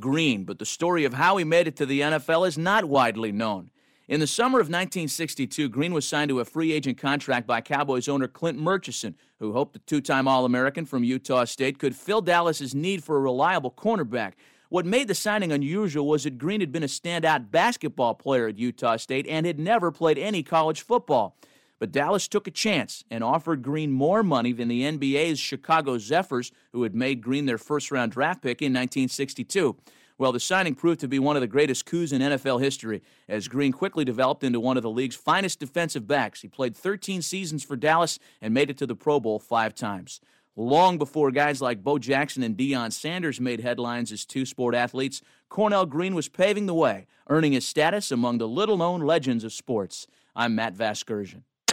Green, but the story of how he made it to the NFL is not widely known. In the summer of 1962, Green was signed to a free agent contract by Cowboys owner Clint Murchison, who hoped the two time All American from Utah State could fill Dallas's need for a reliable cornerback. What made the signing unusual was that Green had been a standout basketball player at Utah State and had never played any college football. But Dallas took a chance and offered Green more money than the NBA's Chicago Zephyrs, who had made Green their first round draft pick in 1962. Well, the signing proved to be one of the greatest coups in NFL history, as Green quickly developed into one of the league's finest defensive backs. He played 13 seasons for Dallas and made it to the Pro Bowl five times. Long before guys like Bo Jackson and Deion Sanders made headlines as two sport athletes, Cornell Green was paving the way, earning his status among the little known legends of sports. I'm Matt Vasgersian.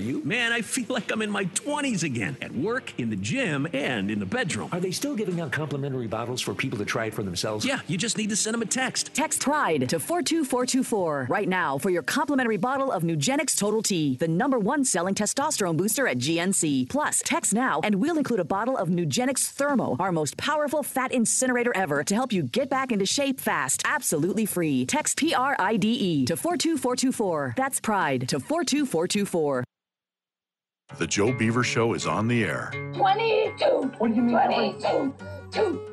you? Man, I feel like I'm in my 20s again at work, in the gym, and in the bedroom. Are they still giving out complimentary bottles for people to try it for themselves? Yeah, you just need to send them a text. Text PRIDE to 42424 right now for your complimentary bottle of Nugenix Total T, the number one selling testosterone booster at GNC. Plus, text now and we'll include a bottle of Nugenix Thermo, our most powerful fat incinerator ever, to help you get back into shape fast. Absolutely free. Text P R I D E to 42424. That's PRIDE to 42424. The Joe Beaver Show is on the air. 22. What do you mean? 22. Two, two,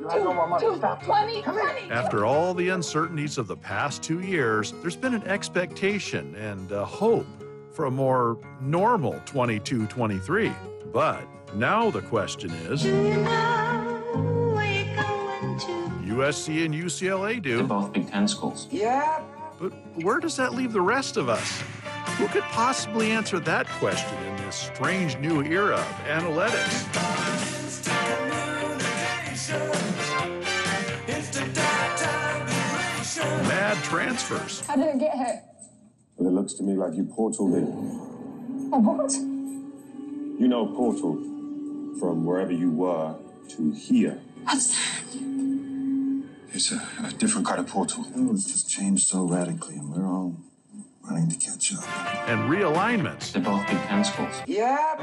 two, 20, 20. After all the uncertainties of the past two years, there's been an expectation and a hope for a more normal 22 23. But now the question is USC and UCLA do. They're both Big Ten schools. Yeah. But where does that leave the rest of us? Who could possibly answer that question in this strange new era of analytics? Mad transfers. How did it get here? Well, it looks to me like you portaled in. Oh, what? You know, portal from wherever you were to here. What's that? It's a, a different kind of portal. Oh, it's just changed so radically, and we're all running to catch up. And realignments. They're both Big Ten schools. Yeah.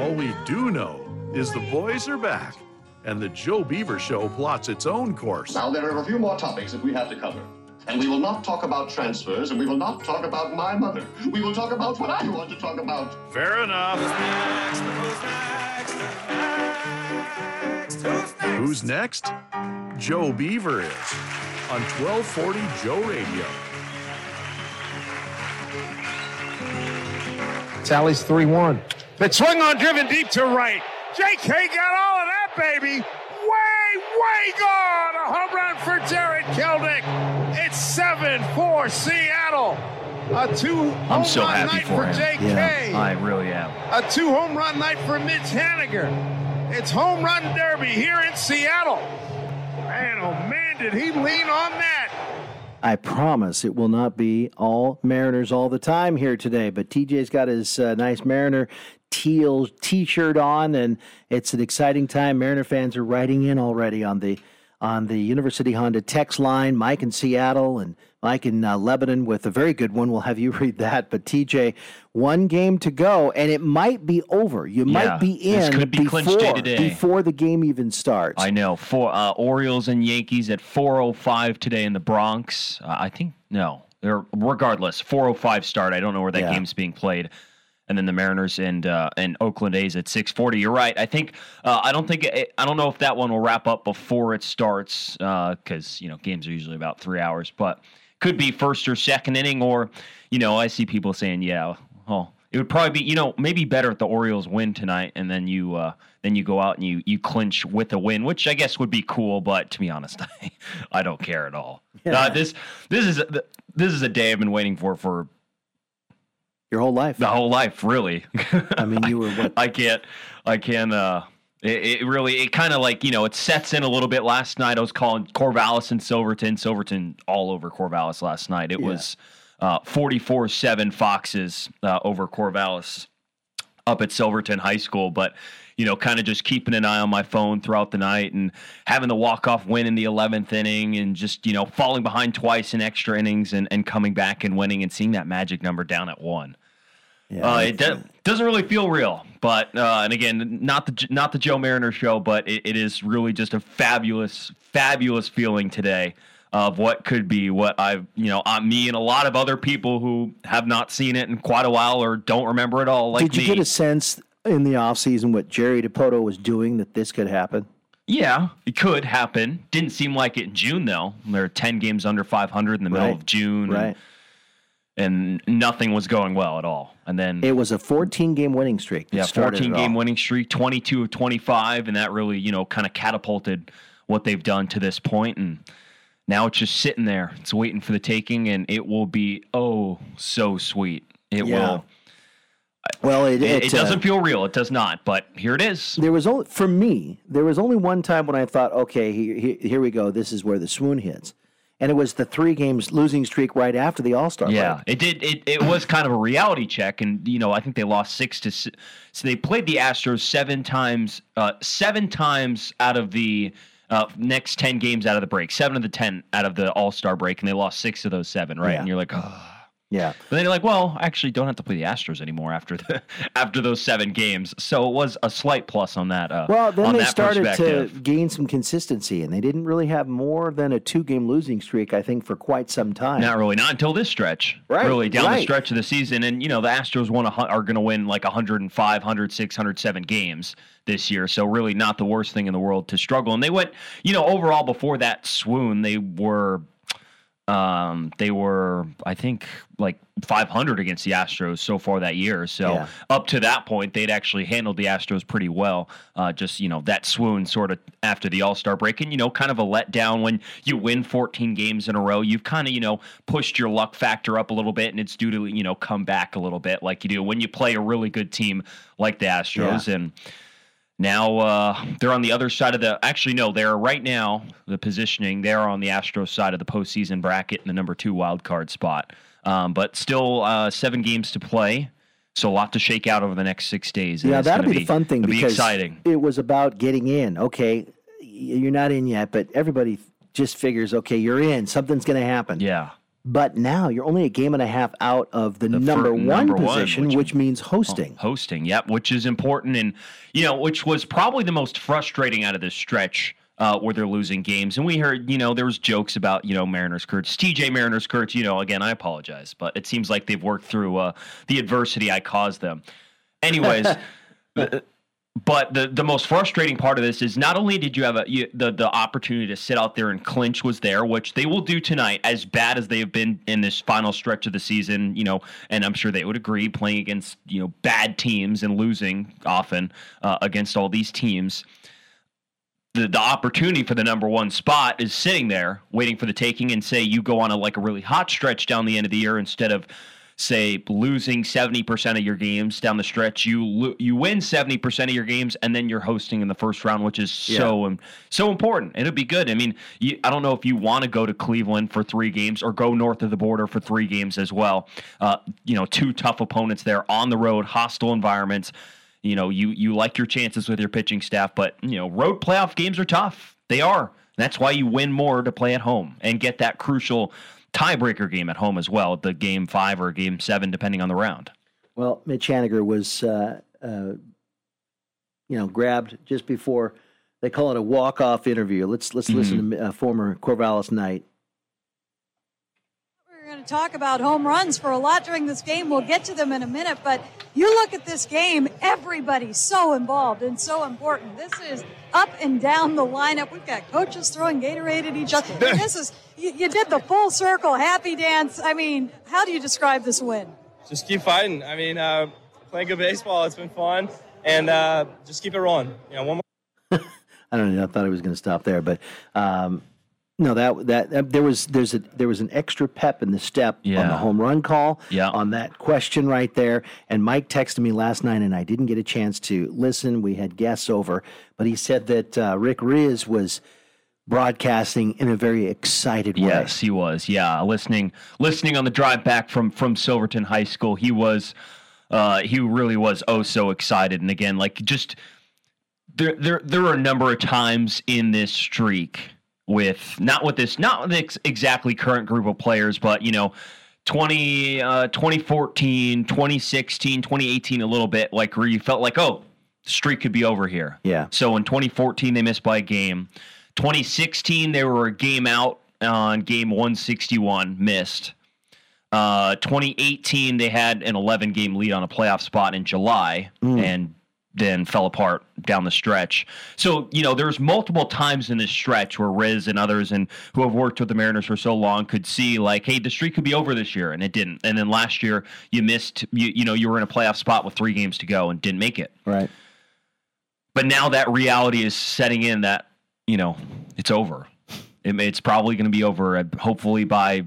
All we do know is the boys are back, and the Joe Beaver Show plots its own course. Now, there are a few more topics that we have to cover. And we will not talk about transfers, and we will not talk about my mother. We will talk about what I want to talk about. Fair enough. Who's next? Joe Beaver is on 1240 Joe Radio. Sally's 3 1. The swing on driven deep to right. JK got all of that, baby. Way, way gone. A home run for Jarred Kelenic. It's 7 4 Seattle. A two home I'm so run happy night for for, him. JK. Yeah, I really am. A two home run night for Mitch Haniger. It's home run derby here in Seattle. Man, oh man, did he lean on that? I promise it will not be all Mariners all the time here today. But TJ's got his uh, nice Mariner teal T-shirt on, and it's an exciting time. Mariner fans are writing in already on the on the University Honda text line. Mike in Seattle and Mike in uh, Lebanon with a very good one. We'll have you read that. But TJ, one game to go, and it might be over. You Yeah, might be this in could be before before the game even starts. I know. For uh, Orioles and Yankees at 4:05 today in the Bronx. Uh, I think no. They're regardless 4:05 start. I don't know where that Yeah. game's being played. And then the Mariners and uh, and Oakland A's at 6:40. You're right. I think uh, I don't think it, I don't know if that one will wrap up before it starts because you know games are usually about three hours, but could be first or second inning or you know I see people saying yeah, oh it would probably be you know maybe better if the Orioles win tonight and then you uh, then you go out and you you clinch with a win, which I guess would be cool. But to be honest, I, I don't care at all. Uh, this this is this is a day I've been waiting for for Your whole life. the whole life, really. I mean, you were what? I can't I can't uh It, it really, it kind of like, you know, it sets in a little bit. Last night I was calling Corvallis and Silverton. Silverton all over Corvallis last night. It Yeah. was uh, 44 7 Foxes uh, over Corvallis up at Silverton High School. But, you know, kind of just keeping an eye on my phone throughout the night and having the walk off win in the 11th inning and just, you know, falling behind twice in extra innings and, and coming back and winning and seeing that magic number down at one. Uh, it do- doesn't really feel real, but uh, and again, not the not the Joe Mariner show, but it, it is really just a fabulous, fabulous feeling today of what could be what I've you know uh, me and a lot of other people who have not seen it in quite a while or don't remember it all. Like Did you me. get a sense in the offseason what Jerry Dipoto was doing that this could happen? Yeah, it could happen. Didn't seem like it in June though. There are ten games under 500 in the middle of June, and- Right. And, nothing was going well at all. And then It was a 14 game winning streak. Yeah, 14 game winning streak, 22 of 25, and that really, you know, kind of catapulted what they've done to this point. And now it's just sitting there. It's waiting for the taking, and it will be oh so sweet. It Yeah. will. Well, it, It, it, uh, doesn't feel real. It does not. But here it is. There was only for me. There was only one time when I thought, okay, here, here, here we go. This is where the swoon hits, and it was the three games losing streak right after the All Star. Yeah, it did. It, it was kind of a reality check, and you know I think they lost six to. So they played the Astros seven times. Uh, seven times out of the uh, next ten games out of the break. Seven of the ten out of the All Star break, and they lost six of those seven. Right, Yeah. and you're like, oh. Yeah. But then you're like, well, I actually, don't have to play the Astros anymore after the after those seven games. So it was a slight plus on that. Uh, Well, then on they that started to gain some consistency, and they didn't really have more than a two game losing streak, I think, for quite some time. Not really, not until this stretch. Right, Really, down the stretch of the season. And, you know, the Astros won a, are going to win like 105, 106, 107 games this year. So, really, not the worst thing in the world to struggle. And they went, you know, overall before that swoon, they were. Um, they were, I think, like 500 against the Astros so far that year. So Yeah. up to that point, they'd actually handled the Astros pretty well. Uh, just you know that swoon sort of after the All Star break, and you know, kind of a letdown when you win 14 games in a row. You've kind of you know pushed your luck factor up a little bit, and it's due to you know come back a little bit like you do when you play a really good team like the Astros Yeah. and. Now uh, they're on the other side of the. Actually, no, they're right now the positioning. They're on the Astros side of the postseason bracket in the number two wild card spot. Um, but still, uh, seven games to play, so a lot to shake out over the next six days. Yeah, that'll gonna be, the fun thing it'll because be exciting. it was about getting in. Okay, you're not in yet, but everybody just figures, okay, you're in. Something's going to happen. Yeah. But now you're only a game and a half out of the, The number one number one, position, which- which, means hosting. hosting. Yep, which is important, and you know, which was probably the most frustrating out of this stretch. Uh, where they're losing games, and we heard, you know, there was jokes about, you know, Mariners Kurtz, TJ Mariners Kurtz. You know, again, I apologize, but it seems like they've worked through uh, the adversity I caused them. Anyways, the- but the the most frustrating part of this is not only did you have a you, the the opportunity to sit out there and clinch was there, which they will do tonight, as bad as they have been in this final stretch of the season, you know, and I'm sure they would agree, playing against you know bad teams and losing often uh, against all these teams. The, the opportunity for the number one spot is sitting there waiting for the taking and say you go on a like a really hot stretch down the end of the year instead of say losing 70% of your games down the stretch you lo- you win 70% of your games and then you're hosting in the first round which is so um, so important. It'll be good. I mean you, i don't know if you want to go to cleveland for three games or go north of the border for three games as well. Uh, you know two tough opponents there on the road hostile environments. You know you you like your chances with your pitching staff but you know road playoff games are tough. They are. That's why you win more to play at home and get that crucial tiebreaker game at home as well the game five or game seven depending on the round Well, Mitch Haniger was, uh, uh, you know, grabbed just before they call it a walk-off interview. Let's let's listen to uh, former Corvallis Knight. We're going to talk about home runs for a lot during this game. We'll get to them in a minute, but you look at this game, everybody's so involved and so important. This is up and down the lineup. We've got coaches throwing Gatorade at each other. This is, you, you did the full circle happy dance. I mean, how do you describe this win? just keep fighting. I mean, uh, playing good baseball, it's been fun, and uh, just keep it rolling. You know, one more. I don't know. I thought I was going to stop there, but um, No, that, that that there was there's a there was an extra pep in the step on the home run call. Yeah. On that question right there. And Mike texted me last night, and I didn't get a chance to listen. We had guests over, but he said that uh, Rick Rizzs was broadcasting in a very excited way. Yes, he was. Yeah, listening listening on the drive back from from Silverton High School, he was uh he really was oh so excited and again like just there there there were a number of times in this streak with not with this not with this exactly current group of players but you know 20 uh 2014 2016 2018 a little bit like where you felt like oh the streak could be over here. Yeah. so in 2014 they missed by a game. 2016 they were a game out on game 161 missed. Uh, 2018, they had an 11 game lead on a playoff spot in July and then fell apart down the stretch. So, you know, there's multiple times in this stretch where Rizzs and others and who have worked with the Mariners for so long could see like, hey, the streak could be over this year, and it didn't. And then last year, you missed, you, you know, you were in a playoff spot with three games to go and didn't make it. Right. But now that reality is setting in that, you know, it's over. It, it's probably going to be over, uh, hopefully, by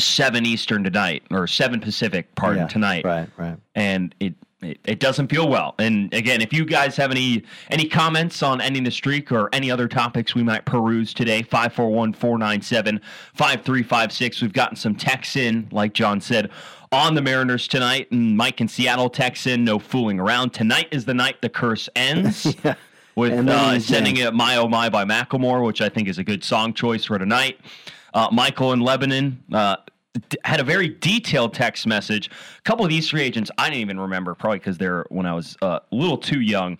seven Eastern tonight or seven Pacific, pardon, Yeah, tonight. Right, right. And it, it it doesn't feel well. And again, if you guys have any any comments on ending the streak or any other topics we might peruse today, 541-497-5356. We've gotten some texts in, like John said, on the Mariners tonight. And Mike in Seattle texts in, no fooling around. Tonight is the night the curse ends. With then uh, sending in. it My Oh My by Macklemore, which I think is a good song choice for tonight. Uh, Michael in Lebanon uh, had a very detailed text message. A couple of these free agents I didn't even remember, probably because they're when I was uh, a little too young.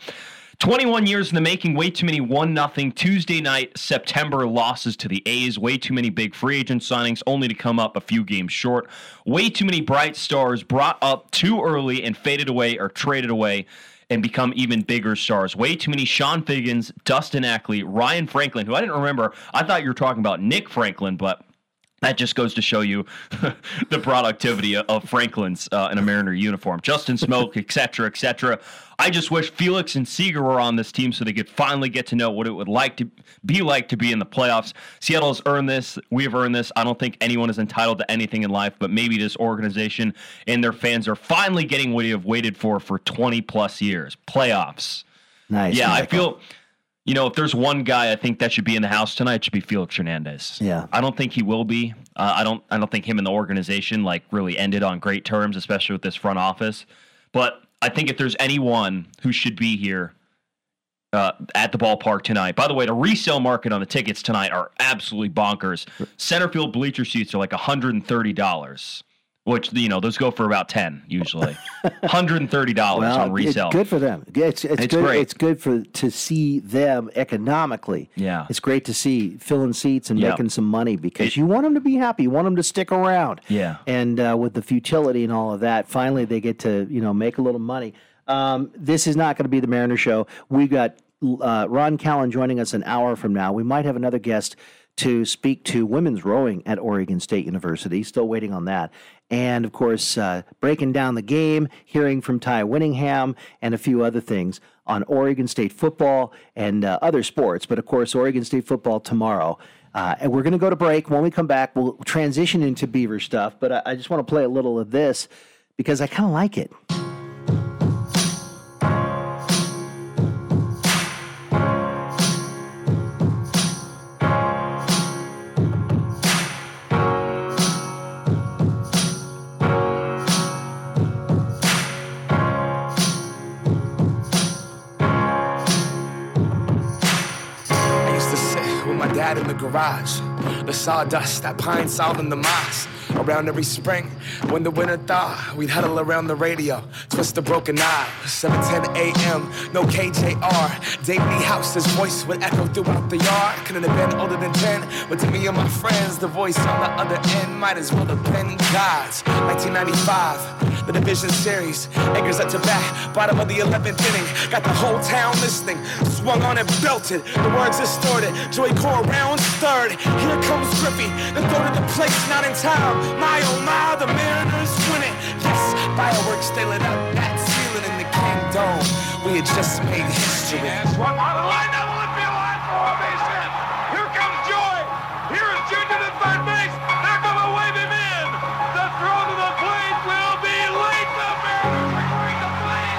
21 years in the making, way too many 1 nothing Tuesday night September losses to the A's, way too many big free agent signings only to come up a few games short. Way too many bright stars brought up too early and faded away or traded away and become even bigger stars. Way too many Chone Figgins, Dustin Ackley, Ryan Franklin, who I didn't remember. I thought you were talking about Nick Franklin, but that just goes to show you the productivity of Franklin's uh, in a Mariner uniform. Justin Smoak, et cetera, et cetera. I just wish Felix and Seager were on this team so they could finally get to know what it would like to be like to be in the playoffs. Seattle's earned this. We've earned this. I don't think anyone is entitled to anything in life, but maybe this organization and their fans are finally getting what they have waited for for 20 plus years playoffs. Nice. yeah, I feel. You know, if there's one guy I think that should be in the house tonight, it should be Felix Hernandez. Yeah. I don't think he will be. Uh, I don't. I don't think him and the organization like really ended on great terms, especially with this front office. But I think if there's anyone who should be here uh, at the ballpark tonight. By the way, the resale market on the tickets tonight are absolutely bonkers. Center field bleacher seats are like 130 dollars, which you know those go for about 10 usually. 130 dollars Well, on resale. It's good for them. It's, it's, It's good. great. It's good for to see them economically. Yeah. it's great to see filling seats and Yeah. making some money because you want them to be happy. You want them to stick around. Yeah. and uh, with the futility and all of that, finally they get to you know make a little money. Um, this is not going to be the Mariner show. We got uh, Ron Callan joining us an hour from now. We might have another guest to speak to women's rowing at Oregon State University. Still waiting on that. And of course, uh, breaking down the game, hearing from Ty Winningham, and a few other things on Oregon State football and uh, other sports. But of course, Oregon State football tomorrow. Uh, and we're going to go to break. When we come back, we'll transition into Beaver stuff. But I, I just want to play a little of this because I kind of like it. In the garage. The sawdust, that pine sol in the moss. Around every spring, when the winter thaw, we'd huddle around the radio, twist a broken knob. 7:10 a.m., no KJR. Dave Niehaus's voice would echo throughout the yard. Couldn't have been older than 10, but to me and my friends, the voice on the other end might as well have been God's. 1995, the division series, Akers at to bat, bottom of the 11th inning, got the whole town listening. Swung on and belted, the words distorted. Joey Cora round third. Here comes Griffey, the throw to the place, not in time. My oh my, the Mariners. Yes, fireworks they lit up that ceiling in the. We had just made history. What lineup formation. Here comes Joey. Here is Junior to third base. They're gonna wave him in. The throw to the plate will be late. The Mariners are going to play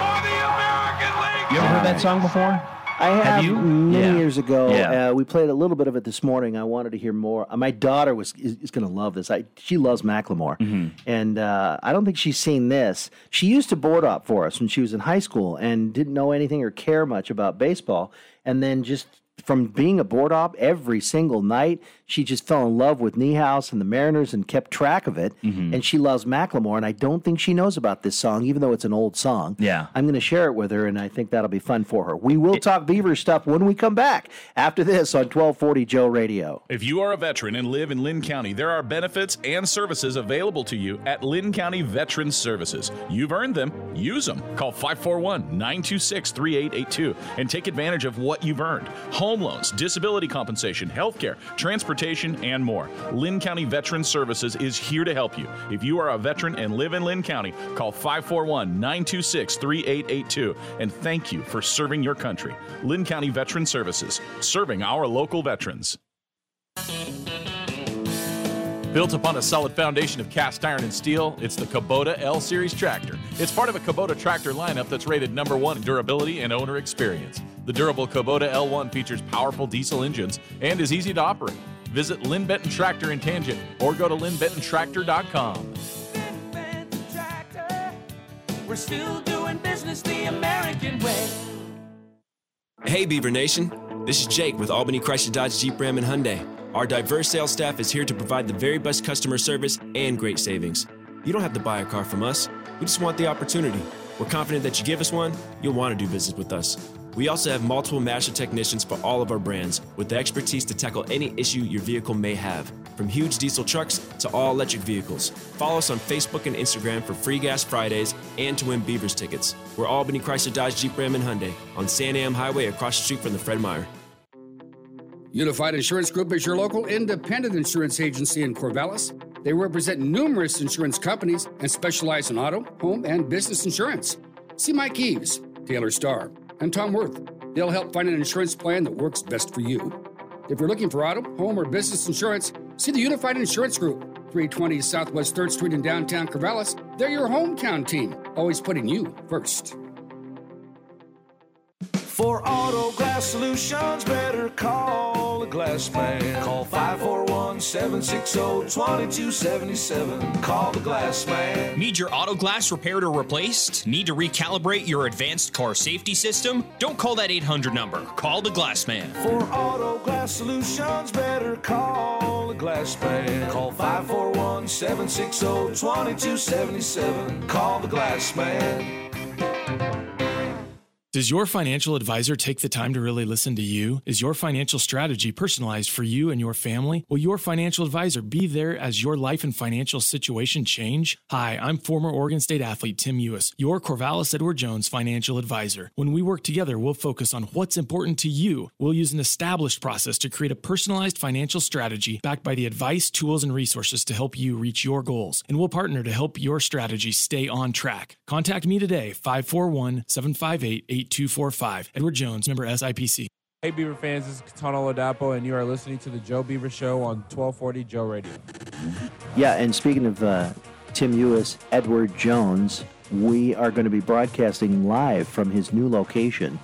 for the American League. You ever heard that song before? I have, you? many Yeah. years ago. Yeah. Uh, we played a little bit of it this morning. I wanted to hear more. Uh, my daughter was is, is going to love this. I, she loves Macklemore, Mm-hmm. and uh, I don't think she's seen this. She used to board up for us when she was in high school and didn't know anything or care much about baseball, and then just from being a board op every single night, she just fell in love with Niehaus and the Mariners and kept track of it. Mm-hmm. And she loves Macklemore, and I don't think she knows about this song, even though it's an old song. Yeah. I'm going to share it with her, and I think that'll be fun for her. We will talk Beaver stuff when we come back after this on 1240 Joe Radio. If you are a veteran and live in Linn County, there are benefits and services available to you at Linn County Veterans Services. You've earned them, use them. Call 541 926 3882 and take advantage of what you've earned home loans, disability compensation, health care, transportation, and more. Linn County Veterans Services is here to help you. If you are a veteran and live in Linn County, call 541 926 3882 and thank you for serving your country. Linn County Veterans Services, serving our local veterans. Built upon a solid foundation of cast iron and steel, it's the Kubota L Series tractor. It's part of a Kubota tractor lineup that's rated number one in durability and owner experience. The durable Kubota L1 features powerful diesel engines and is easy to operate. Visit Linn Benton Tractor in Tangent or go to linnbentontractor.com. We're still doing business the American way. Hey, Beaver Nation. This is Jake with Albany Chrysler Dodge Jeep Ram and Hyundai. Our diverse sales staff is here to provide the very best customer service and great savings. You don't have to buy a car from us. We just want the opportunity. We're confident that you give us one, you'll want to do business with us. We also have multiple master technicians for all of our brands with the expertise to tackle any issue your vehicle may have, from huge diesel trucks to all electric vehicles. Follow us on Facebook and Instagram for Free Gas Fridays and to win Beavers tickets. We're Albany Chrysler Dodge Jeep Ram and Hyundai on Santiam Highway across the street from the Fred Meyer. Unified Insurance Group is your local independent insurance agency in Corvallis. They represent numerous insurance companies and specialize in auto, home, and business insurance. See Mike Eves, Taylor Starr, and Tom Worth. They'll help find an insurance plan that works best for you. If you're looking for auto, home, or business insurance, see the Unified Insurance Group, 320 Southwest 3rd Street in downtown Corvallis. They're your hometown team, always putting you first. For auto glass solutions, better call the glass man. Call 541 760 2277. Call the glass man. Need your auto glass repaired or replaced? Need to recalibrate your advanced car safety system? Don't call that 800 number. Call the glass man. For auto glass solutions, better oh, call the glass man. Call 541 760 2277. Call the glass man. Does your financial advisor take the time to really listen to you? Is your financial strategy personalized for you and your family? Will your financial advisor be there as your life and financial situation change? Hi, I'm former Oregon State athlete Tim Ewis, your Corvallis Edward Jones financial advisor. When we work together, we'll focus on what's important to you. We'll use an established process to create a personalized financial strategy backed by the advice, tools, and resources to help you reach your goals. And we'll partner to help your strategy stay on track. Contact me today, 541 758 8245. Edward Jones, member SIPC. Hey Beaver fans, this is Katana Ladapo, and you are listening to the Joe Beaver Show on 1240 Joe Radio. Yeah, and speaking of uh, Tim Ewis, Edward Jones, we are going to be broadcasting live from his new location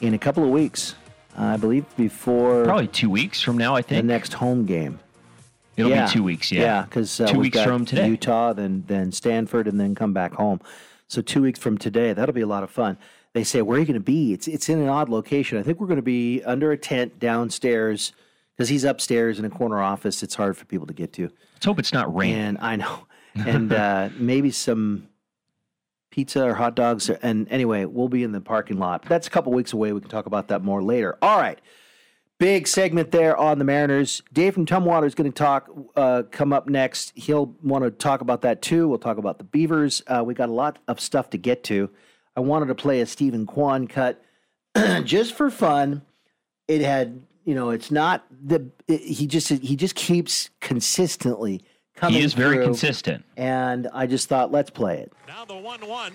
in a couple of weeks. I believe before Probably two weeks from now, I think the next home game. It'll Yeah. be two weeks, yeah. Yeah, because uh, two we've weeks got from today. Utah, then then Stanford, and then come back home. So two weeks from today, that'll be a lot of fun. They say, "Where are you going to be?" It's it's in an odd location. I think we're going to be under a tent downstairs because he's upstairs in a corner office. It's hard for people to get to. Let's hope it's not rain. And I know, and uh, maybe some pizza or hot dogs. And anyway, we'll be in the parking lot. That's a couple weeks away. We can talk about that more later. All right. Big segment there on the Mariners. Dave from Tumwater is going to talk, uh, come up next. He'll want to talk about that too. We'll talk about the Beavers. Uh, we got a lot of stuff to get to. I wanted to play a Steven Kwan cut just for fun. It had, you know, it's not the, it, he just, he just keeps consistently coming He is very through. consistent. And I just thought, let's play it. Now the 1 1.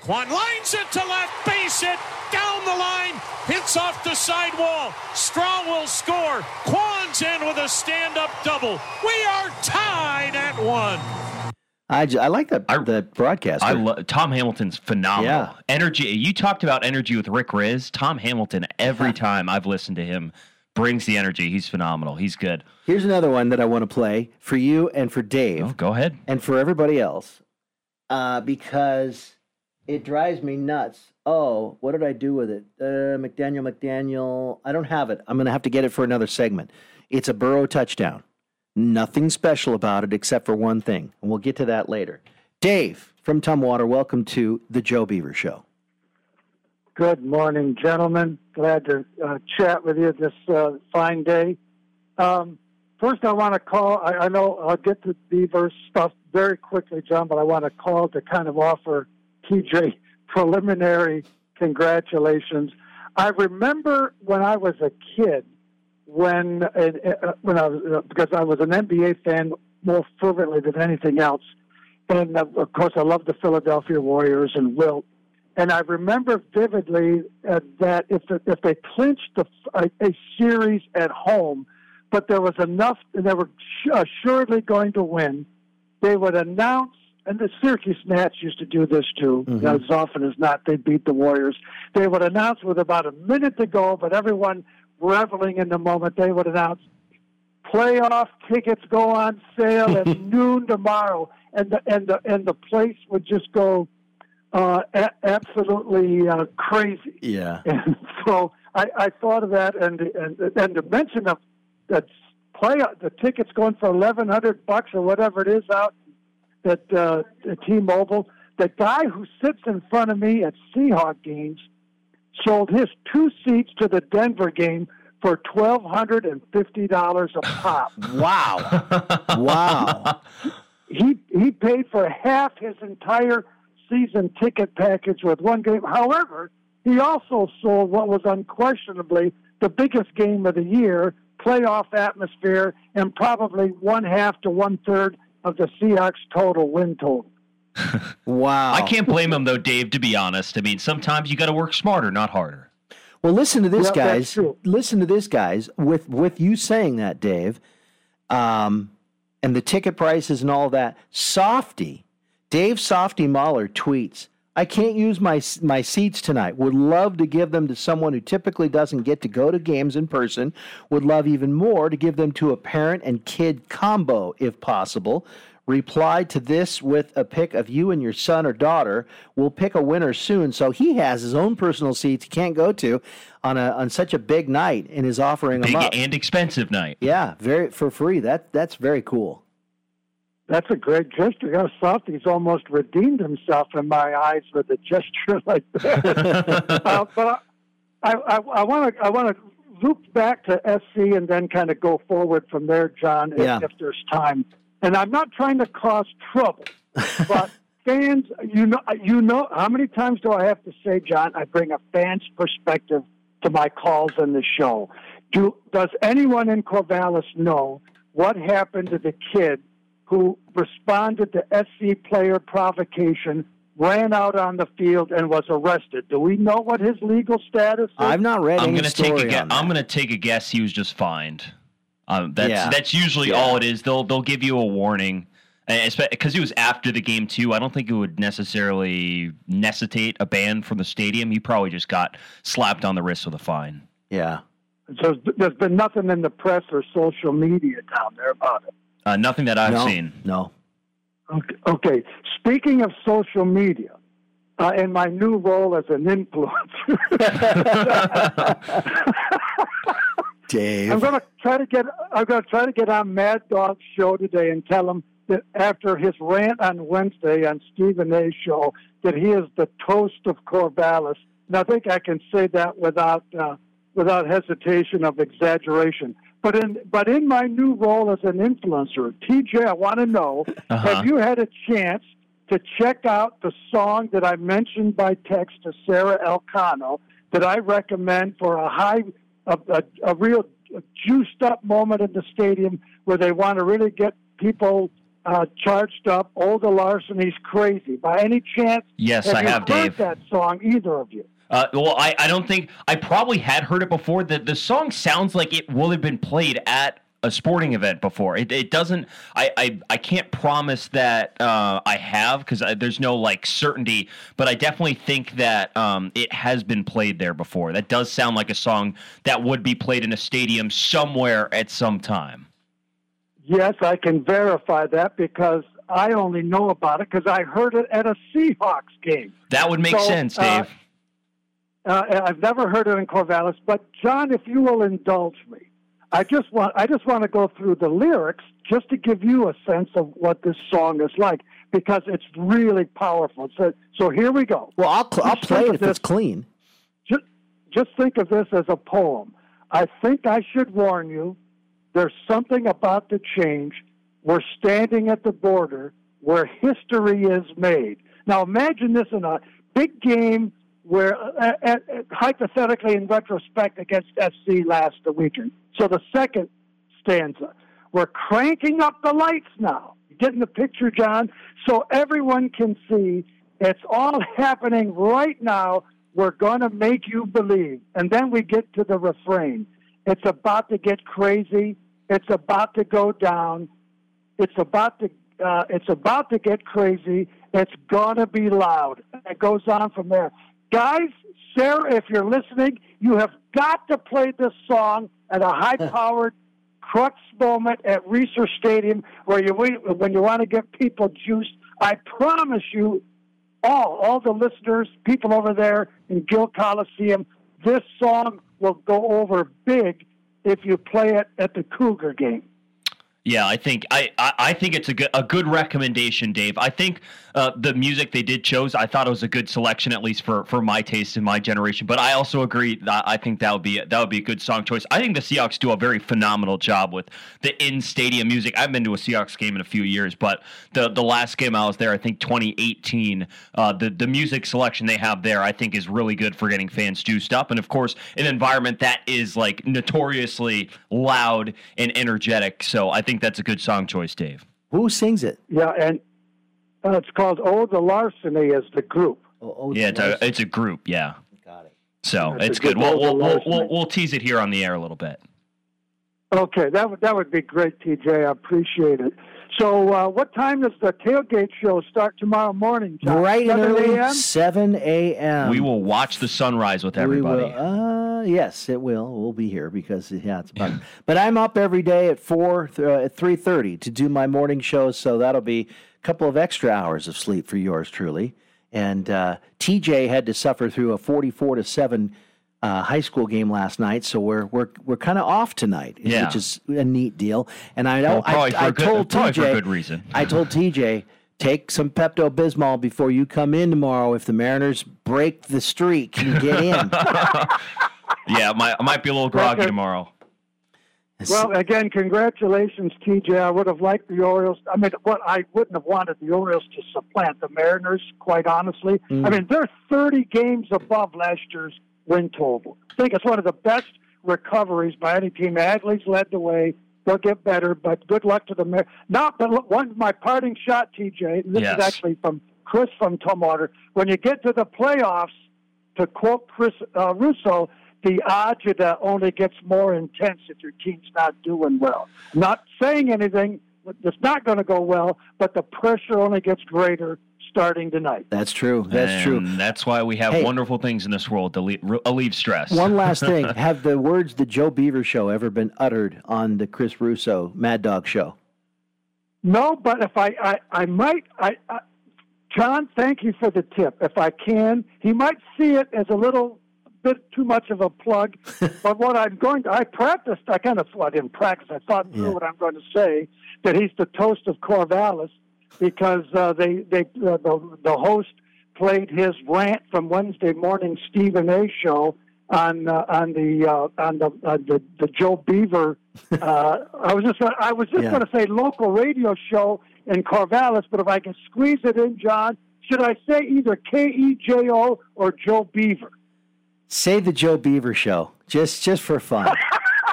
Kwan lines it to left, base it, down the line, hits off the sidewall. Straw will score. Kwan's in with a stand up double. We are tied at one. I, I like that that broadcaster. I love Tom Hamilton's phenomenal. Yeah. Energy. You talked about energy with Rick Rizzs. Tom Hamilton. Every time I've listened to him, brings the energy. He's phenomenal. He's good. Here's another one that I want to play for you and for Dave. Oh, go ahead. And for everybody else, uh, because it drives me nuts. Oh, what did I do with it? Uh, McDaniel, McDaniel. I don't have it. I'm going to have to get it for another segment. It's a Burrow touchdown. Nothing special about it except for one thing, and we'll get to that later. Dave from Tumwater, welcome to the Joe Beaver Show. Good morning, gentlemen. Glad to uh, chat with you this uh, fine day. Um, first, I want to call. I, I know I'll get to Beaver stuff very quickly, John, but I want to call to kind of offer TJ preliminary congratulations. I remember when I was a kid, when uh, uh, when I was uh, because I was an NBA fan more fervently than anything else, and uh, of course I love the Philadelphia Warriors and Wilt. And I remember vividly uh, that if if they clinched the, a, a series at home, but there was enough, and they were assuredly going to win, they would announce. And the Syracuse Nats used to do this too. Mhm. As often as not, they beat the Warriors. They would announce with about a minute to go, but everyone reveling in the moment. They would announce playoff tickets go on sale at noon tomorrow, and the and the and the place would just go uh, a- absolutely uh, crazy. Yeah. And so I, I thought of that, and and and the mention of that play the tickets going for eleven hundred bucks or whatever it is out at uh, at T-Mobile. The guy who sits in front of me at Seahawk games sold his two seats to the Denver game for twelve hundred and fifty dollars a pop. wow! wow! He he paid for half his entire season ticket package with one game. However, he also sold what was unquestionably the biggest game of the year, playoff atmosphere, and probably one half to one third of the Seahawks total win total. Wow. I can't blame him though, Dave. To be honest, I mean sometimes you got to work smarter, not harder. Well, listen to this, Yeah, guys. Listen to this, guys. With with you saying that, Dave, um, and the ticket prices and all that. Softy, Dave Softy Mahler tweets. I can't use my my seats tonight. Would love to give them to someone who typically doesn't get to go to games in person. Would love even more to give them to a parent and kid combo if possible. Reply to this with a pic of you and your son or daughter. We'll pick a winner soon. So he has his own personal seats he can't go to on a on such a big night and is offering Big them up. and expensive night. Yeah, very for free. That that's very cool. That's a great gesture. You know, Softy's almost redeemed himself in my eyes with a gesture like that. uh, but I want to I want to loop back to SC and then kind of go forward from there, John, if, Yeah. if there's time. And I'm not trying to cause trouble, but fans, you know, you know, how many times do I have to say, John? I bring a fan's perspective to my calls in the show. Do does anyone in Corvallis know what happened to the kid who responded to SC player provocation, ran out on the field, and was arrested? Do we know what his legal status is? I've not read I'm any gonna take a story guess. that. I'm gonna take a guess. He was just fined. Um, that's Yeah. that's usually Yeah. all it is. They'll they'll give you a warning, because it was after the game too. I don't think it would necessarily necessitate a ban from the stadium. He probably just got slapped on the wrist with a fine. Yeah. So there's been nothing in the press or social media down there about it. Uh, nothing that I've No, seen. No. Okay. okay. Speaking of social media, uh, in my new role as an influencer, Dave. I'm going to try to get I'm going to try to get on Mad Dog's show today and tell him that after his rant on Wednesday on Stephen A's show that he is the toast of Corvallis. And I think I can say that without uh, without hesitation of exaggeration. But in but in my new role as an influencer, TJ, I want to know: Uh-huh. Have you had a chance to check out the song that I mentioned by text to Sarah Elcano that I recommend for a high, a, a, a real juiced up moment in the stadium where they want to really get people uh, charged up? Olga Larson, he's crazy. By any chance? Yes, have I have, heard Dave. that song, either of you? Uh, well, I, I don't think I probably had heard it before. The the song sounds like it would have been played at a sporting event before. It, it doesn't. I, I I can't promise that uh, I have because there's no like certainty. But I definitely think that um, it has been played there before. That does sound like a song that would be played in a stadium somewhere at some time. Yes, I can verify that because I only know about it because I heard it at a Seahawks game. That would make So, sense, uh, Dave. Uh, I've never heard it in Corvallis, but John, if you will indulge me, I just want I just want to go through the lyrics just to give you a sense of what this song is like because it's really powerful. So, so here we go. Well, I'll cl- I'll play it if this- it's clean. Just, just think of this as a poem. I think I should warn you. There's something about to change. We're standing at the border where history is made. Now imagine this in a big game where, uh, uh, uh, hypothetically, in retrospect, against SC last weekend. So the second stanza, we're cranking up the lights now. Getting the picture, John? So everyone can see it's all happening right now. We're going to make you believe. And then we get to the refrain. It's about to get crazy. It's about to go down. It's about to uh, it's about to get crazy. It's gonna be loud. It goes on from there. Guys, Sarah, if you're listening, you have got to play this song at a high-powered crux moment at Reser Stadium, where you when you want to get people juiced. I promise you, all all the listeners, people over there in Gill Coliseum, this song will go over big if you play it at the Cougar game. Yeah, I think I, I, think it's a good a good recommendation, Dave. I think uh, the music they did chose, I thought it was a good selection, at least for, for my taste and my generation. But I also agree that I think that would be that would be a good song choice. I think the Seahawks do a very phenomenal job with the in stadium music. I've been to a Seahawks game in a few years, but the the last game I was there, I think 2018, uh, the the music selection they have there, I think is really good for getting fans juiced up. And of course, an environment that is like notoriously loud and energetic. So I think that's a good song choice, Dave. Who sings it? Yeah, and uh, it's called Oh the Larceny as the group. Oh, yeah, it's a it's a group. Yeah. Got it. So That's it's good good. We'll we'll, we'll, we'll we'll tease it here on the air a little bit. Okay, that would that would be great, TJ. I appreciate it. So, uh, what time does the tailgate show start tomorrow morning? John? Right and 7 early, a.m.? 7 a.m. we will watch the sunrise with everybody. We will, uh, yes, it will. We'll be here because yeah, it's about. but I'm up every day at four uh, at three thirty to do my morning shows, so that'll be a couple of extra hours of sleep for yours truly. And uh, TJ had to suffer through a forty-four to seven uh, high school game last night, so we're we're we're kind of off tonight, Yeah. which is a neat deal. And I know Well, probably I, for good- told TJ for good reason. I told TJ take some Pepto Bismol before you come in tomorrow. If the Mariners break the streak, you get in. yeah, I might, I might be a little groggy Okay. tomorrow. Well, again, congratulations, TJ. I would have liked the Orioles. I mean, what I wouldn't have wanted the Orioles to supplant the Mariners, quite honestly. Mm. I mean, they're 30 games above last year's win total. I think it's one of the best recoveries by any team. Adley's led the way. They'll get better, but good luck to the Mariners. Not, but one my parting shot, TJ. and This Yes. is actually from Chris from Tumwater. When you get to the playoffs, to quote Chris uh, Russo, the agita only gets more intense if your team's not doing well. Not saying anything, it's not going to go well, but the pressure only gets greater starting tonight. That's true. That's true. That's why we have Hey. wonderful things in this world to le- re- alleviate stress. One last thing: Have the words "the Joe Beaver Show" ever been uttered on the Chris Russo Mad Dog Show? No, but if I, I, I might, I, I, John, thank you for the tip. If I can, he might see it as a little bit too much of a plug. but what I'm going to, I practiced, I kind of, well, I didn't practice, I thought through what I'm going to say, that he's the toast of Corvallis because uh, they, they, uh, the, the host played his rant from Wednesday morning Stephen A. show on uh, on the uh, on the, uh, the the Joe Beaver. Uh, I was just gonna, I was just Yeah. going to say local radio show in Corvallis, but if I can squeeze it in, John, should I say either K E J O or Joe Beaver? Say the Joe Beaver Show, just just for fun.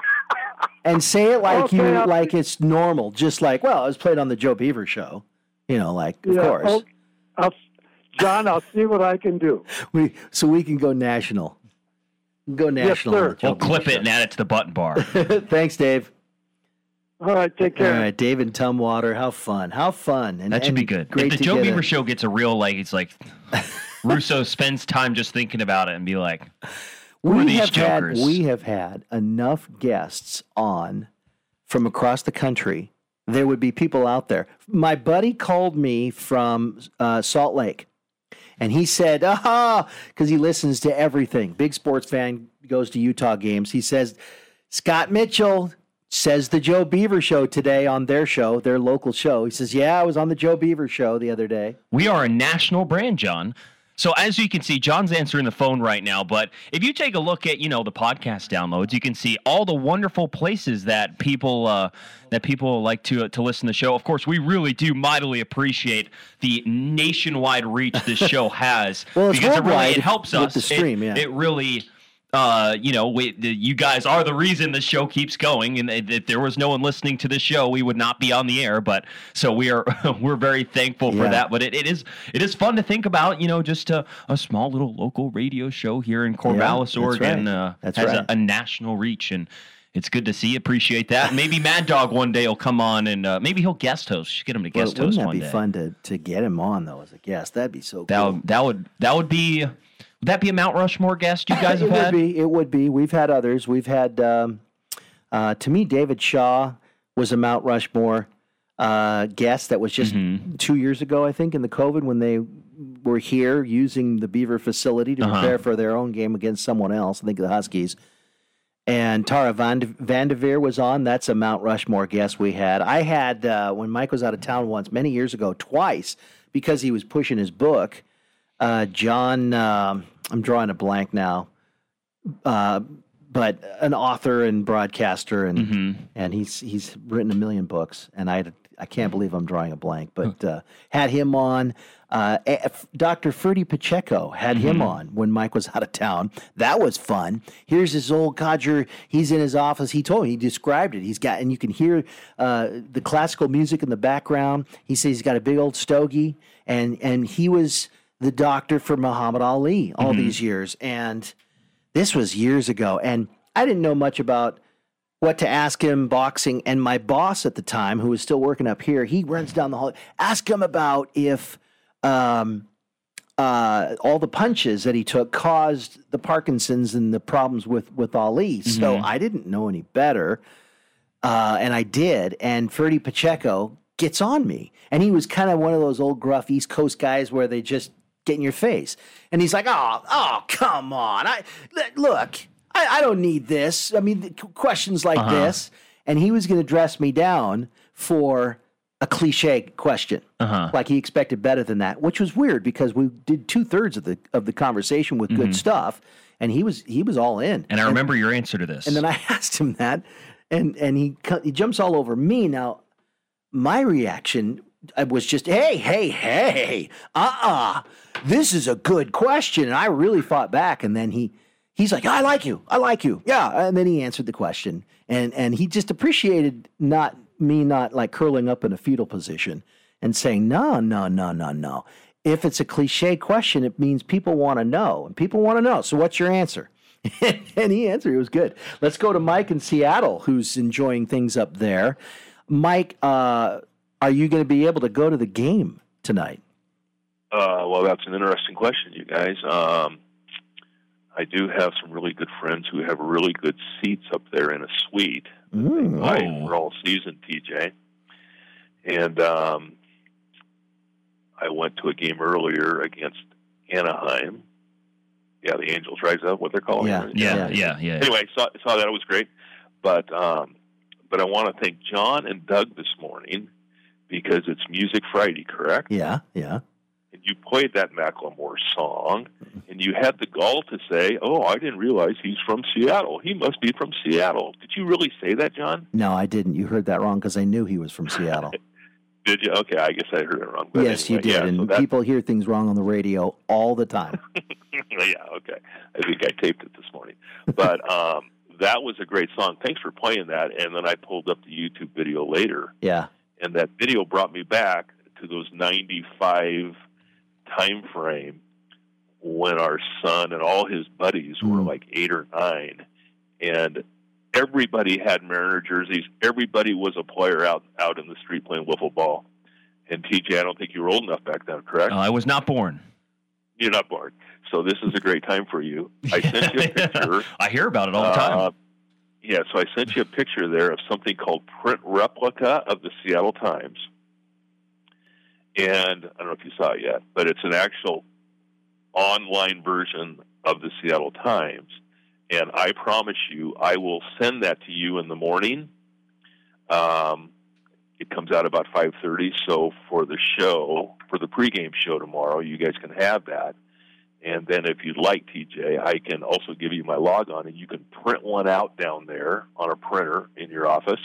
and say it like Okay, you I'll- like it's normal, just like well, it was played on the Joe Beaver Show. You know, like of Yeah, course. oh, I'll, John, I'll see what I can do. We so we can go national. Go national. on sir. the Joe We'll clip it and add it to the button bar. Thanks, Dave. All right, take care. All right, David Tumwater. How fun! How fun! And That should and be good. Great if the to Joe get Beaver a- show gets a real like, it's like Russo spends time just thinking about it and be like, who are we these have jokers? had we have had enough guests on from across the country. There would be people out there. My buddy called me from uh, Salt Lake, and he said, "Aha!" because he listens to everything. Big sports fan, goes to Utah games. He says, "Scott Mitchell." Says the Joe Beaver show today on their show, their local show. He says, Yeah, I was on the Joe Beaver show the other day. We are a national brand, John. So as you can see, John's answering the phone right now. But if you take a look at you know the podcast downloads, you can see all the wonderful places that people uh, that people like to to listen to the show. Of course, we really do mightily appreciate the nationwide reach this show has Well, because it really it helps us. the It- stream, yeah. it really uh, you know, we, the, you guys are the reason the show keeps going. And if there was no one listening to the show, we would not be on the air. But so we are, we're very thankful for that. But it, it is, it is fun to think about. You know, just a, a small little local radio show here in Corvallis, that's Oregon, right. uh, That's has right. a, a national reach and. It's good to see. Appreciate that. Maybe Mad Dog one day will come on and uh, maybe he'll guest host. Should get him to guest Well, wouldn't host that be day. fun to, to get him on though as a guest? That'd be so That cool. would, that would that would be would that be a Mount Rushmore guest you guys have it had? would be. It would be. We've had others. We've had. Um, uh, to me, David Shaw was a Mount Rushmore uh, guest that was just Mm-hmm. two years ago, I think, in the COVID when they were here using the Beaver facility to Uh-huh. prepare for their own game against someone else. I think the Huskies. And Tara Van, De- VanDerveer was on. That's a Mount Rushmore guest we had. I had uh, when Mike was out of town once, many years ago, twice because he was pushing his book. Uh, John, um, I'm drawing a blank now, uh, but an author and broadcaster, and Mm-hmm. and he's he's written a million books, and I I can't believe I'm drawing a blank, but uh, had him on. Uh, Dr. Ferdy Pacheco had him Mm-hmm. on when Mike was out of town. That was fun. Here's his old codger. He's in his office. He told me, he described it. He's got, and you can hear uh, the classical music in the background. He says he's got a big old stogie, and and he was the doctor for Muhammad Ali all Mm-hmm. these years. And this was years ago, and I didn't know much about what to ask him boxing. And my boss at the time, who was still working up here, he runs down the hall. Ask him about if um, uh, all the punches that he took caused the Parkinson's and the problems with with Ali. So Mhm. I didn't know any better, uh, and I did. And Ferdy Pacheco gets on me, and he was kind of one of those old gruff East Coast guys where they just get in your face. And he's like, "Oh, oh, come on! I look, I, I don't need this. I mean, questions like Uh-huh. this." And he was going to dress me down for a cliche question. Uh-huh. Like he expected better than that, which was weird because we did two thirds of the of the conversation with good Mhm. stuff, and he was he was all in. And I remember your answer to this. And then I asked him that, and and he he jumps all over me. Now, my reaction uh, was just, hey, hey, hey, uh, uh this is a good question, and I really fought back. And then he he's like, I like you, I like you, yeah. And then he answered the question, and and he just appreciated not me not like curling up in a fetal position and saying, no, no, no, no, no. If it's a cliche question, it means people want to know, and people want to know. So, what's your answer? and he answered. It was good. Let's go to Mike in Seattle, who's enjoying things up there. Mike, uh, are you going to be able to go to the game tonight? Uh, well, that's an interesting question, you guys. Um, I do have some really good friends who have really good seats up there in a suite. Mm. Right, for all season, TJ. And um, I went to a game earlier against Anaheim. Yeah, the Angels, right? Is that what they're calling Yeah, it? yeah, yeah, yeah. Anyway, saw saw that it was great, but um, but I want to thank John and Doug this morning because it's Music Friday, correct? Yeah, yeah. And you played that Macklemore song, and you had the gall to say, "Oh, I didn't realize he's from Seattle. He must be from Seattle." Did you really say that, John? No, I didn't. You heard that wrong because I knew he was from Seattle. Did you? Okay, I guess I heard it wrong. But yes, you did. Yeah, and so people hear things wrong on the radio all the time. yeah, okay. I think I taped it this morning, but um, that was a great song. Thanks for playing that. And then I pulled up the YouTube video later, yeah. And that video brought me back to those 95 time frame when our son and all his buddies were Mm. like eight or nine and everybody had Mariner jerseys. Everybody was a player out out in the street playing wiffle ball. And TJ, I don't think you were old enough back then, correct? Uh, I was not born. You're not born. So this is a great time for you. I sent you a picture. I hear about it all the time. Uh, yeah, so I sent you a picture there of something called print replica of the Seattle Times. And I don't know if you saw it yet, but it's an actual online version of the Seattle Times. And I promise you, I will send that to you in the morning. Um, it comes out about 5:30, so for the show, for the pregame show tomorrow, you guys can have that. And then if you'd like, TJ, I can also give you my log on, and you can print one out down there on a printer in your office,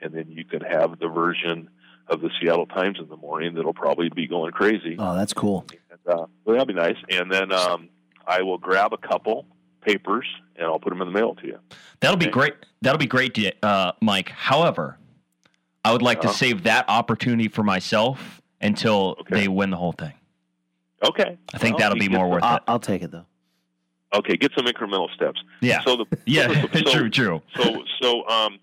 and then you can have the version of the Seattle Times in the morning that'll probably be going crazy. Oh, that's cool. And, uh, well, that'll be nice. And then um, I will grab a couple papers and I'll put them in the mail to you. That'll be great. That'll be great, uh, Mike. However, I would like Uh-huh. to save that opportunity for myself until they win the whole thing. Okay. I think Well, that'll be get more the- worth I'll, it. I'll take it though. Okay, get some incremental steps. Yeah. So the Yeah, so, true, true. So so um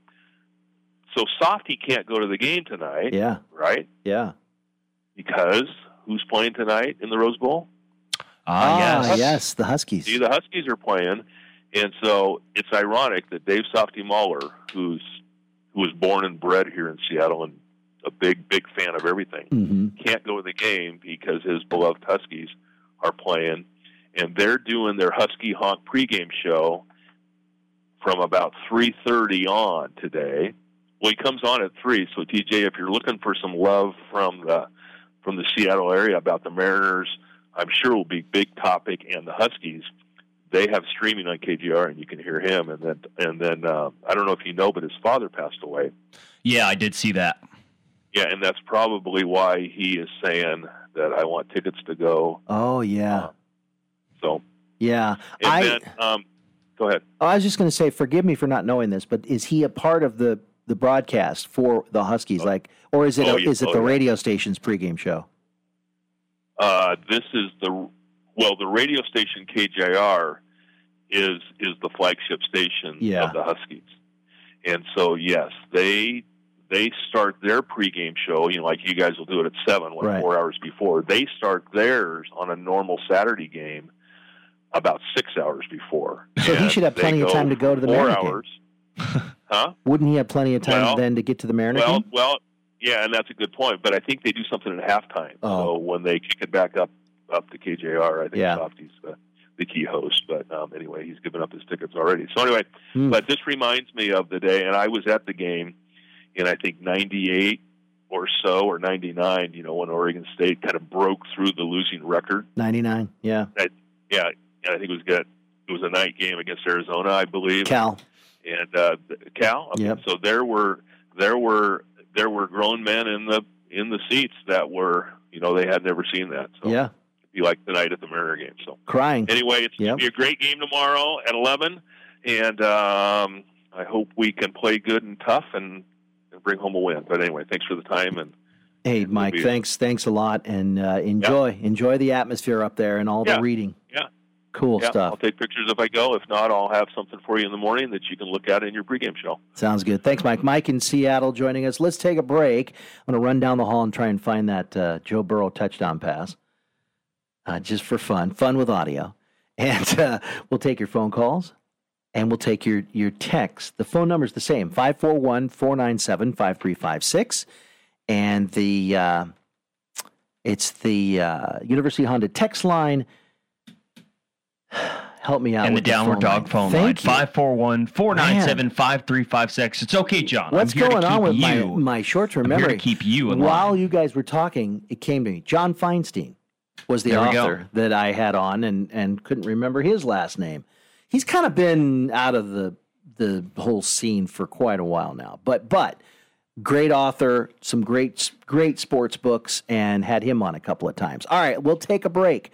so Softy can't go to the game tonight. Yeah. Right? Yeah. Because who's playing tonight in the Rose Bowl? Ah, yes. the Huskies. See, the Huskies are playing, and so it's ironic that Dave Softy Mahler, who's who was born and bred here in Seattle and a big, big fan of everything, hmm can't go to the game because his beloved Huskies are playing, and they're doing their Husky Honk pregame show from about three thirty on today. Well, he comes on at three. So, TJ, if you're looking for some love from the from the Seattle area about the Mariners, I'm sure will be big topic, and the Huskies. They have streaming on KJR, and you can hear him. And then, and then, uh, I don't know if you know, but his father passed away. Yeah, I did see that. Yeah, and that's probably why he is saying that I want tickets to go. Oh yeah. So, Yeah. and I then, um, go ahead. Oh, I was just going to say, forgive me for not knowing this, but is he a part of the the broadcast for the Huskies? Like, or is it Oh, a, yeah. is it Oh, the yeah. radio station's pregame show? Uh, this is the well, the radio station KJR is is the flagship station Yeah. of the Huskies, and so yes, they they start their pregame show. You know, like you guys will do it at seven, what Right. four hours before. They start theirs on a normal Saturday game about six hours before. So he should have plenty of time to go to the four Mariner hours. huh? Wouldn't he have plenty of time Well- then to get to the Mariner Well, game? well, yeah, and that's a good point. But I think they do something at halftime. Oh. So when they kick it back up up to KJR, I think Yeah. Softy's the, the key host. But um, anyway, he's given up his tickets already. So anyway, Hmm. but this reminds me of the day, and I was at the game in I think '98 or so, or '99. You know, when Oregon State kind of broke through the losing record. Ninety nine. Yeah. I, yeah, I think it was good. It was a night game against Arizona, I believe Cal. and uh, Cal. Yep. So there were there were there were grown men in the in the seats that were you know they had never seen that. So Yeah. it'd be like tonight at the Mariner game. So Crying. anyway, it's Yep. gonna be a great game tomorrow at eleven, and um, I hope we can play good and tough and bring home a win. But anyway, thanks for the time and Hey, Mike. Thanks. Thanks a lot, and uh, enjoy enjoy the atmosphere up there and all Yeah. the reading. yeah. Cool yeah, stuff. I'll take pictures if I go. If not, I'll have something for you in the morning that you can look at in your pregame show. Sounds good. Thanks, Mike. Mike in Seattle joining us. Let's take a break. I'm going to run down the hall and try and find that uh, Joe Burrow touchdown pass, uh, just for fun, fun with audio. And uh, we'll take your phone calls and we'll take your, your texts. The phone number is the same 541 497 5356. And the uh, it's the uh, University Honda text line. Help me out and the downward phone dog line. phone Thank line you. 541 497 5356. It's okay, John. What's I'm here to going on with my, you. my short term memory? to keep you in While you guys were talking, it came to me. John Feinstein was the There author that I had on and, and couldn't remember his last name. He's kind of been out of the the whole scene for quite a while now. But but great author, some great great sports books, and had him on a couple of times. All right, we'll take a break.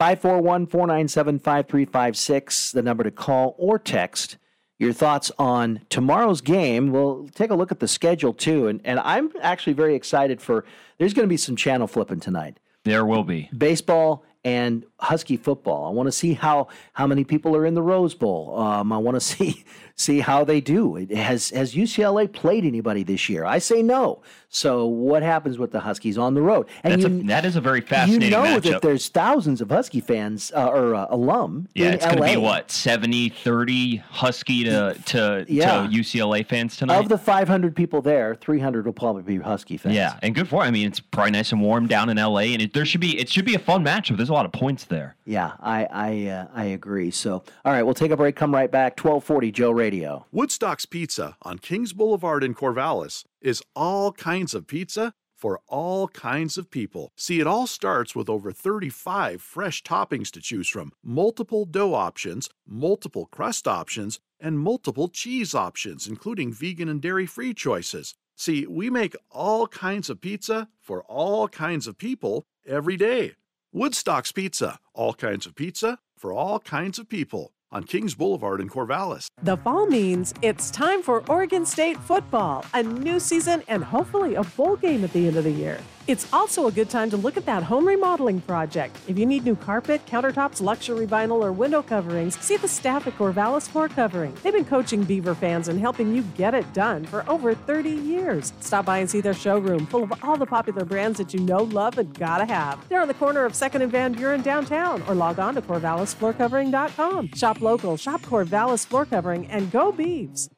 541 497 5356, the number to call or text your thoughts on tomorrow's game. We'll take a look at the schedule too. And, and I'm actually very excited for, there's going to be some channel flipping tonight. There will be. Baseball and Husky football. I want to see how how many people are in the Rose Bowl. Um, I want to see see how they do. It has has UCLA played anybody this year? I say no. So what happens with the Huskies on the road? And you, a, that is a very fascinating. You know matchup. that there's thousands of Husky fans uh, or uh, alum. Yeah, it's going to be what 70, 30 Husky to to, Yeah. to UCLA fans tonight. Of the 500 people there, 300 will probably be Husky fans. yeah, and good for. I mean, it's probably nice and warm down in LA, and it, there should be it should be a fun matchup. There's a lot of points there. Yeah, I I uh, I agree. So, all right, we'll take a break. Come right back. 1240 Joe Radio. Woodstock's Pizza on Kings Boulevard in Corvallis is all kinds of pizza for all kinds of people. See, it all starts with over 35 fresh toppings to choose from, multiple dough options, multiple crust options, and multiple cheese options, including vegan and dairy free choices. See, we make all kinds of pizza for all kinds of people every day. Woodstock's Pizza, all kinds of pizza for all kinds of people on Kings Boulevard in Corvallis. The fall means it's time for Oregon State football, a new season, and hopefully a bowl game at the end of the year. It's also a good time to look at that home remodeling project. If you need new carpet, countertops, luxury vinyl, or window coverings, see the staff at Corvallis Floor Covering. They've been coaching Beaver fans and helping you get it done for over 30 years. Stop by and see their showroom full of all the popular brands that you know, love, and gotta have. They're on the corner of 2nd and Van Buren downtown, or log on to CorvallisFloorCovering.com. Shop local, shop Corvallis Floor Covering, and go Beavs.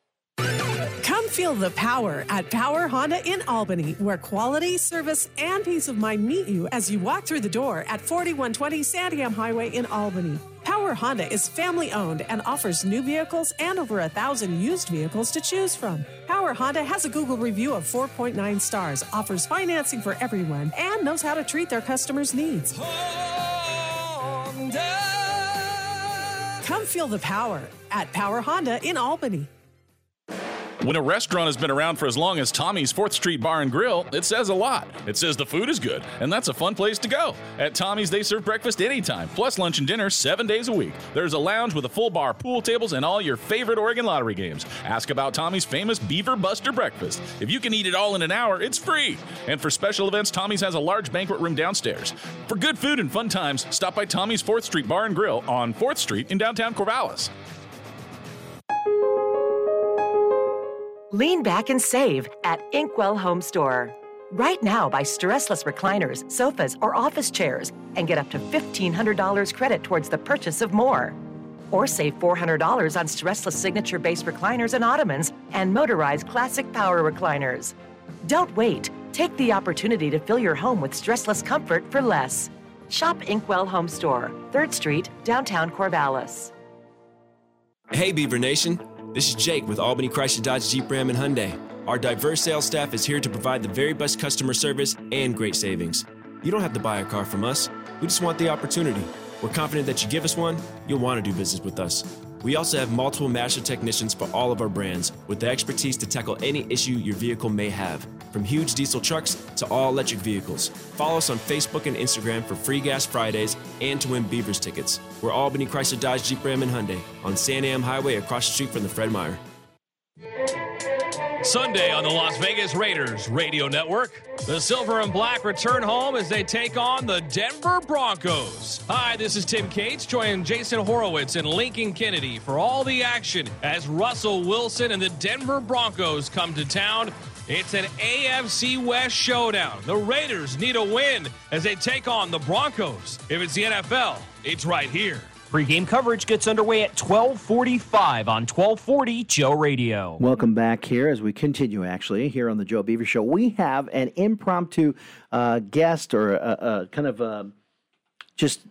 Come feel the power at Power Honda in Albany, where quality, service, and peace of mind meet you as you walk through the door at 4120 Santiam Highway in Albany. Power Honda is family owned and offers new vehicles and over a thousand used vehicles to choose from. Power Honda has a Google review of 4.9 stars, offers financing for everyone, and knows how to treat their customers' needs. Honda. Come feel the power at Power Honda in Albany. When a restaurant has been around for as long as Tommy's 4th Street Bar and Grill, it says a lot. It says the food is good, and that's a fun place to go. At Tommy's, they serve breakfast anytime, plus lunch and dinner seven days a week. There's a lounge with a full bar, pool tables, and all your favorite Oregon Lottery games. Ask about Tommy's famous Beaver Buster breakfast. If you can eat it all in an hour, it's free. And for special events, Tommy's has a large banquet room downstairs. For good food and fun times, stop by Tommy's 4th Street Bar and Grill on 4th Street in downtown Corvallis. Lean back and save at Inkwell Home Store. Right now, buy stressless recliners, sofas, or office chairs and get up to $1,500 credit towards the purchase of more. Or save $400 on stressless signature based recliners and ottomans and motorized classic power recliners. Don't wait. Take the opportunity to fill your home with stressless comfort for less. Shop Inkwell Home Store, 3rd Street, downtown Corvallis. Hey, Beaver Nation. This is Jake with Albany Chrysler Dodge Jeep Ram and Hyundai. Our diverse sales staff is here to provide the very best customer service and great savings. You don't have to buy a car from us. We just want the opportunity. We're confident that you give us one, you'll want to do business with us. We also have multiple master technicians for all of our brands with the expertise to tackle any issue your vehicle may have, from huge diesel trucks to all electric vehicles. Follow us on Facebook and Instagram for free gas Fridays and to win Beavers tickets. We're Albany Chrysler Dodge Jeep Ram and Hyundai on Santiam Highway across the street from the Fred Meyer. Sunday on the Las Vegas Raiders Radio Network. The Silver and Black return home as they take on the Denver Broncos. Hi, this is Tim Cates, joining Jason Horowitz and Lincoln Kennedy for all the action as Russell Wilson and the Denver Broncos come to town. It's an AFC West showdown. The Raiders need a win as they take on the Broncos. If it's the NFL, it's right here. Pre-game coverage gets underway at 1245 on 1240 Joe Radio. Welcome back here as we continue, actually, here on the Joe Beaver Show. We have an impromptu uh, guest or a, a kind of a, just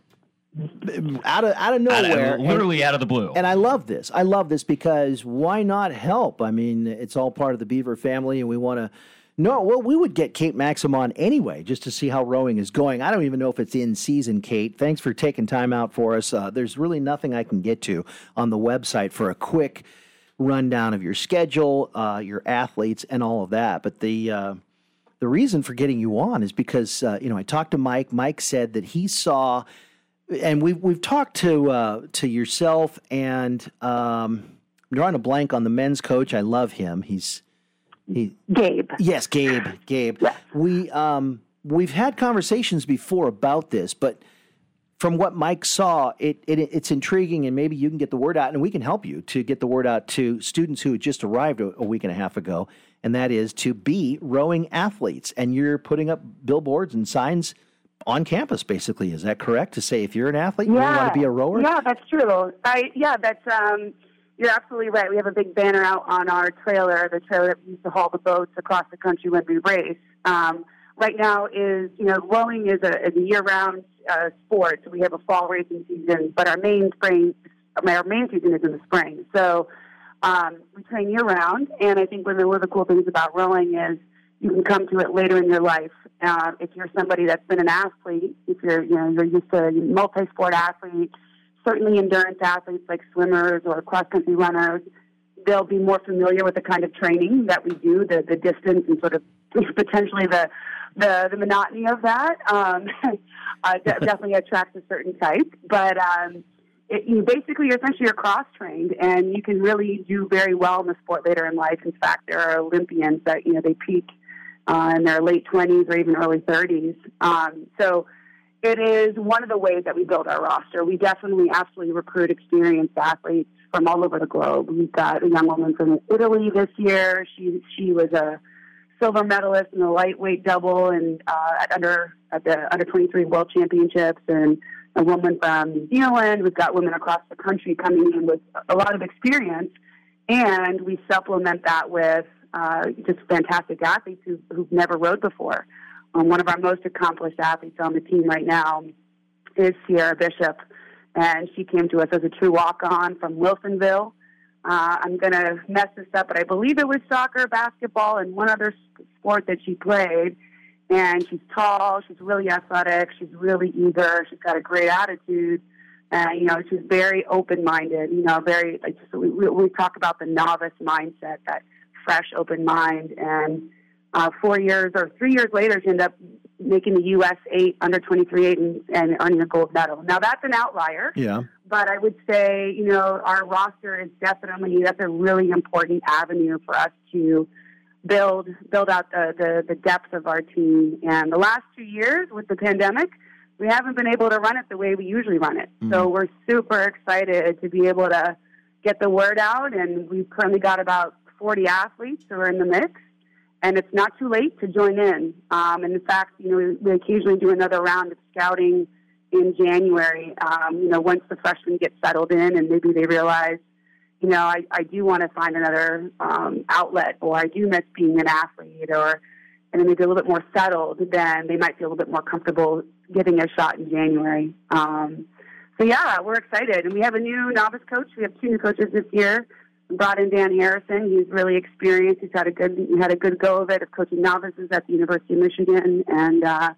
out of out of Out of- nowhere, literally out of the blue. And I love this. I love this because why not help? I mean, it's all part of the Beaver family, and we want to. No, well, we would get Kate Maxim on anyway, just to see how rowing is going. I don't even know if it's in season, Kate. Thanks for taking time out for us. Uh, there's really nothing I can get to on the website for a quick rundown of your schedule, uh, your athletes, and all of that. But the uh, the reason for getting you on is because uh, you know I talked to Mike. Mike said that he saw, and we've we've talked to uh, to yourself and um, I'm drawing a blank on the men's coach. I love him. He's he Gabe. Yes, Gabe. Gabe. We um we've had conversations before about this, but from what Mike saw, it, it it's intriguing, and maybe you can get the word out, and we can help you to get the word out to students who had just arrived a, a week and a half ago, and that is to be rowing athletes. And you're putting up billboards and signs on campus, basically. Is that correct to say if you're an athlete, you want to be a rower? Yeah, that's true. I yeah, that's um, you're absolutely right. We have a big banner out on our trailer, the trailer that we used to haul the boats across the country when we race. Um, right now is you know rowing is a, a year-round uh, sport. So we have a fall racing season, but our main spring, our main season is in the spring. So um, we train year-round, and I think one of the, cool things about rowing is you can come to it later in your life. Uh, if you're somebody that's been an athlete, if you're you know you're used to multi-sport athlete, certainly endurance athletes like swimmers or cross-country runners, they'll be more familiar with the kind of training that we do, the the distance and sort of potentially the the, the monotony of that. Um, uh, de- definitely attracts a certain type, but. Um, it, you basically essentially you're cross trained and you can really do very well in the sport later in life. In fact, there are Olympians that you know they peak uh, in their late 20s or even early 30s. Um, so it is one of the ways that we build our roster. We definitely absolutely recruit experienced athletes from all over the globe. We've got a young woman from Italy this year. She she was a silver medalist in the lightweight double and uh, at under at the under 23 World Championships and a woman from New Zealand. We've got women across the country coming in with a lot of experience, and we supplement that with uh, just fantastic athletes who've, who've never rode before. Um, one of our most accomplished athletes on the team right now is Sierra Bishop, and she came to us as a true walk-on from Wilsonville. Uh, I'm going to mess this up, but I believe it was soccer, basketball, and one other sport that she played. And she's tall, she's really athletic, she's really eager, she's got a great attitude. Uh, you know, she's very open-minded. You know, very like just, we, we talk about the novice mindset, that fresh, open mind. And uh, four years or three years later, she ended up making the U.S. eight under 23 eight and, and earning a gold medal. Now that's an outlier. Yeah. But I would say, you know, our roster is definitely that's a really important avenue for us to build build out the, the, the depth of our team. And the last two years with the pandemic, we haven't been able to run it the way we usually run it. Mm-hmm. So we're super excited to be able to get the word out. And we've currently got about 40 athletes who are in the mix. And it's not too late to join in. Um, and in fact, you know, we, we occasionally do another round of scouting in January. Um, you know, once the freshmen get settled in and maybe they realize, you know, I, I do want to find another um, outlet, or I do miss being an athlete, or and then maybe a little bit more settled, then they might feel a little bit more comfortable giving a shot in January. Um, so yeah, we're excited, and we have a new novice coach. We have two new coaches this year. Brought in Dan Harrison. He's really experienced. He's had a good he had a good go of it of coaching novices at the University of Michigan, and uh,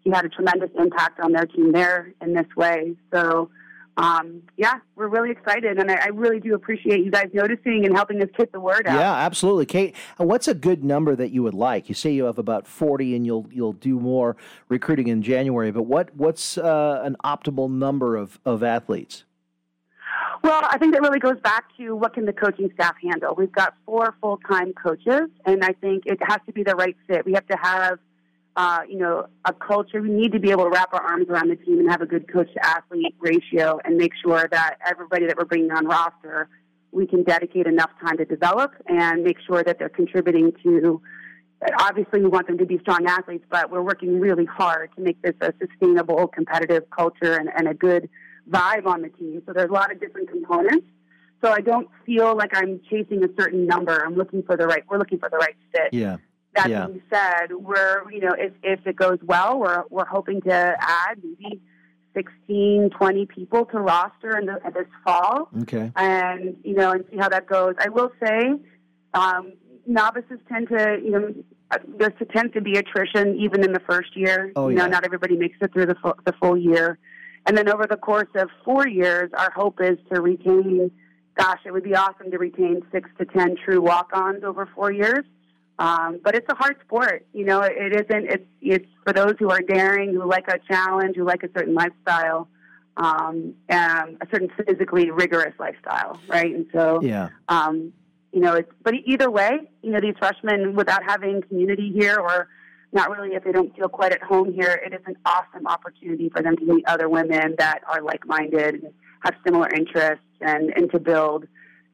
he had a tremendous impact on their team there in this way. So, um, yeah, we're really excited, and I, I, really do appreciate you guys noticing and helping us get the word out. Yeah, absolutely, Kate. What's a good number that you would like? You say you have about forty, and you'll you'll do more recruiting in January. But what what's uh, an optimal number of of athletes? Well, I think that really goes back to what can the coaching staff handle. We've got four full time coaches, and I think it has to be the right fit. We have to have uh, you know, a culture. We need to be able to wrap our arms around the team and have a good coach to athlete ratio and make sure that everybody that we're bringing on roster, we can dedicate enough time to develop and make sure that they're contributing to. Obviously, we want them to be strong athletes, but we're working really hard to make this a sustainable, competitive culture and, and a good vibe on the team. So there's a lot of different components. So I don't feel like I'm chasing a certain number. I'm looking for the right. We're looking for the right fit. Yeah. That yeah. being said, we're you know if if it goes well, we're we're hoping to add maybe 16, 20 people to roster in the, this fall. Okay. And you know and see how that goes. I will say, um, novices tend to you know there's tends to be attrition even in the first year. Oh, you know, yeah. not everybody makes it through the full, the full year. And then over the course of four years, our hope is to retain. Gosh, it would be awesome to retain six to ten true walk-ons over four years. Um, but it's a hard sport. You know, it, isn't. It's it's for those who are daring, who like a challenge, who like a certain lifestyle, um, and a certain physically rigorous lifestyle, right? And so, Yeah. um, you know, it's, but either way, you know, these freshmen, without having community here or not really if they don't feel quite at home here, it is an awesome opportunity for them to meet other women that are like-minded and have similar interests and, and to build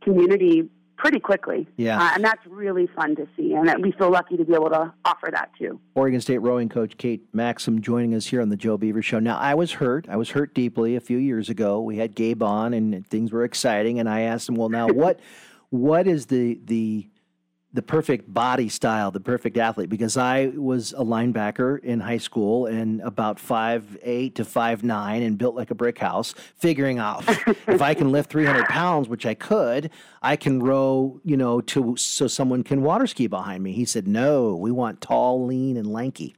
community pretty quickly. Yeah. Uh, and that's really fun to see. And we feel lucky to be able to offer that too. Oregon State rowing coach Kate Maxim joining us here on the Joe Beaver Show. Now, I was hurt. I was hurt deeply a few years ago. We had Gabe on, and things were exciting. And I asked him, "Well, now what? what is the the the perfect body style, the perfect athlete, because I was a linebacker in high school and about five eight to five nine and built like a brick house, figuring out if I can lift three hundred pounds, which I could, I can row, you know, to so someone can water ski behind me. He said, No, we want tall, lean, and lanky.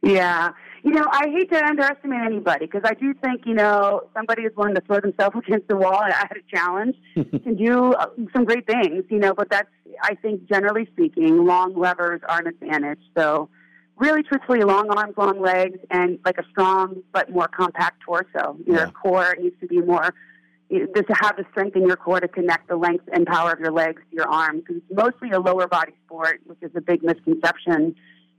Yeah. You know, I hate to underestimate anybody because I do think, you know, somebody is willing to throw themselves against the wall and I had a challenge can do uh, some great things, you know, but that's, I think, generally speaking, long levers are an advantage. So, really, truthfully, long arms, long legs, and like a strong but more compact torso. Your Yeah. core needs to be more, you know, just to have the strength in your core to connect the length and power of your legs to your arms. 'Cause it's mostly a lower body sport, which is a big misconception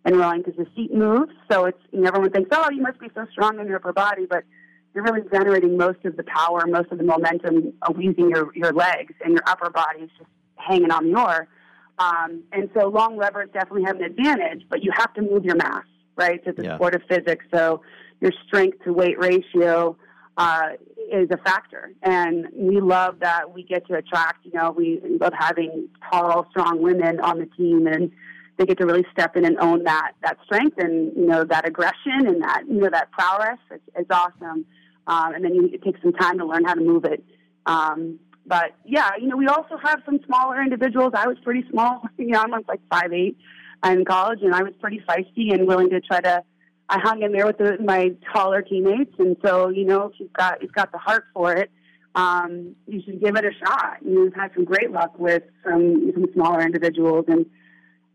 in rowing because the seat moves. So it's you know, everyone thinks, oh, you must be so strong in your upper body, but you're really generating most of the power, most of the momentum of using your your legs, and your upper body is just hanging on the oar. Um, and so long levers definitely have an advantage, but you have to move your mass, right? It's a Yeah. sport of physics, so your strength to weight ratio uh, is a factor. And we love that we get to attract, you know, we love having tall, strong women on the team and they get to really step in and own that that strength and you know that aggression and that you know that prowess. It's, it's awesome, um, and then you it takes some time to learn how to move it. Um, but yeah, you know, we also have some smaller individuals. I was pretty small. You know, I'm like five eight in college, and I was pretty feisty and willing to try to. I hung in there with the, my taller teammates, and so you know, if you've got you've got the heart for it, um, you should give it a shot. You know, we've had some great luck with some some smaller individuals, and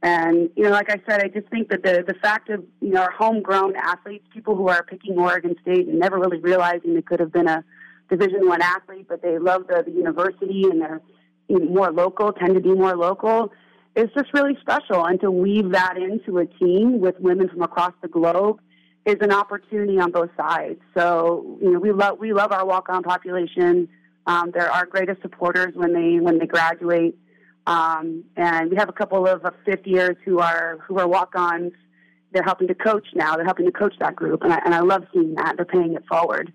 and you know, like I said, I just think that the the fact of you know our homegrown athletes, people who are picking Oregon State and never really realizing they could have been a Division One athlete, but they love the, the university and they're more local, tend to be more local. It's just really special, and to weave that into a team with women from across the globe is an opportunity on both sides. So you know, we love we love our walk-on population. Um, they're our greatest supporters when they when they graduate. Um, and we have a couple of uh, fifth years who are who are walk-ons. They're helping to coach now. They're helping to coach that group, and I, and I love seeing that. They're paying it forward.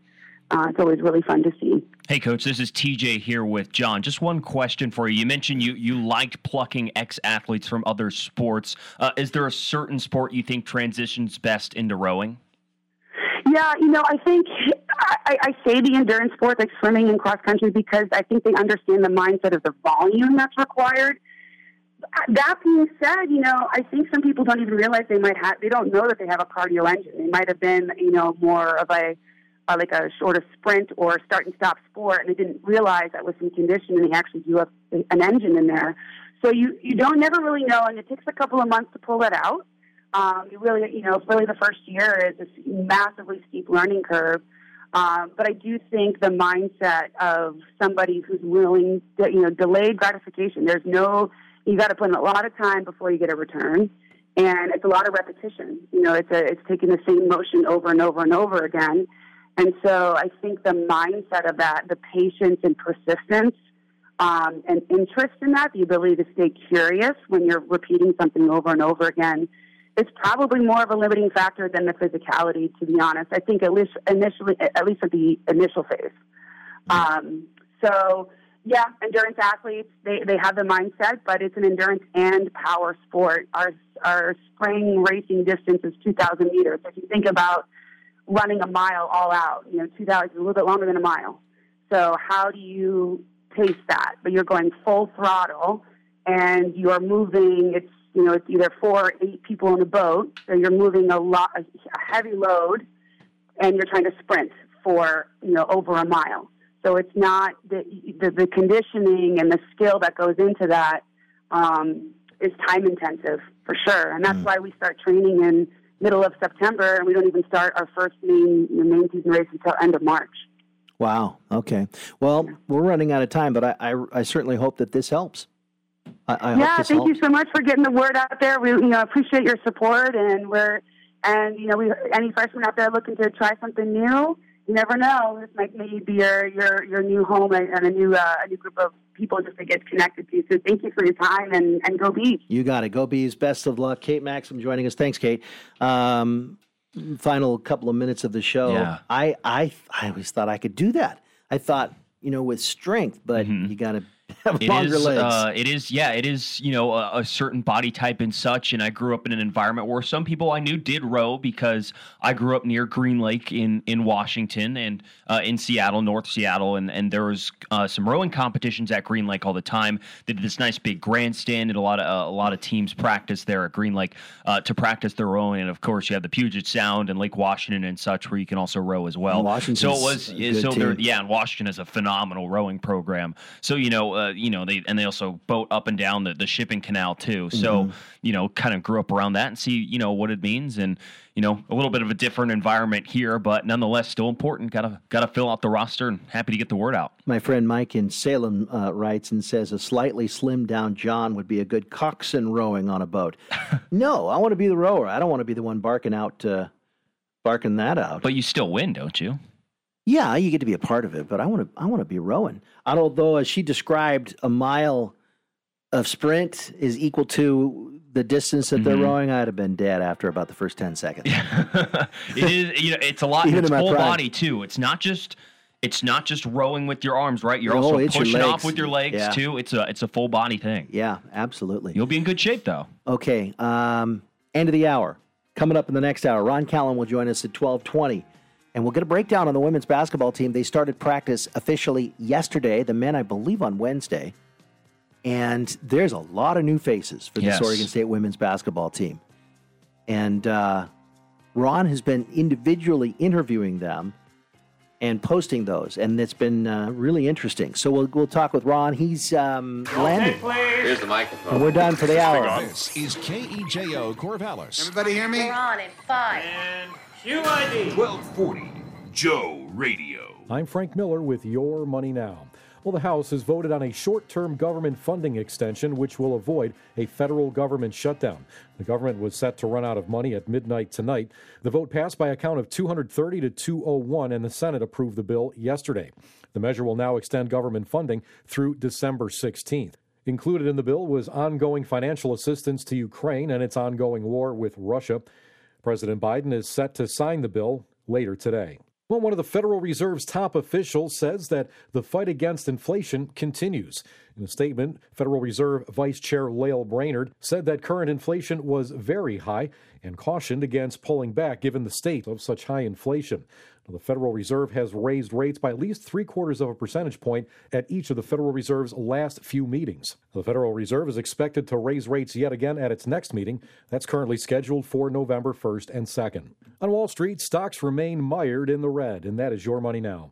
Uh, it's always really fun to see. Hey, coach, this is TJ here with John. Just one question for you. You mentioned you you liked plucking ex athletes from other sports. Uh, is there a certain sport you think transitions best into rowing? Yeah, you know, I think I, I say the endurance sports like swimming and cross country because I think they understand the mindset of the volume that's required. That being said, you know, I think some people don't even realize they might have. They don't know that they have a cardio engine. They might have been, you know, more of a uh, like a short of sprint or start and stop sport, and they didn't realize that with some conditioning they actually do have an engine in there. So you you don't never really know, and it takes a couple of months to pull that out. Um, really, you know, really the first year is this massively steep learning curve. Um, but I do think the mindset of somebody who's willing, to, you know, delayed gratification. There's no, you got to put in a lot of time before you get a return, and it's a lot of repetition. You know, it's a, it's taking the same motion over and over and over again. And so I think the mindset of that, the patience and persistence, um, and interest in that, the ability to stay curious when you're repeating something over and over again, is probably more of a limiting factor than the physicality. To be honest, I think at least initially, at least at the initial phase. Um, so yeah, endurance athletes they, they have the mindset, but it's an endurance and power sport. Our our spring racing distance is 2,000 meters. If you think about running a mile all out, you know, 2,000 is a little bit longer than a mile. So how do you pace that? But you're going full throttle, and you're moving. It's you know, it's either four or eight people in a boat, so you're moving a lot, a heavy load, and you're trying to sprint for you know over a mile. So it's not the the, the conditioning and the skill that goes into that um, is time intensive for sure, and that's why we start training in middle of September, and we don't even start our first main main season race until end of March. Wow. Okay. Well, we're running out of time, but I, I, I certainly hope that this helps. I, I yeah, hope thank helps. you so much for getting the word out there. We you know appreciate your support, and we're and you know we any freshmen out there looking to try something new. You never know. This might maybe be your your your new home and, and a new uh, a new group of people just to get connected to. So thank you for your time and and go Bees. You got it. Go Bees. Best of luck. Kate Maxim joining us. Thanks, Kate. Um, final couple of minutes of the show. Yeah. I, I, I always thought I could do that. I thought, you know, with strength, but you got to have Mm-hmm. It longer is, legs. uh, it is, yeah, it is, you know, a, a certain body type and such. And I grew up in an environment where some people I knew did row because I grew up near Green Lake in in Washington and uh, in Seattle, North Seattle, and and there was uh, some rowing competitions at Green Lake all the time. They did this nice big grandstand, and a lot of uh, a lot of teams practice there at Green Lake uh, to practice their rowing. And of course, you have the Puget Sound and Lake Washington and such where you can also row as well. And Washington's so it was, a yeah, good so there, yeah, and Washington has a phenomenal rowing program. So you know, uh, you know they and they also boat up and down the, the shipping canal too. So Mhm. you know, kind of grew up around that and see you know what it means, and you know, a little bit of a different environment here, but nonetheless still important. Gotta gotta fill out the roster, and happy to get the word out. My friend Mike in Salem uh, writes and says a slightly slimmed down John would be a good coxswain rowing on a boat. no, I want to be the rower. I don't want to be the one barking out, uh, barking that out. But you still win, don't you? Yeah, you get to be a part of it, but I want to. I want to be rowing. Although, as she described, a mile of sprint is equal to the distance that they're Mhm. rowing. I'd have been dead after about the first ten seconds. It is you know it's a lot. Even it's full body too. It's not just. It's not just rowing with your arms, right? You're No, also pushing off with your legs Yeah. too. It's a it's a full body thing. Yeah, absolutely. You'll be in good shape though. Okay, um, end of the hour. Coming up in the next hour, Ron Callan will join us at 1220. And we'll get a breakdown on the women's basketball team. They started practice officially yesterday, the men, I believe, on Wednesday. And there's a lot of new faces for Yes. this Oregon State women's basketball team. And uh, Ron has been individually interviewing them and posting those. And it's been uh, really interesting. So we'll, we'll talk with Ron. He's um, landing. Here's the microphone. And we're done for the hour. This is KEJO Corvallis. Everybody hear me? We're on in five. And QID. 1240 Joe Radio. I'm Frank Miller with Your Money Now. Well, the House has voted on a short term government funding extension which will avoid a federal government shutdown. The government was set to run out of money at midnight tonight. The vote passed by a count of 230 to 201, and the Senate approved the bill yesterday. The measure will now extend government funding through December 16th. Included in the bill was ongoing financial assistance to Ukraine and its ongoing war with Russia. President Biden is set to sign the bill later today. Well, one of the Federal Reserve's top officials says that the fight against inflation continues. In a statement, Federal Reserve Vice Chair Lael Brainard said that current inflation was very high and cautioned against pulling back given the state of such high inflation. The Federal Reserve has raised rates by at least three quarters of a percentage point at each of the Federal Reserve's last few meetings. The Federal Reserve is expected to raise rates yet again at its next meeting. That's currently scheduled for November 1st and 2nd. On Wall Street, stocks remain mired in the red, and that is your money now.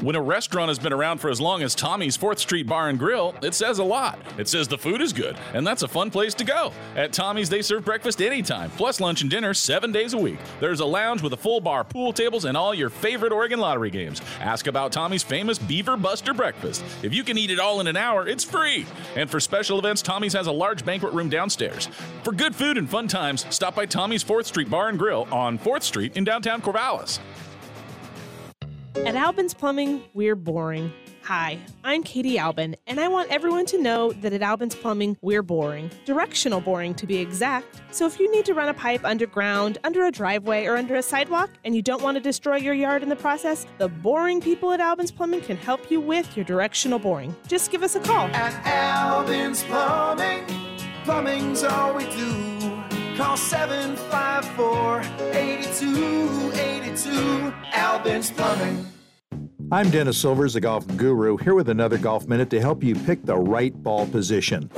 When a restaurant has been around for as long as Tommy's 4th Street Bar and Grill, it says a lot. It says the food is good, and that's a fun place to go. At Tommy's, they serve breakfast anytime, plus lunch and dinner seven days a week. There's a lounge with a full bar, pool tables, and all your favorite Oregon lottery games. Ask about Tommy's famous Beaver Buster breakfast. If you can eat it all in an hour, it's free. And for special events, Tommy's has a large banquet room downstairs. For good food and fun times, stop by Tommy's 4th Street Bar and Grill on 4th Street in downtown Corvallis. At Albin's Plumbing, we're boring. Hi, I'm Katie Albin, and I want everyone to know that at Albin's Plumbing, we're boring. Directional boring, to be exact. So if you need to run a pipe underground, under a driveway, or under a sidewalk, and you don't want to destroy your yard in the process, the boring people at Albin's Plumbing can help you with your directional boring. Just give us a call. At Albin's Plumbing, plumbing's all we do. Call 754 8282. Albin's Plumbing. I'm Dennis Silvers, the golf guru, here with another golf minute to help you pick the right ball position.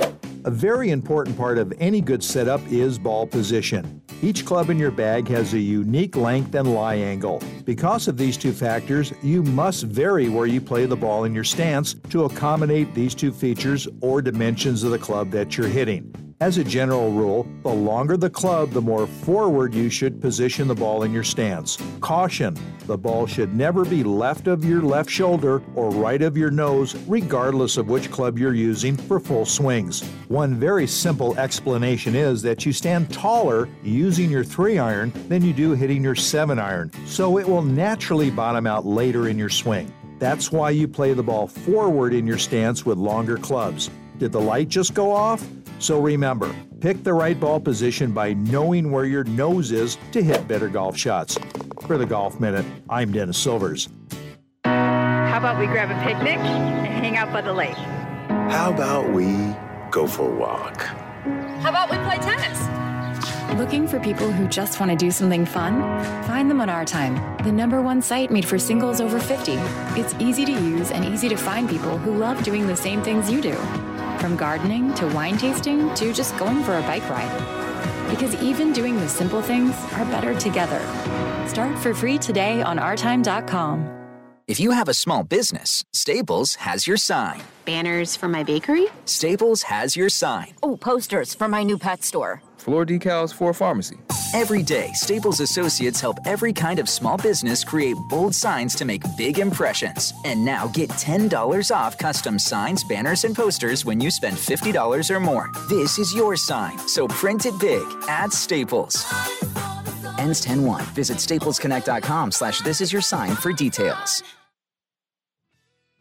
A very important part of any good setup is ball position. Each club in your bag has a unique length and lie angle. Because of these two factors, you must vary where you play the ball in your stance to accommodate these two features or dimensions of the club that you're hitting. As a general rule, the longer the club, the more forward you should position the ball in your stance. Caution the ball should never be left of your left shoulder or right of your nose, regardless of which club you're using for full swings. One very simple explanation is that you stand taller using your 3 iron than you do hitting your 7 iron, so it will naturally bottom out later in your swing. That's why you play the ball forward in your stance with longer clubs. Did the light just go off? So remember, pick the right ball position by knowing where your nose is to hit better golf shots. For the Golf Minute, I'm Dennis Silvers. How about we grab a picnic and hang out by the lake? How about we go for a walk? How about we play tennis? Looking for people who just want to do something fun? Find them on Our Time, the number one site made for singles over 50. It's easy to use and easy to find people who love doing the same things you do. From gardening to wine tasting to just going for a bike ride. Because even doing the simple things are better together. Start for free today on ourtime.com. If you have a small business, Staples has your sign. Banners for my bakery? Staples has your sign. Oh, posters for my new pet store. Floor decals for a pharmacy. Every day, Staples associates help every kind of small business create bold signs to make big impressions. And now get $10 off custom signs, banners, and posters when you spend $50 or more. This is your sign, so print it big at Staples. Ends 10-1. Visit staplesconnect.com slash this is your sign for details.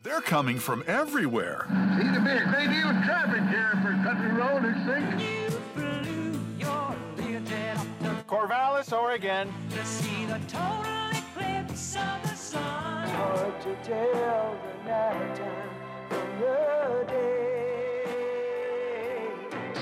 They're coming from everywhere. Need to be a great deal of traffic here for Country Road, I think. Corvallis, Oregon. To see the total eclipse of the sun. Hard to tell the nighttime from the day.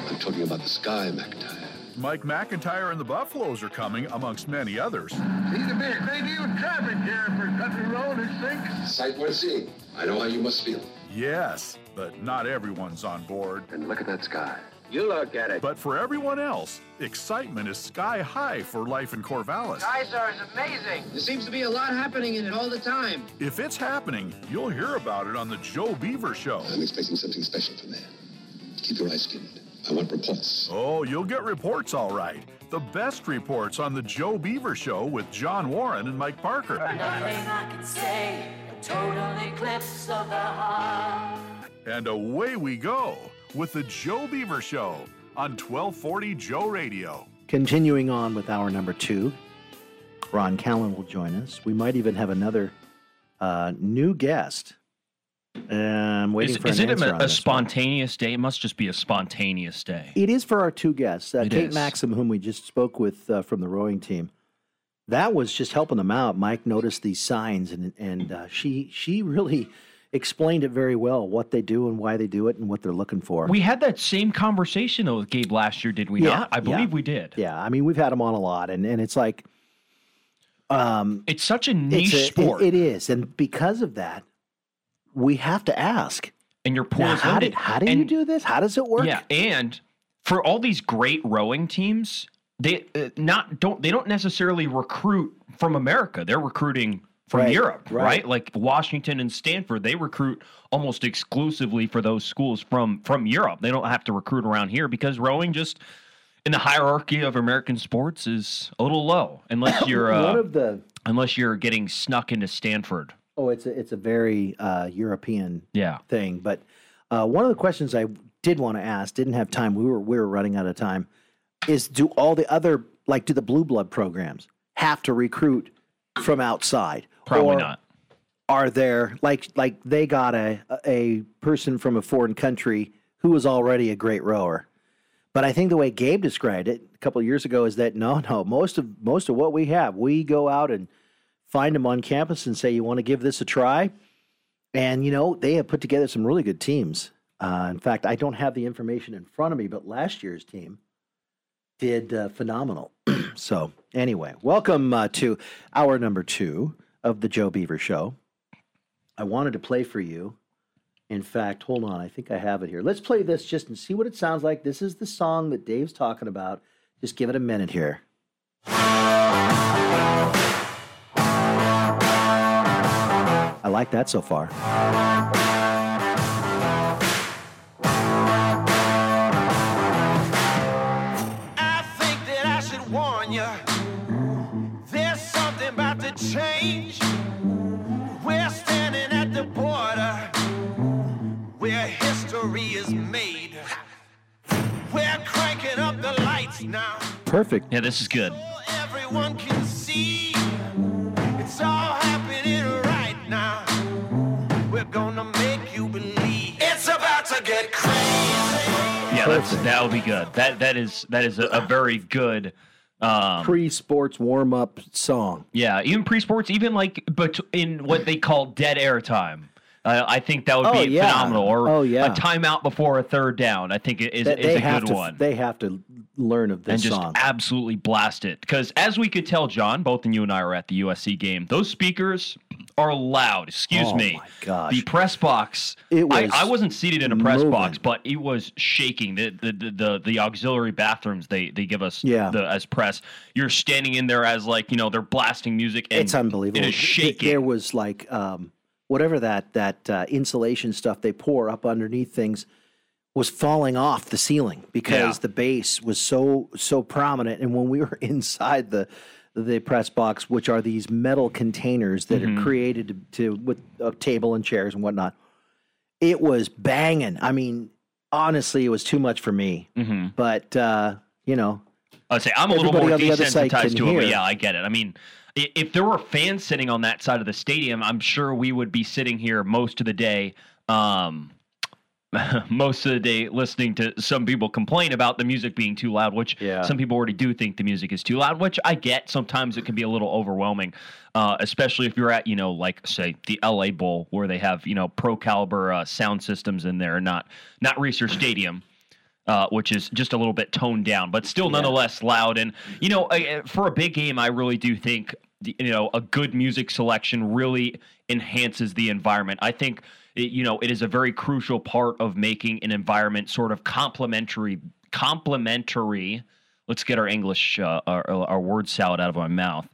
I'm talking about the sky, McIntyre. Mike McIntyre and the Buffaloes are coming, amongst many others. Need to be a great deal of traffic here for Country Road, I think. Sight worth seeing. I know how you must feel. Yes, but not everyone's on board. And look at that sky. You look at it. But for everyone else, excitement is sky high for life in Corvallis. Skystar is amazing. There seems to be a lot happening in it all the time. If it's happening, you'll hear about it on the Joe Beaver Show. I'm expecting something special from there. Keep your eyes skinned. I want reports. Oh, you'll get reports all right. The best reports on the Joe Beaver Show with John Warren and Mike Parker. Nothing I can say, a total eclipse of the heart. And away we go with the Joe Beaver Show on 1240 Joe Radio. Continuing on with our number two, Ron Callan will join us. We might even have another uh, new guest. Um, waiting is, for is an it a, a this one. spontaneous day? It must just be a spontaneous day. It is for our two guests, uh, Kate is. Maxim, whom we just spoke with uh, from the rowing team. That was just helping them out. Mike noticed these signs, and and uh, she she really explained it very well what they do and why they do it and what they're looking for. We had that same conversation though with Gabe last year, did we not? I believe yeah. we did. Yeah, I mean we've had them on a lot, and and it's like, um, it's such a niche a- it- sport. it is, and because of that, we have to ask. and your pool Now, is how limited. how do you do this? How does it work? Yeah, and for all these great rowing teams, they uh, not don't they don't necessarily recruit from America. They're recruiting from Right, Europe, right. right. Like Washington and Stanford, they recruit almost exclusively for those schools from from Europe. They don't have to recruit around here because rowing just in the hierarchy of American sports is a little low unless you're uh, One of the unless you're getting snuck into Stanford. Oh, it's a, it's a very uh, European Yeah. thing. But uh, one of the questions I did want to ask, didn't have time. We were we were running out of time. Is do all the other like do the blue blood programs have to recruit from outside? Probably Or- not. are there like like they got a a person from a foreign country who was already a great rower. But I think the way Gabe described it a couple of years ago is that no, no, most of most of what we have, we go out and find them on campus and say, "You want to give this a try?" And you know, they have put together some really good teams. Uh, in fact, I don't have the information in front of me, but last year's team did uh, phenomenal. so, anyway, welcome uh, to hour number two of the Joe Beaver Show. I wanted to play for you. In fact, hold on, I think I have it here. Let's play this just and see what it sounds like. This is the song that Dave's talking about. Just give it a minute here. I like that so far. I think that I should warn you. There's something about to change. We're standing at the border where history is made. We're cranking up the lights now. Perfect. Yeah, this is good. Everyone Yeah, that's that would be good. That that is that is a, a very good. Um, Pre-sports warm-up song. yeah, even pre-sports, even like but in what they call dead air time. Uh, I think that would Oh, be yeah. phenomenal. Or Oh, yeah. a timeout before a third down. I think it is, That is a have good to, one. They have to learn of this and just song. absolutely blast it. Because as we could tell, John, both and you and I were at the USC game. Those speakers are loud. Excuse me. Oh, me. my gosh. The press box. It I, was I wasn't seated in a press moving. box, but it was shaking. The the, the the the auxiliary bathrooms they they give us Yeah. the, as press. You're standing in there as like you know they're blasting music. And it's unbelievable. It is shaking. There was like um, whatever that that uh, insulation stuff they pour up underneath things was falling off the ceiling because Yeah. the base was so so prominent. And when we were inside the the press box, which are these metal containers that Mhm. are created to, to with a table and chairs and whatnot, it was banging. I mean, honestly, it was too much for me. Mhm. But uh, you know, I'd say I'm a little more on the other side desensitized to it, but yeah, I get it. I mean, if there were fans sitting on that side of the stadium, I'm sure we would be sitting here most of the day. Um, most of the day listening to some people complain about the music being too loud, which Yeah. some people already do think the music is too loud, which I get. Sometimes it can be a little overwhelming, uh, especially if you're at, you know, like say the LA Bowl where they have, you know, pro caliber uh, sound systems in there, not not Reser Stadium uh, which is just a little bit toned down, but still nonetheless loud. And you know, uh, for a big game, I really do think you know a good music selection really enhances the environment. I think it, you know it is a very crucial part of making an environment sort of complementary. Complementary. Let's get our English, uh, our, our word salad out of my mouth.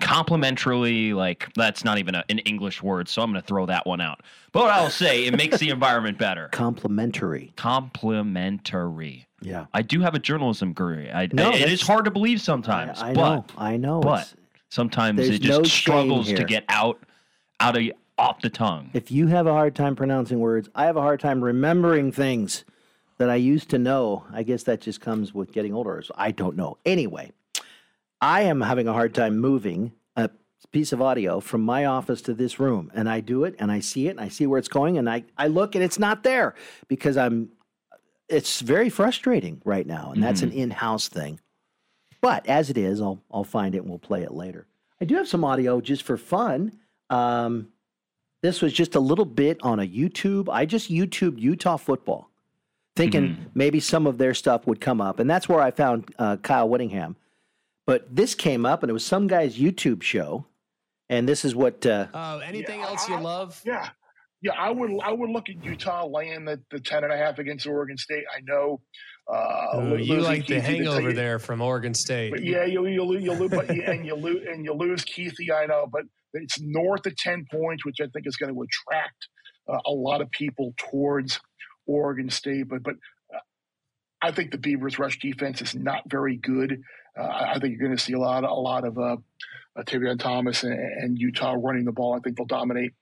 Complementarily, like that's not even a, an English word, so I'm going to throw that one out. But I'll say, it makes the environment better. complimentary. Complimentary. Yeah. I do have a journalism degree. I, No, it is hard to believe sometimes. I but, know. I know. But It's- sometimes there's it just no struggles to get out out of off the tongue. If you have a hard time pronouncing words, I have a hard time remembering things that I used to know. I guess that just comes with getting older. So I don't know. Anyway, I am having a hard time moving a piece of audio from my office to this room. And I do it and I see it and I see where it's going and I, I look and it's not there because I'm it's very frustrating right now. And that's an mm. in-house thing. But as it is, I'll I'll find it and we'll play it later. I do have some audio just for fun. Um, this was just a little bit on a YouTube. I just YouTube Utah football, thinking maybe some of their stuff would come up, and that's where I found uh, Kyle Whittingham. But this came up, and it was some guy's YouTube show, and this is what. Uh, Uh, anything else you love? Yeah. Yeah, I would I would look at Utah laying the, the ten and a half against Oregon State. I know uh, Ooh, you like the Keithy to hangover there from Oregon State. But yeah, you you you, lose, but and you lose and you lose Keithy. I know, but it's north of ten points, which I think is going to attract uh, a lot of people towards Oregon State. But but uh, I think the Beavers' rush defense is not very good. Uh, I think you're going to see a lot a lot of uh, uh, Tavion Thomas and, and Utah running the ball. I think they'll dominate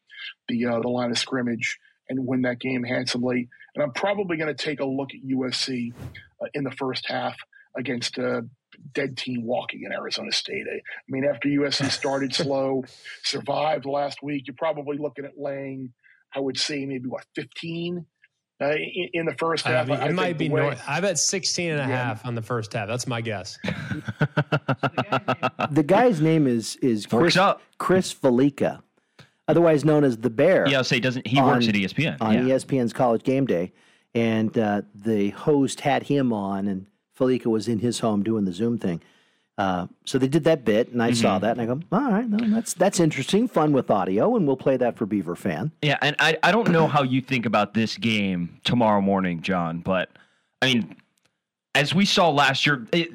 the uh, the line of scrimmage and win that game handsomely. And I'm probably going to take a look at USC uh, in the first half against a dead team walking in Arizona State. I, I mean, after USC started slow, survived last week, you're probably looking at laying, I would say, maybe what, 15 uh, in, in, the first half. Uh, it might be way, north. I bet 16 and a yeah. half on the first half. That's my guess. the guy's name is is Chris, Chris Fallica, otherwise known as the Bear. Yeah, I'll say doesn't he on, works at ESPN on yeah. ESPN's College Game Day, and uh, the host had him on, and Fallica was in his home doing the Zoom thing. Uh, so they did that bit, and I mm-hmm. saw that, and I go, all right, no, that's that's interesting, fun with audio, and we'll play that for Beaver fan. Yeah, and I I don't know how you think about this game tomorrow morning, John, but I mean, as we saw last year, it,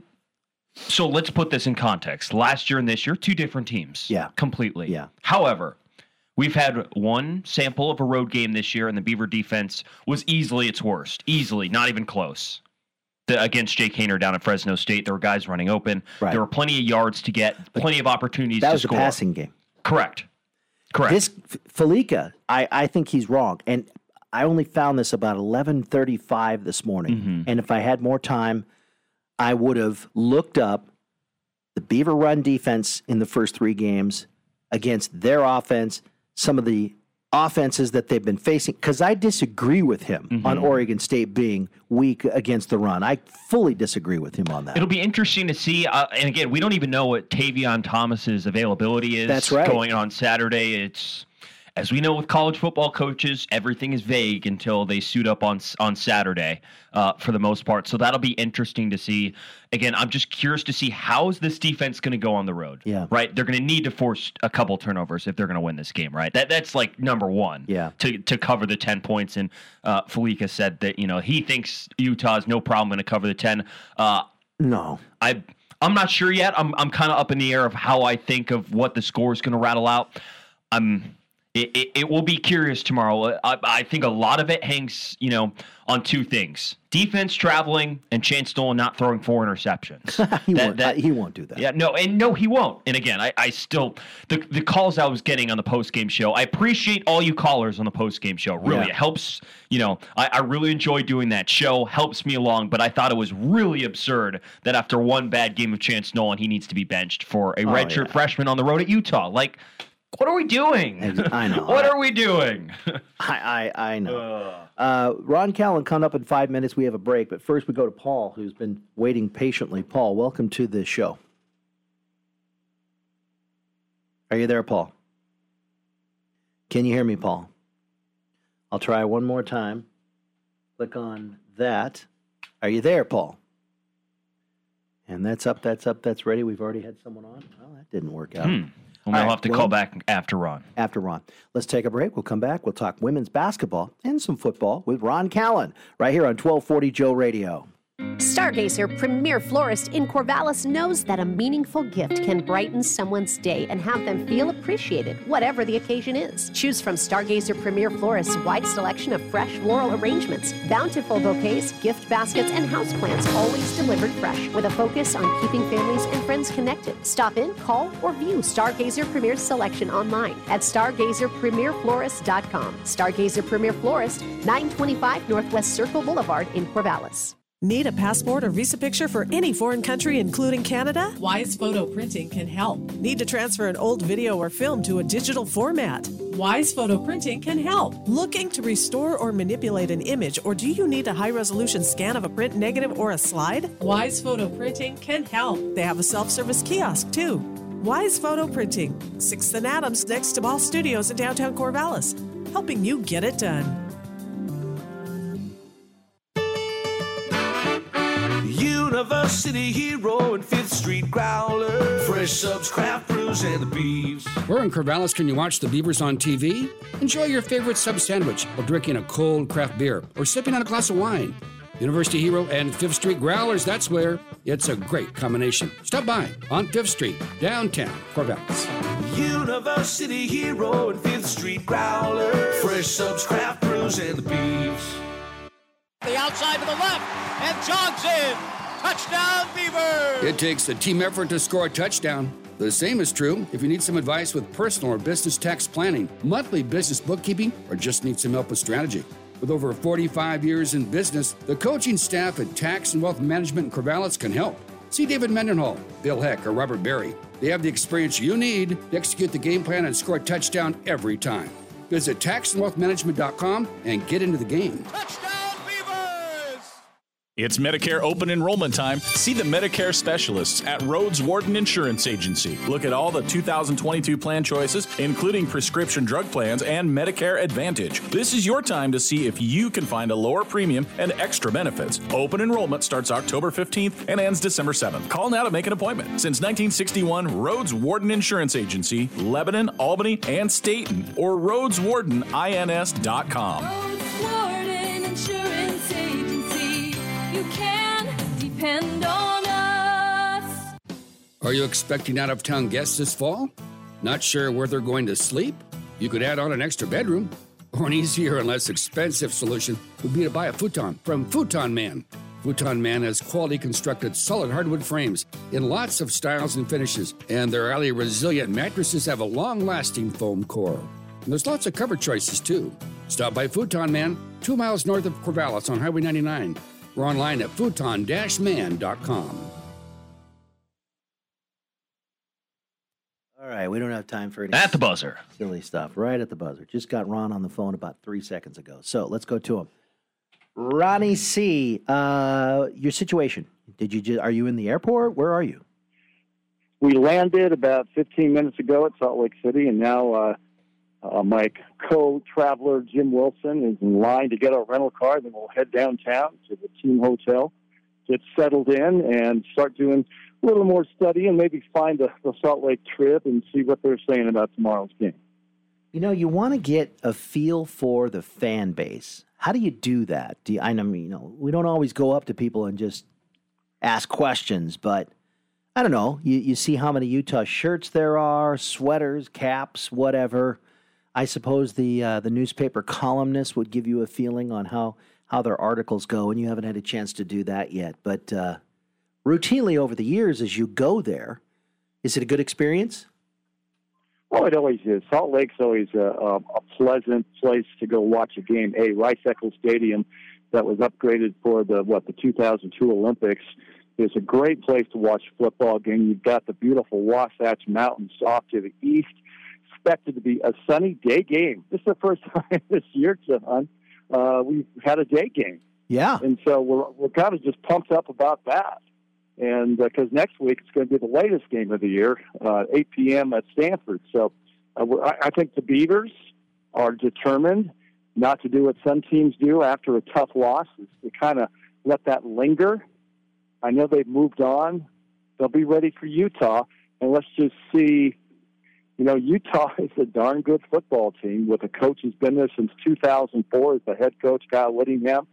so let's put this in context. Last year and this year, two different teams. Yeah, completely. Yeah. However, we've had one sample of a road game this year, and the Beaver defense was easily its worst, easily, not even close the, against Jake Haener down at Fresno State. There were guys running open. Right. There were plenty of yards to get, plenty of opportunities that to was score. a passing game. Correct. Correct. This Fallica, I, I think he's wrong. And I only found this about 11:35 this morning. Mm-hmm. And if I had more time, I would have looked up the Beaver run defense in the first 3 games against their offense, some of the offenses that they've been facing because I disagree with him mm-hmm. on Oregon State being weak against the run. I fully disagree with him on that. It'll be interesting to see. Uh, and again, we don't even know what Tavion Thomas's availability is. That's right. Going on Saturday, it's as we know with college football coaches, everything is vague until they suit up on on Saturday uh, for the most part. So that'll be interesting to see. Again, I'm just curious to see how is this defense going to go on the road. Yeah, right. They're going to need to force a couple turnovers if they're going to win this game. Right. That that's like number one. Yeah. To to cover the ten points, and uh, Fallica said that you know he thinks Utah's no problem going to cover the ten. Uh, no, I. I'm not sure yet. I'm I'm kind of up in the air of how I think of what the score is going to rattle out. I'm it, it, it, will be curious tomorrow. I, I, think a lot of it hangs, you know, on two things: defense traveling and Chance Nolan not throwing four interceptions. he, that, won't, that, he won't do that. Yeah, no, and no, he won't. And again, I, I still the the calls I was getting on the post game show. I appreciate all you callers on the post game show. Really, yeah. it helps. You know, I, I really enjoy doing that show. Helps me along. But I thought it was really absurd that after one bad game of Chance Nolan, he needs to be benched for a oh, redshirt yeah. freshman on the road at Utah. Like what are we doing? I know. what are we doing? I, I, I know. Uh, Ron Callan coming up in five minutes. We have a break, but first we go to Paul, who's been waiting patiently. Paul, welcome to the show. Are you there, Paul? Can you hear me, Paul? I'll try one more time. Click on that. Are you there, Paul? And that's up, that's up, that's ready. We've already had someone on. Well, that didn't work out. Hmm. We'll right, have to well, call back after Ron. After Ron. Let's take a break. We'll come back. We'll talk women's basketball and some football with Ron Callan right here on 1240 Joe Radio. Stargazer Premier Florist in Corvallis knows that a meaningful gift can brighten someone's day and have them feel appreciated, whatever the occasion is. Choose from Stargazer Premier Florist's wide selection of fresh floral arrangements, bountiful bouquets, gift baskets, and houseplants, always delivered fresh, with a focus on keeping families and friends connected. Stop in, call, or view Stargazer Premier's selection online at stargazerpremierflorist.com. Stargazer Premier Florist, 925 Northwest Circle Boulevard in Corvallis. Need a passport or visa picture for any foreign country, including Canada? Wise Photo Printing can help. Need to transfer an old video or film to a digital format? Wise Photo Printing can help. Looking to restore or manipulate an image, or do you need a high resolution scan of a print negative or a slide? Wise Photo Printing can help. They have a self service kiosk too. Wise Photo Printing, 6th and Adams next to Ball Studios in downtown Corvallis, helping you get it done. University Hero and Fifth Street Growler. Fresh subs, craft brews, and the beefs. Where in Corvallis can you watch the Beavers on TV? Enjoy your favorite sub sandwich while drinking a cold craft beer or sipping on a glass of wine. University Hero and Fifth Street Growlers, that's where. It's a great combination. Stop by on Fifth Street, downtown Corvallis. University Hero and Fifth Street Growler. Fresh subs, craft brews, and the beefs. The outside to the left, and jogs in. Touchdown! It takes a team effort to score a touchdown. The same is true if you need some advice with personal or business tax planning, monthly business bookkeeping, or just need some help with strategy. With over 45 years in business, the coaching staff at Tax and Wealth Management in Corvallis can help. See David Mendenhall, Bill Heck, or Robert Berry. They have the experience you need to execute the game plan and score a touchdown every time. Visit taxandwealthmanagement.com and get into the game. It's Medicare open enrollment time. See the Medicare specialists at Rhodes Warden Insurance Agency. Look at all the 2022 plan choices, including prescription drug plans and Medicare Advantage. This is your time to see if you can find a lower premium and extra benefits. Open enrollment starts October 15th and ends December 7th. Call now to make an appointment. Since 1961, Rhodes Warden Insurance Agency, Lebanon, Albany, and Stayton, or RhodesWardenINS.com. Warden depend on us. Are you expecting out of town guests this fall? Not sure where they're going to sleep? You could add on an extra bedroom. Or an easier and less expensive solution would be to buy a futon from Futon Man. Futon Man has quality constructed solid hardwood frames in lots of styles and finishes, and their highly resilient mattresses have a long lasting foam core. And there's lots of cover choices too. Stop by Futon Man, two miles north of Corvallis on Highway 99, or online at futon man.com. All right, we don't have time for any At the buzzer. silly stuff. Right at the buzzer. Just got Ron on the phone about three seconds ago. So let's go to him. Ronnie C, uh, your situation. Did you just, are you in the airport? Where are you? We landed about 15 minutes ago at Salt Lake City, and now uh, uh, my co-traveler Jim Wilson is in line to get our rental car. Then we'll head downtown to the team hotel, get settled in, and start doing a little more study, and maybe find the, the Salt Lake trip and see what they're saying about tomorrow's game. You know, you want to get a feel for the fan base. How do you do that? Do you, I know, you know, we don't always go up to people and just ask questions, but I don't know. You, you see how many Utah shirts there are, sweaters, caps, whatever. I suppose the uh, the newspaper columnists would give you a feeling on how how their articles go, and you haven't had a chance to do that yet. But uh, routinely over the years, as you go there, is it a good experience? Oh, it always is. Salt Lake's always a, a, a pleasant place to go watch a game. A Rice Eccles Stadium that was upgraded for the what the 2002 Olympics is a great place to watch a football game. You've got the beautiful Wasatch Mountains off to the east. Expected to be a sunny day game. This is the first time this year, John, uh, we've had a day game. Yeah. And so we're we're kind of just pumped up about that. And because next week it's going to be the latest game of the year, uh, 8 p.m. at Stanford. So uh, we're- I, I think the Beavers are determined not to do what some teams do after a tough loss, is to kind of let that linger. I know they've moved on. They'll be ready for Utah. And let's just see, you know, Utah is a darn good football team with a coach who's been there since 2004 as the head coach, Kyle Whittingham.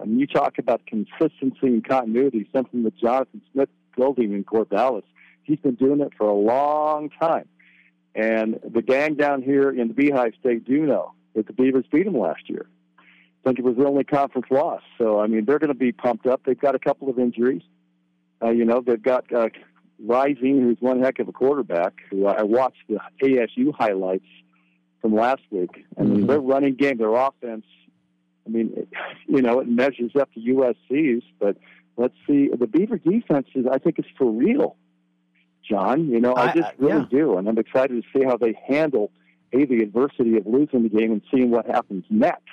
And you talk about consistency and continuity, something that Jonathan Smith building in Corvallis. He's been doing it for a long time. And the gang down here in the Beehive State do know that the Beavers beat them last year. I think it was their only conference loss. So, I mean, they're going to be pumped up. They've got a couple of injuries. Uh, you know, they've got uh, Rising, who's one heck of a quarterback, who I watched the ASU highlights from last week. I mean, mm-hmm. their running game, their offense, I mean, it, you know, it measures up to USC's, but let's see. The Beaver defense is, I think, is for real, John. You know, I, I- just I- really yeah. do. And I'm excited to see how they handle, A, the adversity of losing the game and seeing what happens next.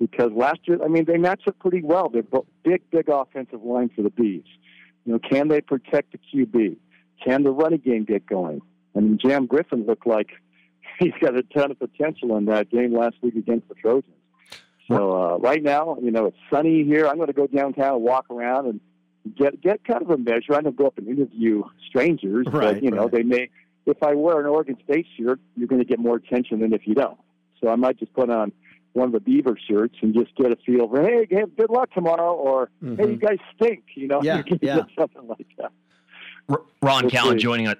Because last year, I mean, they matched up pretty well. They're big, big offensive line for the Bees. You know, can they protect the QB? Can the running game get going? I mean, Jam Griffin looked like he's got a ton of potential in that game last week against the Trojans. So uh, right now, you know, it's sunny here. I'm going to go downtown and walk around and get get kind of a measure. I'm going to go up and interview strangers, Right, but you know, right. they may. If I wear an Oregon State shirt, you're going to get more attention than if you don't. So I might just put on one of the Beaver shirts and just get a feel for, hey, hey, good luck tomorrow, or hey, mm-hmm. you guys stink. You know, Yeah, you yeah. something like that. Ron We'll Callan see. joining us.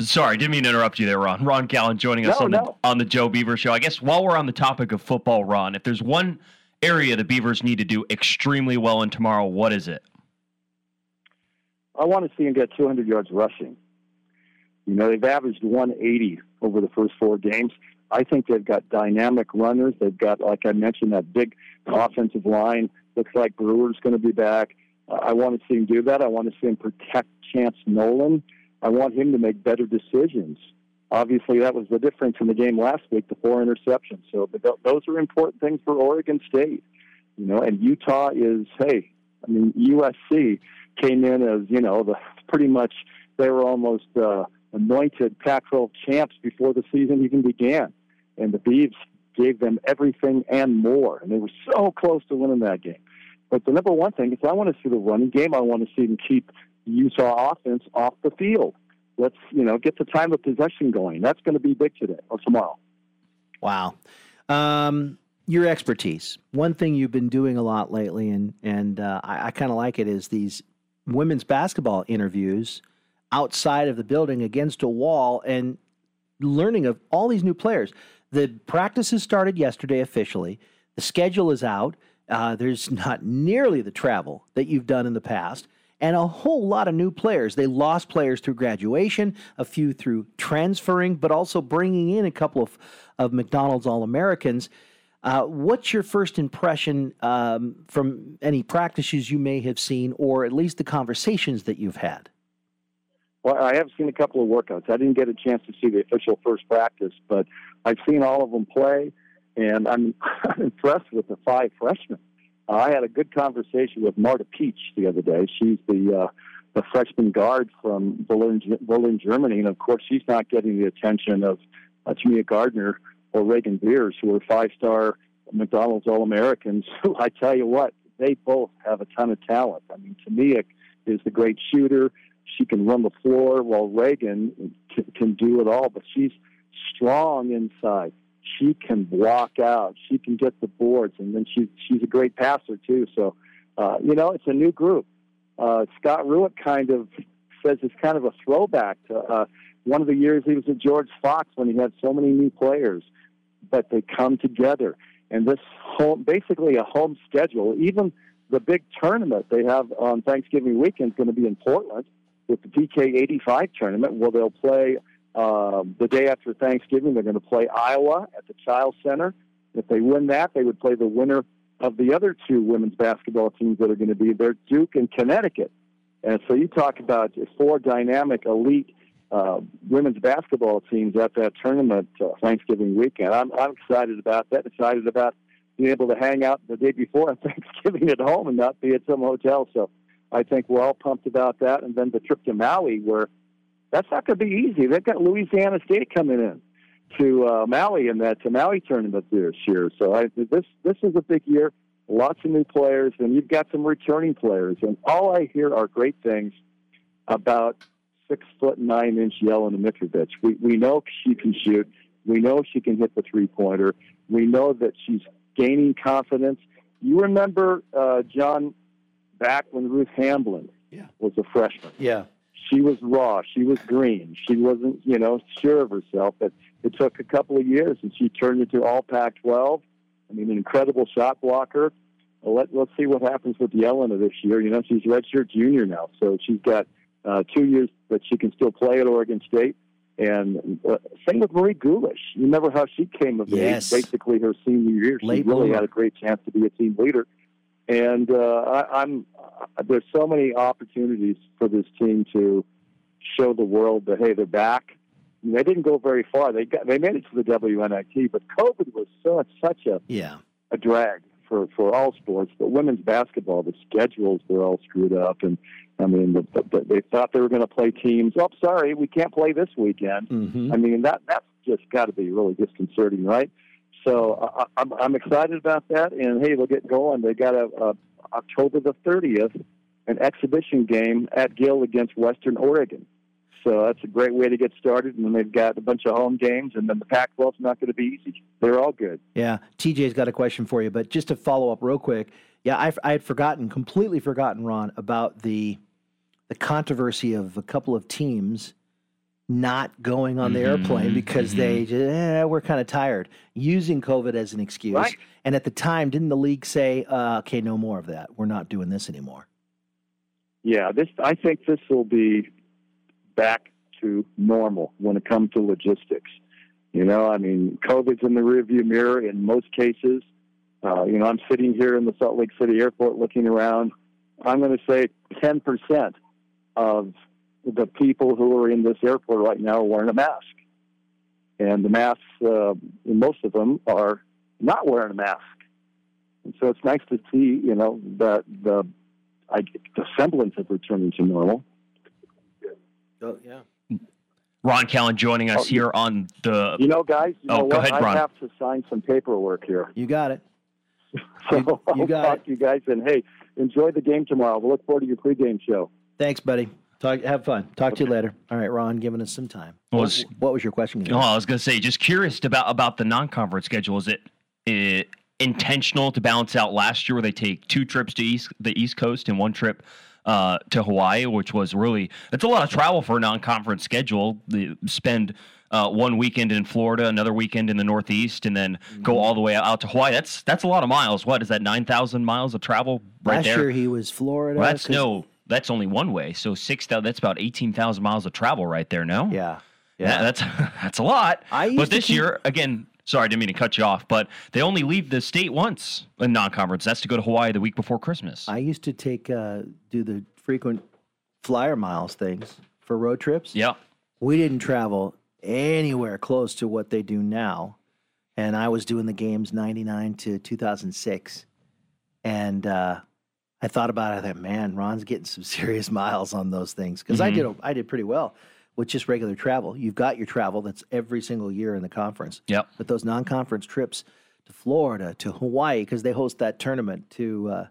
Sorry, didn't mean to interrupt you there, Ron. Ron Callan joining us No, on the no. on the Joe Beaver Show. I guess while we're on the topic of football, Ron, if there's one area the Beavers need to do extremely well in tomorrow, what is it? I want to see him get 200 yards rushing. You know, they've averaged 180 over the first four games. I think they've got dynamic runners. They've got, like I mentioned, that big offensive line. Looks like Brewer's going to be back. I want to see him do that. I want to see him protect Chance Nolan. I want him to make better decisions. Obviously, that was the difference in the game last week, the four interceptions. So those are important things for Oregon State. You know, and Utah is, hey, I mean, USC came in as, you know, the pretty much they were almost uh, anointed Pac-12 champs before the season even began. And the Beavs gave them everything and more. And they were so close to winning that game. But the number one thing is I want to see the running game. I want to see them keep Utah offense off the field. Let's, you know, get the time of possession going. That's going to be big today or tomorrow. Wow. Um, your expertise. One thing you've been doing a lot lately, and and uh, I, I kind of like it, is these women's basketball interviews outside of the building against a wall and learning of all these new players. The practices started yesterday officially. The schedule is out. Uh, there's not nearly the travel that you've done in the past, and a whole lot of new players. They lost players through graduation, a few through transferring, but also bringing in a couple of, of McDonald's All Americans. Uh, what's your first impression um, from any practices you may have seen, or at least the conversations that you've had? Well, I have seen a couple of workouts. I didn't get a chance to see the official first practice, but I've seen all of them play, and I'm, I'm impressed with the five freshmen. Uh, I had a good conversation with Marta Pietsch the other day. She's the uh, the freshman guard from Berlin, Berlin, Germany, and of course, she's not getting the attention of uh, Timea Gardiner or Raegan Beers, who are five-star McDonald's All-Americans. Who I tell you what, they both have a ton of talent. I mean, Timea is the great shooter. She can run the floor, while Raegan can, can do it all. But she's strong inside. She can block out. She can get the boards, and then she she's a great passer too. So, uh, you know, it's a new group. Uh, Scott Rueck kind of says it's kind of a throwback to uh, one of the years he was at George Fox when he had so many new players, but they come together. And this home, basically a home schedule, even the big tournament they have on Thanksgiving weekend is going to be in Portland with the PK 85 tournament, where they'll play um, the day after Thanksgiving. They're going to play Iowa at the Chiles Center. If they win that, they would play the winner of the other two women's basketball teams that are going to be there, Duke and Connecticut. And so you talk about four dynamic, elite uh, women's basketball teams at that tournament uh, Thanksgiving weekend. I'm, I'm excited about that. Excited about being able to hang out the day before Thanksgiving at home and not be at some hotel. So I think we're all pumped about that. And then the trip to Maui, where that's not going to be easy. They've got Louisiana State coming in to uh, Maui in that to Maui tournament this year. So I, this this is a big year. Lots of new players, and you've got some returning players. And all I hear are great things about six foot nine inch Jelena Mitrovic. We we know she can shoot. We know she can hit the three pointer. We know that she's gaining confidence. You remember uh, John back when Ruth Hamblin yeah. was a freshman. Yeah. She was raw. She was green. She wasn't, you know, sure of herself. But it took a couple of years, and she turned into All Pac-12. I mean, an incredible shot blocker. Let, let's see what happens with Jelena this year. You know, she's redshirt junior now, so she's got uh, two years but she can still play at Oregon State. And uh, same with Marie Gülich. You remember how she came of Yes. age, basically her senior year. She Late really bloomer. had a great chance to be a team leader. And uh, I, I'm uh, there's so many opportunities for this team to show the world that hey, they're back. And they didn't go very far. They got they made it to the WNIT, but COVID was so such a Yeah. a drag for for all sports. But women's basketball, the schedules were all screwed up, and I mean, the, the, they thought they were going to play teams. Oh, sorry, we can't play this weekend. Mhm. I mean, that that's just got to be really disconcerting, right? So I, I'm I'm excited about that, and hey, we'll get going. They got a, a October the 30th, an exhibition game at Gill against Western Oregon. So that's a great way to get started. And then they've got a bunch of home games, and then the Pac-12's not going to be easy. They're all good. Yeah, TJ's got a question for you, but just to follow up real quick, yeah, I, I had forgotten, completely forgotten, Ron, about the the controversy of a couple of teams not going on the airplane because they just, eh, we're kind of tired, using COVID as an excuse. Right. And at the time, didn't the league say, uh, "Okay, no more of that. We're not doing this anymore." Yeah, this I think this will be back to normal when it comes to logistics. You know, I mean, COVID's in the rearview mirror in most cases. Uh, you know, I'm sitting here in the Salt Lake City airport looking around. I'm going to say 10% of the people who are in this airport right now are wearing a mask. And the masks, uh, most of them are not wearing a mask. And so it's nice to see, you know, that the, I, the semblance of returning to normal. Oh, yeah. Ron Callan joining us Oh, here on the. You know, guys, you oh, know go what? ahead, I have to sign some paperwork here. You got it. So I'll got talk to you guys, and hey, enjoy the game tomorrow. We'll look forward to your pregame show. Thanks, buddy. Talk, have fun. Talk to you later. All right, Ron, giving us some time. What What was- what was your question? Oh, I was going to say, just curious about about the non-conference schedule. Is it, it intentional to balance out last year, where they take two trips to east the East Coast and one trip uh, to Hawaii, which was really it's a lot of travel for a non-conference schedule. They spend uh, one weekend in Florida, another weekend in the Northeast, and then go Mm-hmm. all the way out to Hawaii. That's that's a lot of miles. What is that? Nine thousand miles of travel right Last there. year he was Florida. Well, that's 'cause- no. That's only one way. So six thousand. That's about eighteen thousand miles of travel right there. No. Yeah. Yeah. that's that's a lot. I but this keep- year, again, sorry, I didn't mean to cut you off, but they only leave the state once in non-conference. That's to go to Hawaii the week before Christmas. I used to take uh, do the frequent flyer miles things for road trips. Yeah. We didn't travel anywhere close to what they do now, and I was doing the games '99 to 2006, and uh, I thought about it. I thought, man, Ron's getting some serious miles on those things because I Mhm. did I did pretty well with just regular travel. You've got your travel that's every single year in the conference. Yep. But those non-conference trips to Florida, to Hawaii, because they host that tournament, to uh,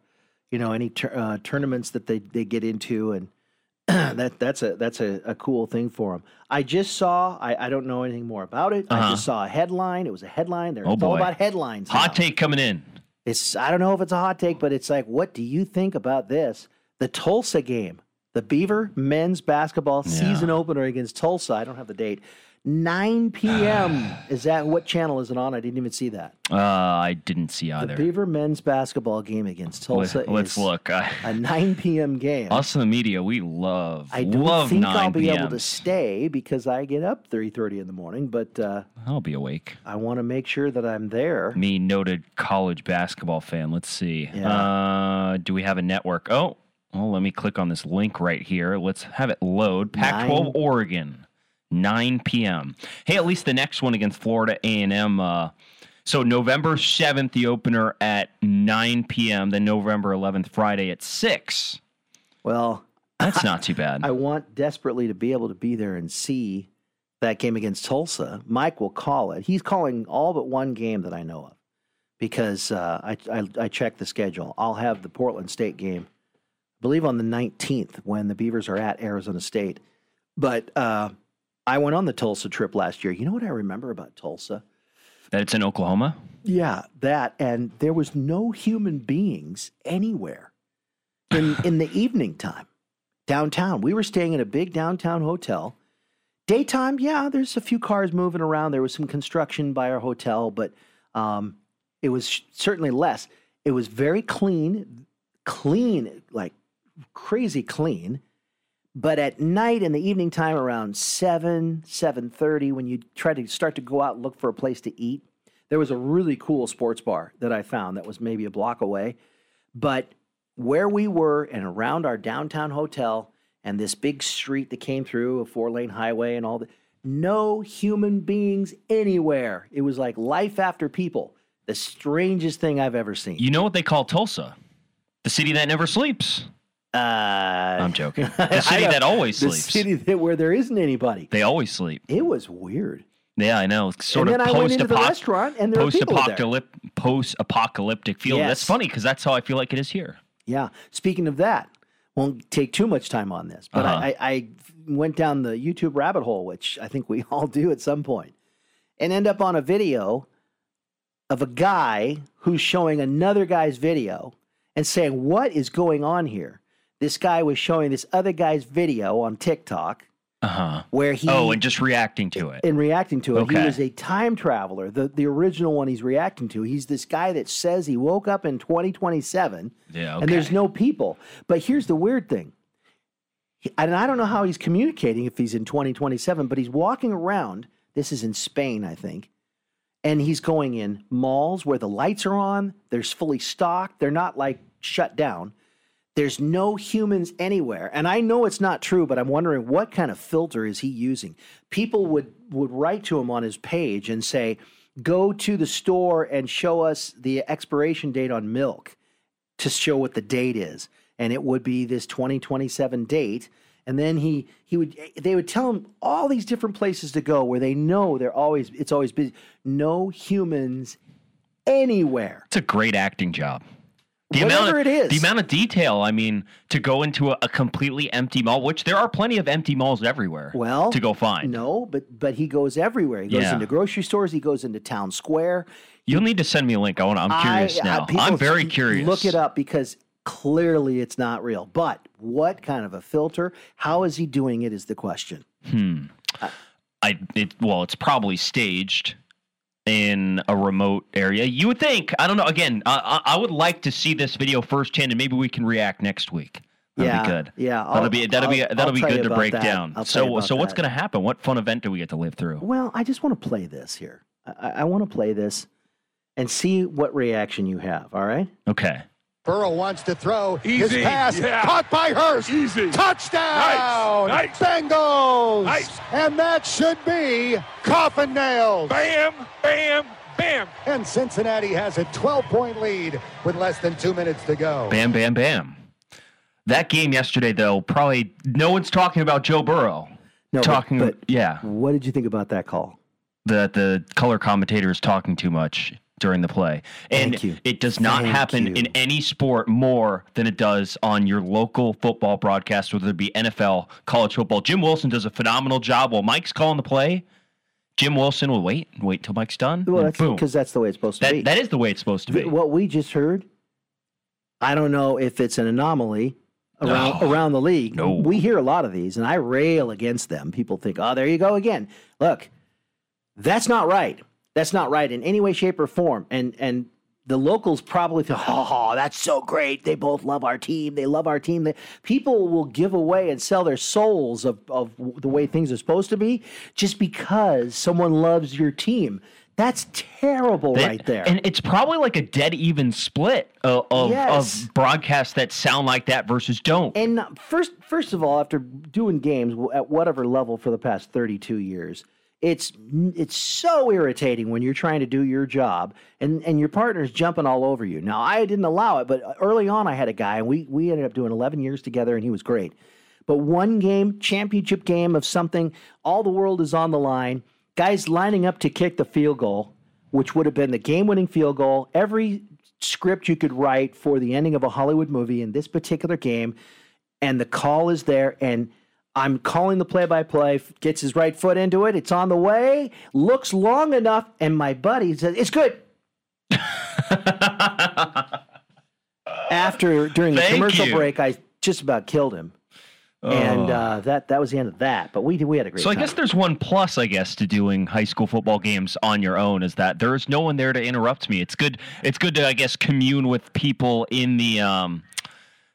you know any tur- uh, tournaments that they, they get into, and that that's a that's a, a cool thing for them. I just saw. I, I don't know anything more about it. I Uh-huh. just saw a headline. It was a headline. They're Oh, it's all about headlines. Hot take coming in. It's I don't know if it's a hot take, but it's like, what do you think about this? The Tulsa game, the Beaver men's basketball season opener against Tulsa. I don't have the date. 9 p.m. is that what channel is it on? I didn't even see that. Uh, I didn't see The either. Beaver men's basketball game against Tulsa. Let, us is look. I, a 9 p.m. game. us in the media, we love I don't love think 9 I'll be able to stay because I get up 3:30 in the morning, but uh, I'll be awake. I want to make sure that I'm there. Me, noted college basketball fan. Let's see. Yeah. Uh, do we have a network? Oh, well, let me click on this link right here. Let's have it load. Pac-12 Nine. Oregon, 9 p.m. Hey, at least the next one against Florida A&M. Uh, so November 7th, the opener at 9 p.m. Then November 11th, Friday at 6. Well, That's not too bad. I want desperately to be able to be there and see that game against Tulsa. Mike will call it. He's calling all but one game that I know of because uh, I, I I checked the schedule. I'll have the Portland State game, I believe on the 19th when the Beavers are at Arizona State. But uh, I went on the Tulsa trip last year. You know what I remember about Tulsa? that it's in Oklahoma? Yeah, that and there was no human beings anywhere in in the evening time downtown. We were staying in a big downtown hotel. Daytime, yeah, there's a few cars moving around. There was some construction by our hotel, but um, it was sh- certainly less. It was very clean, clean, like crazy clean. But at night in the evening time, around seven, seven thirty, when you try to start to go out and look for a place to eat, there was a really cool sports bar that I found that was maybe a block away. But where we were and around our downtown hotel and this big street that came through a four lane highway and all that, no human beings anywhere. It was like life after people. The strangest thing I've ever seen. You know what they call Tulsa? The city that never sleeps. Uh, I'm joking. The city that always the sleeps. city that where there isn't anybody. They always sleep. It was weird. Yeah, I know. It's Sort and of then I went into the post-apoc- restaurant and there were people there. post-apocalyptic, post-apocalyptic feel. That's funny because that's how I feel like it is here. Yeah. Speaking of that, won't take too much time on this, but Uh-huh. I, I, I went down the YouTube rabbit hole, which I think we all do at some point, and end up on a video of a guy who's showing another guy's video and saying, What is going on here? This guy was showing this other guy's video on TikTok Uh huh. where he oh, and just reacting to it. in reacting to it. He was a time traveler, the the original one he's reacting to. He's this guy that says he woke up in 2027 Yeah. and there's no people. But here's the weird thing. He- And I don't know how he's communicating if he's in 2027, but he's walking around. This is in Spain, I think. And he's going in malls where the lights are on, there's fully stocked, they're not like shut down. There's no humans anywhere. And I know it's not true, but I'm wondering what kind of filter is he using? People would would write to him on his page and say, "Go to the store and show us the expiration date on milk to show what the date is." And it would be this 2027 date. And then he he would they would tell him all these different places to go where they know they're always it's always busy. No humans anywhere. It's a great acting job. The Whatever amount of, it is. the amount of detail. I mean, to go into a, a completely empty mall, which there are plenty of empty malls everywhere. Well, to go find. No, but but he goes everywhere. He goes Yeah. into grocery stores. He goes into town square. You'll need to send me a link. I want. I'm curious I- I- now. people I'm very curious. Look it up because clearly it's not real. But what kind of a filter? How is he doing it? Is the question. Hmm. I it well, it's probably staged in a remote area. You would think. I don't know. Again, I, I would like to see this video firsthand, and maybe we can react next week. That'd Yeah, be good. yeah, that'll I'll- be that'll be I'll- that'll I'll be good to break that. down. So so what's going to happen? What fun event do we get to live through? Well, I just want to play this here. I, I want to play this and see what reaction you have. All right. Okay. Burrow wants to throw. Easy. His pass Yeah. caught by Hurst. Easy. Touchdown. Nice. Nice. Bengals. Nice. And that should be coffin nails. Bam, bam, bam. And Cincinnati has a 12 point lead with less than two minutes to go. Bam, bam, bam. That game yesterday, though, probably no one's talking about Joe Burrow. No, talking, but yeah. What did you think about that call? That the color commentator is talking too much during the play, and it does not Thank happen you. in any sport more than it does on your local football broadcast, whether it be NFL, college football. Jim Wilson does a phenomenal job while Mike's calling the play. Jim Wilson will wait, and wait till Mike's done. Well, that's boom. because that's the way it's supposed to be. That, that is the way it's supposed to be. What we just heard, I don't know if it's an anomaly around No. around the league. No. We hear a lot of these, and I rail against them. People think, "Oh, there you go again." Look, that's not right. That's not right in any way, shape, or form. And and the locals probably think, "Oh, that's so great. They both love our team. They love our team." They, people will give away and sell their souls of of the way things are supposed to be just because someone loves your team. That's terrible, That- right there. And it's probably like a dead even split of, of, Yes. of broadcasts that sound like that versus don't. And uh, first, first of all, after doing games at whatever level for the past 32 years, it's it's so irritating when you're trying to do your job and, and your partner's jumping all over you. Now, I didn't allow it, but early on, I had a guy, and we we ended up doing 11 years together, and he was great. But one game, championship game of something, all the world is on the line. Guys lining up to kick the field goal, which would have been the game-winning field goal. Every script you could write for the ending of a Hollywood movie in this particular game, and the call is there, and I'm calling the play-by-play. Gets his right foot into it. It's on the way. Looks long enough, and my buddy says it's good. After during the Thank commercial you. break, I just about killed him, and Oh. uh, that that was the end of that. But we we had a great So I time. guess there's one plus, I guess, to doing high school football games on your own is that there is no one there to interrupt me. It's good. It's good to, I guess, commune with people in the um,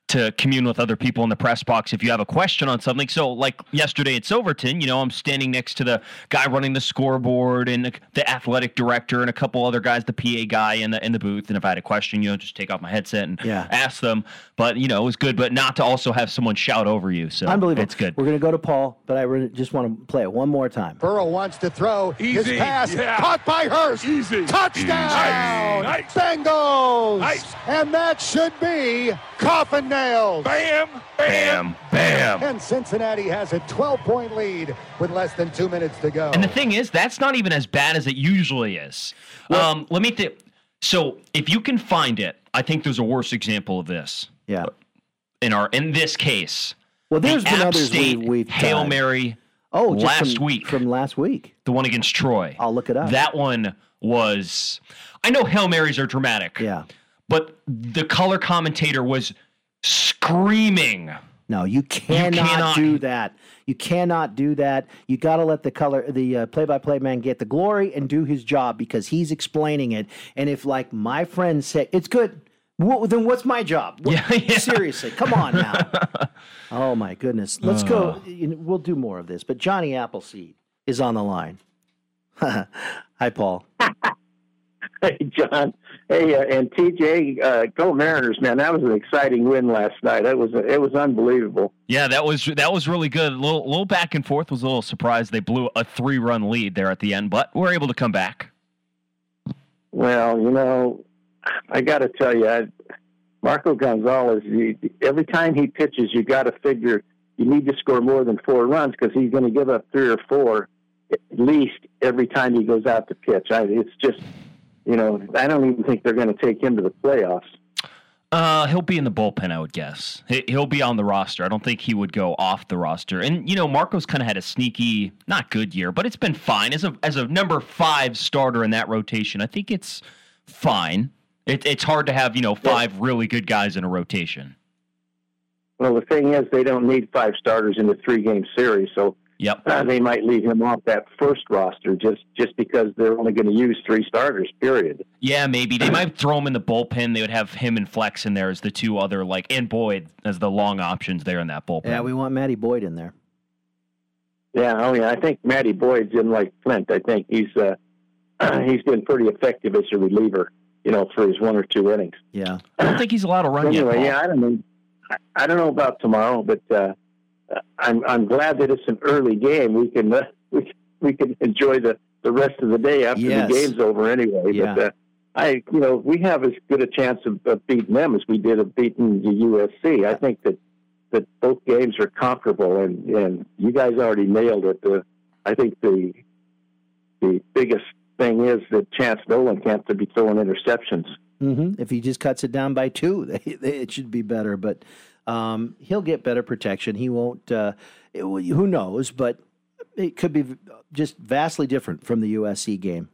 to commune with other people in the press box if you have a question on something. So, like yesterday at Silverton, you know, I'm standing next to the guy running the scoreboard and the, the athletic director and a couple other guys, the PA guy in the in the booth. And if I had a question, you know, just take off my headset and Yeah. ask them. But you know, it was good, but not to also have someone shout over you. So Unbelievable. It's good. We're gonna go to Paul, but I really just want to play it one more time. Burrow wants to throw. His pass Yeah. caught by Hurst. Easy. Touchdown. Nice. Bengals. Nice. And that should be coffin nails. Bam, bam, bam. And Cincinnati has a 12 point lead with less than two minutes to go. And the thing is, that's not even as bad as it usually is. um, let me think. So, if you can find it, I think there's a worse example of this. Yeah. In our in this case. Well, there's the been App others we- State we've Hail done. Mary. Oh, just last from, week, from last week. the one against Troy. I'll look it up. That one was. I know Hail Marys are dramatic. Yeah. But the color commentator was screaming. No, you cannot, cannot- do that. You cannot do that. You got to let the color, the uh, play-by-play man get the glory and do his job because he's explaining it. And if, like my friend said, it's good, well, then what's my job? What- Seriously, come on now. oh my goodness. Let's go. You know, we'll do more of this. But Johnny Appleseed is on the line. Hi, Paul. Hey, John. Hey, uh, and TJ, uh, go Mariners, man! That was an exciting win last night. It was it was unbelievable. Yeah, that was that was really good. A little, little back and forth. Was a little surprised they blew a three run lead there at the end, but we're able to come back. Well, you know, I got to tell you, I, Marco Gonzales. Every time he pitches, you got to figure you need to score more than four runs because he's going to give up three or four at least every time he goes out to pitch. I, it's just, you know, I don't even think they're going to take him to the playoffs. Uh, he'll be in the bullpen, I would guess. He- He'll be on the roster. I don't think he would go off the roster. And you know, Marco's kind of had a sneaky, not good year, but it's been fine as a as a number five starter in that rotation. I think it's fine. It, it's hard to have you know five really good guys in a rotation. Well, the thing is, they don't need five starters in the three game series, so yep. uh, they might leave him off that first roster just just because they're only going to use three starters. Period. Yeah, maybe they might throw him in the bullpen. They would have him and Flex in there as the two other like and Boyd as the long options there in that bullpen. Yeah, we want Matty Boyd in there. Yeah, oh yeah, I think Matty Boyd's in like Flint. I think he's uh, he's been pretty effective as a reliever. You know, for his one or two innings. Yeah, I don't think he's allowed to run yet. Anyway, yeah, I don't know. I, I don't know about tomorrow, but uh, I'm I'm glad that it's an early game. We can uh, we we can enjoy the the rest of the day after Yes. the game's over anyway. Yeah. But uh, I, you know, we have as good a chance of, of beating them as we did of beating the USC. I think that that both games are comparable, and and you guys already nailed it. The I think the the biggest thing is that Chance Nolan can't to be throwing interceptions. hmm If he just cuts it down by two, they, they, it should be better. But um, he'll get better protection. He won't. Uh, it, who knows? But it could be just vastly different from the USC game.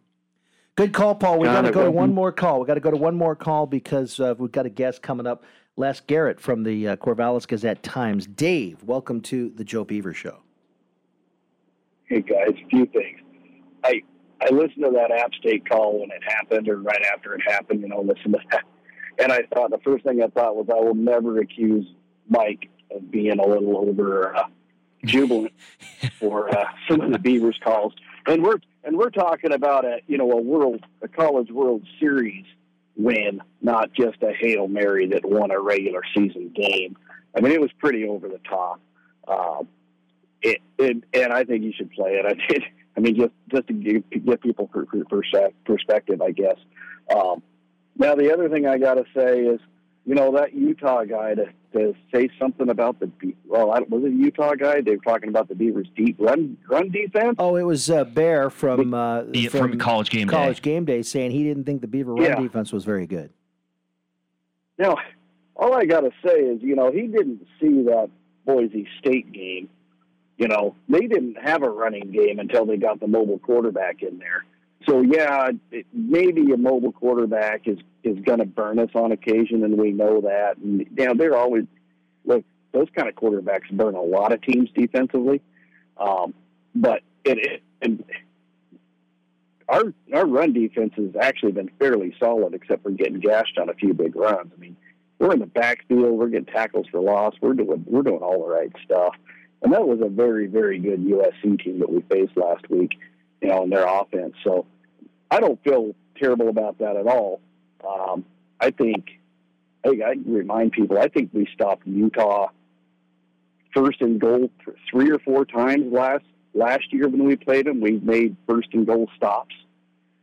Good call, Paul. We got to go to one more call. We got to go to one more call because uh, we've got a guest coming up. Les Gehrett from the uh, Corvallis Gazette Times. Dave, welcome to the Joe Beaver Show. Hey guys, a few things. I I listened to that App State call when it happened, or right after it happened. You know, listen to that, and I thought the first thing I thought was I will never accuse Mike of being a little over uh, jubilant for uh, some of the Beavers calls, and we're and we're talking about a you know a world a college World Series win, not just a hail mary that won a regular season game. I mean, it was pretty over the top. Um, it, it, and I think you should play it. I did. I mean, just just to give, give people per, perspective, I guess. Um, now, the other thing I got to say is, you know, that Utah guy to, to say something about the well, I, was it a Utah guy? They were talking about the Beavers' deep run run defense. Oh, it was uh, Bear from, uh, Yeah, from College Game Day. College Game Day saying he didn't think the Beaver run Yeah. defense was very good. Now, all I got to say is, you know, he didn't see that Boise State game. You know, they didn't have a running game until they got the mobile quarterback in there. So yeah, it, maybe a mobile quarterback is is going to burn us on occasion, and we know that. And you they're always look those kind of quarterbacks burn a lot of teams defensively. Um, but it, it and our our run defense has actually been fairly solid, except for getting gashed on a few big runs. I mean, we're in the backfield, we're getting tackles for loss, we're doing we're doing all the right stuff, and that was a very very good USC team that we faced last week, you know, in their offense. So I don't feel terrible about that at all. Um, I think I, I remind people I think we stopped Utah first and goal th- three or four times last last year when we played them. We made first and goal stops,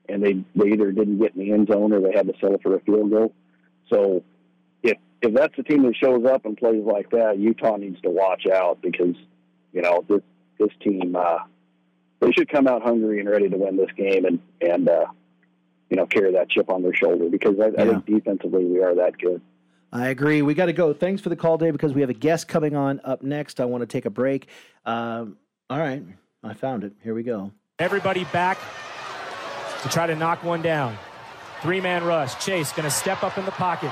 and they they either didn't get in the end zone or they had to settle for a field goal. So if if that's a team that shows up and plays like that, Utah needs to watch out because you know this this team uh, they should come out hungry and ready to win this game and and uh, you know carry that chip on their shoulder because I, I think defensively we are that good. I agree. We got to go. Thanks for the call, Dave, because we have a guest coming on up next. I want to take a break. Um, all right. I found it. Here we go. Everybody back to try to knock one down. Three man rush. Chase going to step up in the pocket.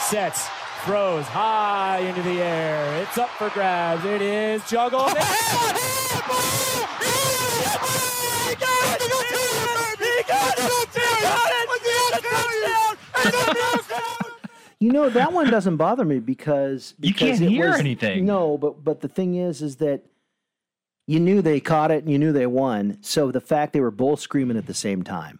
Sets. Throws high into the air. It's up for grabs. It is juggled. You know that one doesn't bother me because, You can't it hear was- anything. No, but but the thing is, is that you knew they caught it and you knew they won. So the fact they were both screaming at the same time,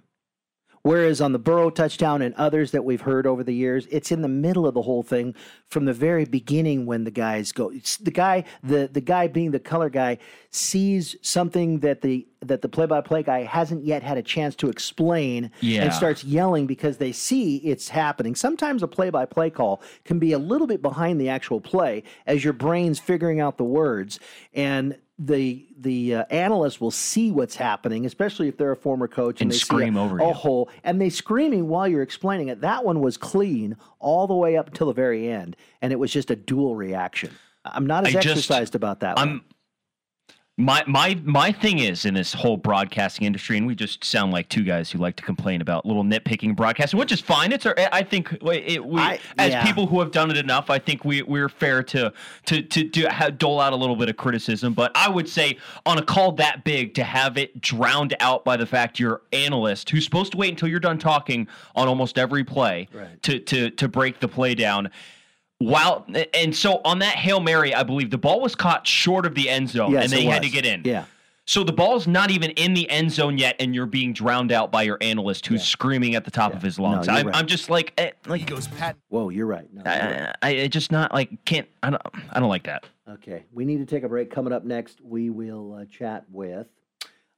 Whereas on the Burrow touchdown and others that we've heard over the years, it's in the middle of the whole thing from the very beginning when the guys go. it's the guy, the the guy being the color guy, sees something that the that the play by play guy hasn't yet had a chance to explain, Yeah. and starts yelling because they see it's happening. Sometimes a play by play call can be a little bit behind the actual play as your brain's figuring out the words and. The the uh, analyst will see what's happening, especially if they're a former coach, and, And they scream a, over a you. hole, and they screaming while you're explaining it. That one was clean all the way up until the very end, and it was just a dual reaction. I'm not as I just- exercised about that one. I'm my my my thing is in this whole broadcasting industry, and we just sound like two guys who like to complain about little nitpicking broadcasting, which is fine. It's our- I think it, we as yeah. people who have done it enough, I think we we're fair to to to do, ha, dole out a little bit of criticism. But I would say on a call that big to have it drowned out by the fact you're analyst who's supposed to wait until you're done talking on almost every play Right. to to to break the play down. Wow, and so on that hail mary, I believe the ball was caught short of the end zone, Yes, and they had to get in. Yeah. So the ball's not even in the end zone yet, and you're being drowned out by your analyst who's screaming at the top of his lungs. you're I'm, right. I'm just like, eh, like he goes pat. Whoa, you're right. No, you're right. I, I, I just not like can't. I don't. I don't like that. Okay, we need to take a break. Coming up next, we will uh, chat with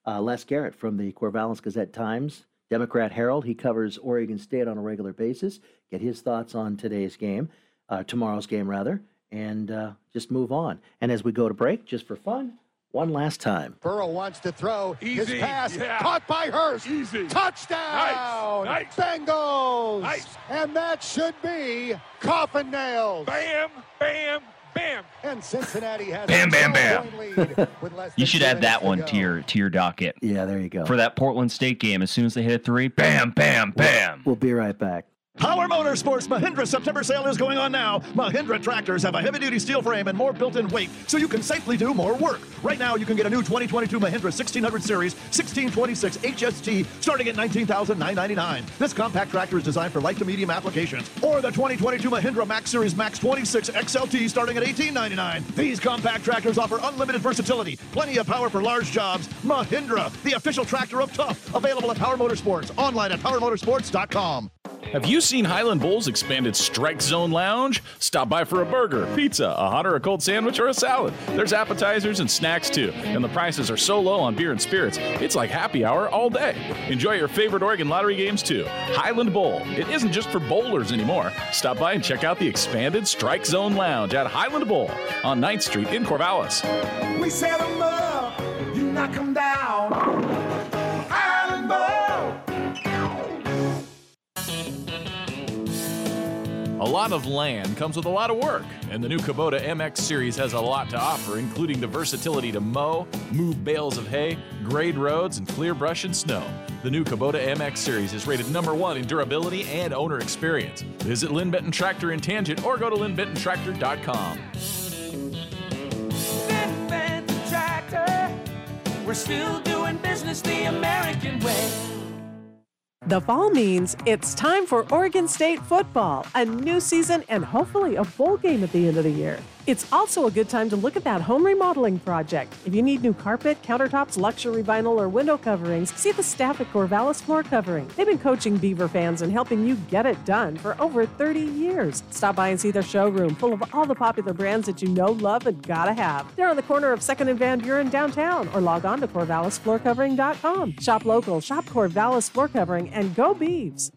uh, Les Gehrett from the Corvallis Gazette Times, Democrat Herald. He covers Oregon State on a regular basis. Get his thoughts on today's game, uh, tomorrow's game rather, and uh, just move on. And as we go to break, just for fun, one last time. Burrow wants to throw. Easy. His pass yeah. caught by Hurst. Easy. Touchdown. Nice, Bengals. Nice. And that should be coffin nails. Bam, bam, bam. And Cincinnati has Bam, a bam, 12-point lead with less You should add that minutes one go. to your to your docket Yeah, there you go. for that Portland State game. As soon as they hit a three, bam, bam, bam. We'll be right back. Power Motorsports Mahindra September sale is going on now. Mahindra tractors have a heavy duty steel frame and more built in weight, so you can safely do more work. Right now, you can get a new 2022 Mahindra 1600 Series 1626 HST starting at $19,999. This compact tractor is designed for light to medium applications. Or the 2022 Mahindra Max Series Max 26 XLT starting at 1899. These compact tractors offer unlimited versatility, plenty of power for large jobs. Mahindra, the official tractor of tough, available at Power Motorsports, online at powermotorsports.com. Have you seen Highland Bowl's expanded Strike Zone Lounge? Stop by for a burger, pizza, a hot or a cold sandwich, or a salad. There's appetizers and snacks too, and the prices are so low on beer and spirits, it's like happy hour all day. Enjoy your favorite Oregon lottery games too. Highland Bowl. It isn't just for bowlers anymore. Stop by and check out the expanded Strike Zone Lounge at Highland Bowl on 9th Street in Corvallis. We set 'em up, you knock 'em down. A lot of land comes with a lot of work, and the new Kubota MX series has a lot to offer, including the versatility to mow, move bales of hay, grade roads, and clear brush and snow. The new Kubota MX series is rated number one in durability and owner experience. Visit Linn Benton Tractor in Tangent or go to linnbentontractor.com. Benton Tractor. We're still doing business the American way. The fall means it's time for Oregon State football, a new season, and hopefully a bowl game at the end of the year. It's also a good time to look at that home remodeling project. If you need new carpet, countertops, luxury vinyl, or window coverings, see the staff at Corvallis Floor Covering. They've been coaching Beaver fans and helping you get it done for over 30 years. Stop by and see their showroom full of all the popular brands that you know, love, and gotta have. They're on the corner of 2nd and Van Buren downtown, or log on to CorvallisFloorCovering.com. Shop local, shop Corvallis Floor Covering, and go Beavs.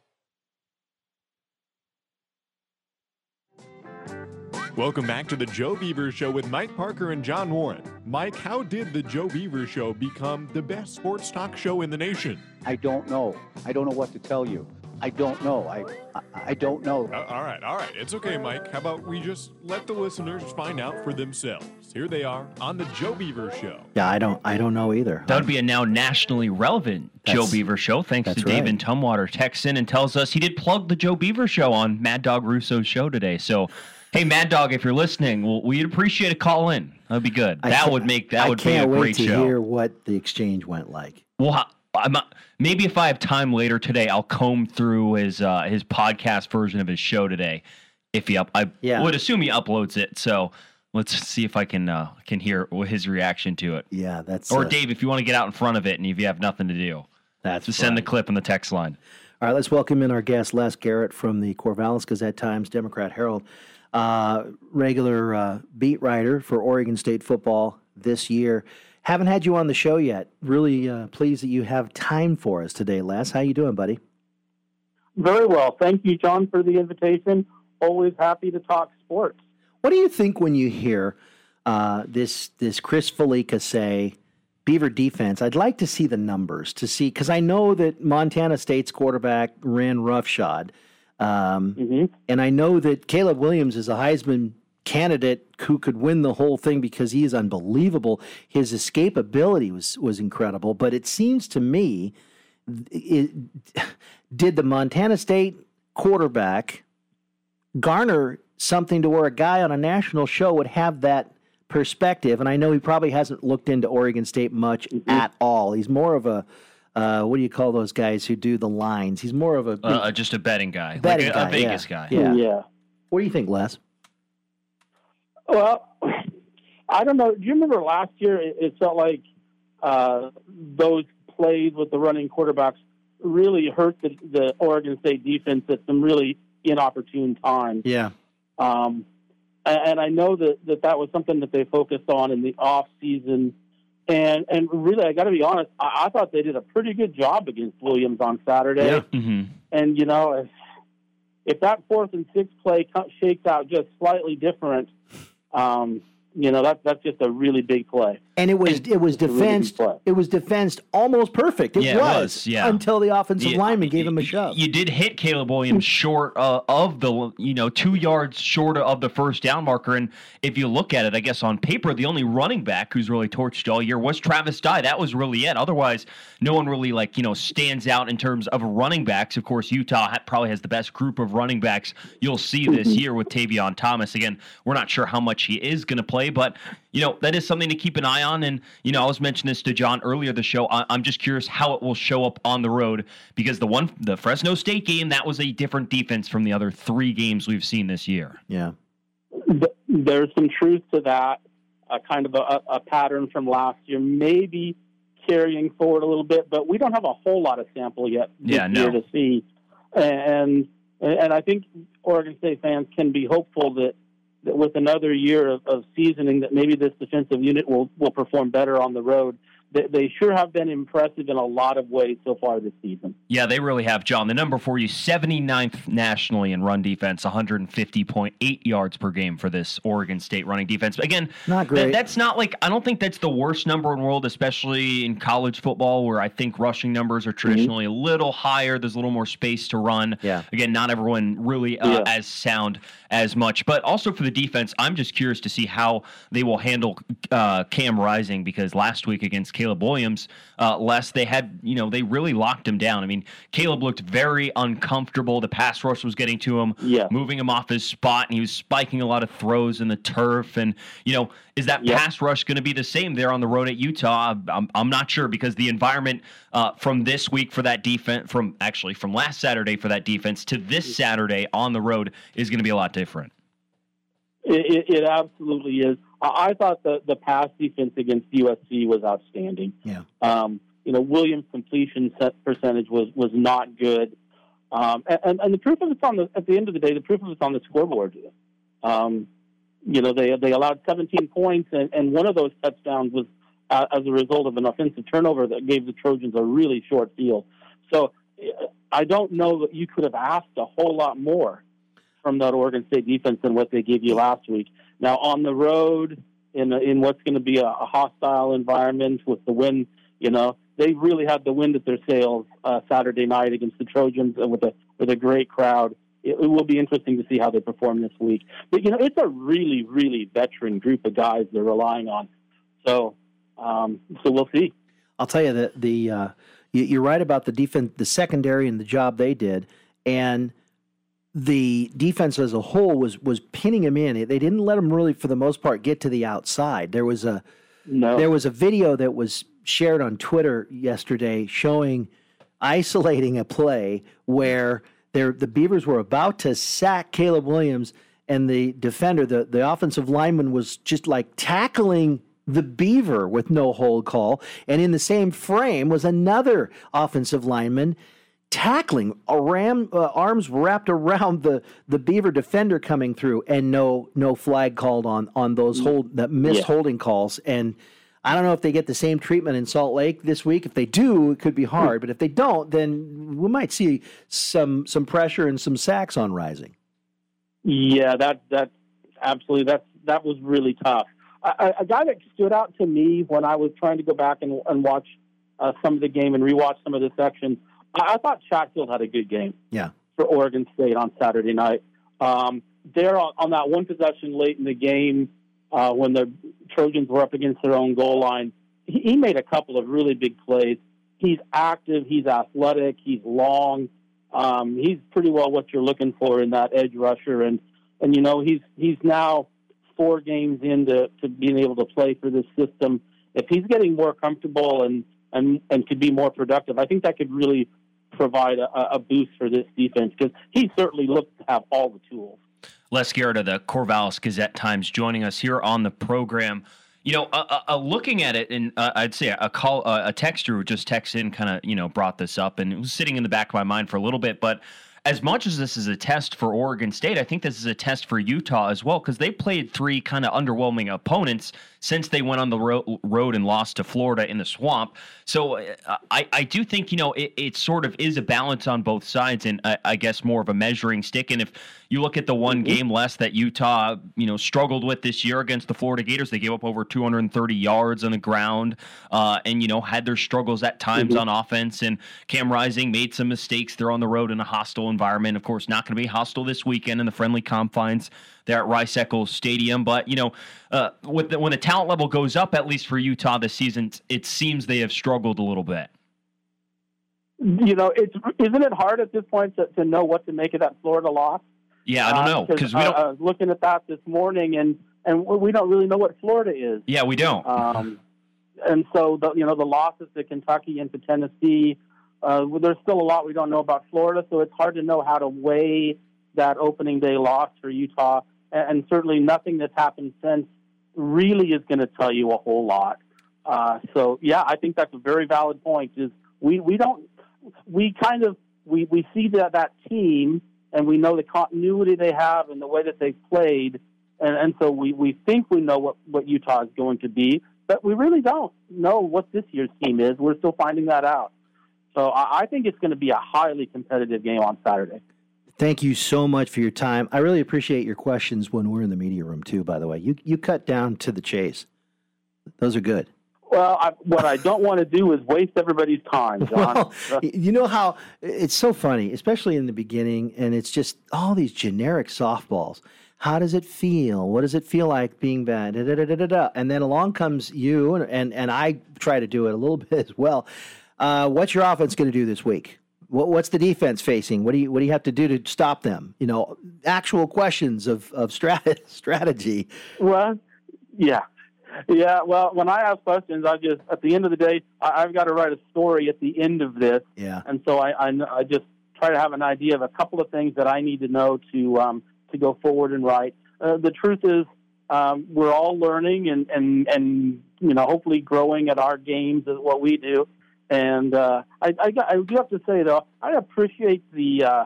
Welcome back to the Joe Beaver Show with Mike Parker and John Warren. Mike, how did the Joe Beaver Show become the best sports talk show in the nation? I don't know. I don't know what to tell you. I don't know. I I, I don't know. Uh, all right, all right. It's okay, Mike. How about we just let the listeners find out for themselves? Here they are on the Joe Beaver Show. Yeah, I don't, I don't know either. That would be a now nationally relevant Joe Beaver show. Thanks to that's David right. Tumwater texts in and tells us he did plug the Joe Beaver show on Mad Dog Russo's show today. So, hey, Mad Dog, if you're listening, well, we'd appreciate a call in. That'd be good. I that would make that I would be a can't wait to show. hear what the exchange went like. Well, I'm maybe if I have time later today, I'll comb through his uh, his podcast version of his show today. If he up, I Yeah. would assume he uploads it. So let's see if I can uh, can hear his reaction to it. Yeah, that's Or uh, Dave, if you want to get out in front of it and if you have nothing to do, That's just send the clip in the text line. All right, let's welcome in our guest, Les Gehrett from the Corvallis Gazette Times, Democrat Herald, uh, regular uh, beat writer for Oregon State football this year. Haven't had you on the show yet. Really uh, pleased that you have time for us today, Les. How you doing, buddy? Very well. Thank you, John, for the invitation. Always happy to talk sports. What do you think when you hear uh, this this Chris Fallica say Beaver defense? I'd like to see the numbers to see because I know that Montana State's quarterback ran roughshod, um, and I know that Caleb Williams is a Heisman candidate who could win the whole thing because he is unbelievable. His escapability was was incredible, but it seems to me, it, did the Montana State quarterback garner something to where a guy on a national show would have that perspective? And I know he probably hasn't looked into Oregon State much at all. He's more of a uh, what do you call those guys who do the lines? He's more of a Uh, just a betting guy, betting like a, guy, a Vegas yeah. guy. Yeah. Yeah. What do you think, Les? Well, I don't know. Do you remember last year? It, it felt like uh, those plays with the running quarterbacks really hurt the, the Oregon State defense at some really inopportune times. Yeah. Um, and, and I know that, that that was something that they focused on in the off season. And and really, I got to be honest. I, I thought they did a pretty good job against Williams on Saturday. hmm And you know, if, if that fourth and sixth play shakes out just slightly different, um, you know, that that's just a really big play. And it was it was It's a really play. it was defensed almost perfect. It Yeah, it was, was, yeah. until the offensive Yeah, lineman gave him a shove. You did hit Caleb Williams short uh, of the, you know, two yards short of the first down marker. And if you look at it, I guess on paper, the only running back who's really torched all year was Travis Dye. That was really it. Otherwise, no one really, like, you know, stands out in terms of running backs. Of course, Utah ha- probably has the best group of running backs you'll see this Mm-hmm. year with Tavion Thomas. Again, we're not sure how much he is going to play, but, you know, that is something to keep an eye on. And, you know, I was mentioning this to John earlier the show. I- I'm just curious how it will show up on the road because the one, the Fresno State game, that was a different defense from the other three games we've seen this year. Yeah. There's some truth to that, uh, kind of a, a pattern from last year, maybe carrying forward a little bit, but we don't have a whole lot of sample yet this Yeah, no. year to see. And and I think Oregon State fans can be hopeful that, that with another year of, of seasoning, that maybe this defensive unit will, will perform better on the road. They, they sure have been impressive in a lot of ways so far this season. Yeah, they really have, John. The number for you, 79th nationally in run defense, 150.8 yards per game for this Oregon State running defense. But again, Not that- great. that's not like, I don't think that's the worst number in the world, especially in college football, where I think rushing numbers are traditionally a little higher. There's a little more space to run. Yeah. Again, not everyone really uh, Yeah. as sound as much. But also for the defense, I'm just curious to see how they will handle uh, Cam Rising because last week against Caleb Williams, uh, less they had, you know, they really locked him down. I mean, Caleb looked very uncomfortable. The pass rush was getting to him, Yeah. moving him off his spot, and he was spiking a lot of throws in the turf. And, you know, is that Yep. pass rush going to be the same there on the road at Utah? I'm, I'm not sure because the environment uh, from this week for that defense, from actually from last Saturday for that defense to this Saturday on the road is going to be a lot different. It, it, it absolutely is. I, thought the, the pass defense against USC was outstanding. Yeah. Um, you know, Williams' completion set percentage was was not good. Um, and, and the proof of it's on the at the end of the day, the proof of it's on the scoreboard. Um, you know, they they allowed 17 points, and, and one of those touchdowns was uh, as a result of an offensive turnover that gave the Trojans a really short field. So uh, I don't know that you could have asked a whole lot more from that Oregon State defense than what they gave you last week. Now on the road in in what's going to be a, a hostile environment with the wind, you know, they really had the wind at their sails uh, Saturday night against the Trojans with a with a great crowd. It, it will be interesting to see how they perform this week. But you know, it's a really really veteran group of guys they're relying on. So um, so we'll see. I'll tell you that the uh, you, you're right about the defense, the secondary, and the job they did, and the defense as a whole was was pinning him in. They didn't let him really, for the most part, get to the outside. There was a no. there was a video that was shared on Twitter yesterday showing isolating a play where there the Beavers were about to sack Caleb Williams and the defender, the, the offensive lineman was just like tackling the Beaver with no hold call. And in the same frame was another offensive lineman tackling, aram, uh, arms wrapped around the the Beaver defender coming through, and no no flag called on on those hold that missed Yeah. holding calls. And I don't know if they get the same treatment in Salt Lake this week. If they do, it could be hard. But if they don't, then we might see some some pressure and some sacks on rising. Yeah, that that absolutely that that was really tough. A, a- a guy that stood out to me when I was trying to go back and, and watch uh, some of the game and rewatch some of the sections, I, I thought Chatfield had a good game Yeah. for Oregon State on Saturday night. Um, there on, on that one possession late in the game uh, when the Trojans were up against their own goal line, he, he made a couple of really big plays. He's active, he's athletic, he's long. Um, he's pretty well what you're looking for in that edge rusher, and and you know he's he's now four games into to being able to play for this system. If he's getting more comfortable and and and could be more productive, I think that could really provide a, a boost for this defense because he certainly looks to have all the tools. Les Gehrett of the Corvallis Gazette Times joining us here on the program. You know, uh, uh, uh, looking at it, and uh, I'd say a call, uh, a texter who just texted in, kind of, you know, brought this up, and it was sitting in the back of my mind for a little bit. But as much as this is a test for Oregon State, I think this is a test for Utah as well because they played three kind of underwhelming opponents since they went on the ro- road and lost to Florida in the swamp. So uh, I, I do think you know it, it sort of is a balance on both sides, and I, I guess more of a measuring stick. And if you look at the one game less that Utah you know struggled with this year against the Florida Gators, they gave up over 230 yards on the ground, uh, and you know had their struggles at times Mhm. on offense. And Cam Rising made some mistakes. They're on the road in a hostile environment. Of course, not going to be hostile this weekend in the friendly confines there at Rice Eccles Stadium. But you know, uh, with the, when the talent level goes up, at least for Utah this season, it seems they have struggled a little bit. You know, it's isn't it hard at this point to, to know what to make of that Florida loss? Yeah, I don't know because we uh, don't. I was looking at that this morning, and and we don't really know what Florida is. yeah, we don't. Um, and so the you know the losses to Kentucky and to Tennessee, uh, there's still a lot we don't know about Florida, so it's hard to know how to weigh that opening day loss for Utah, and, and certainly nothing that's happened since really is going to tell you a whole lot. Uh, so yeah, I think that's a very valid point. Is we we don't we kind of we we see that that team and we know the continuity they have and the way that they've played, and and so we we think we know what what Utah is going to be, but we really don't know what this year's team is. We're still finding that out. So I, I think it's going to be a highly competitive game on Saturday. Thank you so much for your time. I really appreciate your questions when we're in the media room too. By the way, you you cut down to the chase. Those are good. Well, I, what I don't want to do is waste everybody's time, John. Well, you know how it's so funny, especially in the beginning, and it's just all these generic softballs. How does it feel? What does it feel like being bad? Da, da, da. And then along comes you, and, and, and I try to do it a little bit as well. Uh, what's your offense going to do this week? What, what's the defense facing? What do you what do you have to do to stop them? You know, actual questions of of strat- strategy. Well, yeah, yeah. Well, when I ask questions, I just at the end of the day, I, I've got to write a story at the end of this, Yeah. and so I, I, I just try to have an idea of a couple of things that I need to know to um, to go forward and write. Uh, the truth is, um, we're all learning and and and you know hopefully growing at our games is what we do. And uh, I, I, I do have to say though, I appreciate the uh,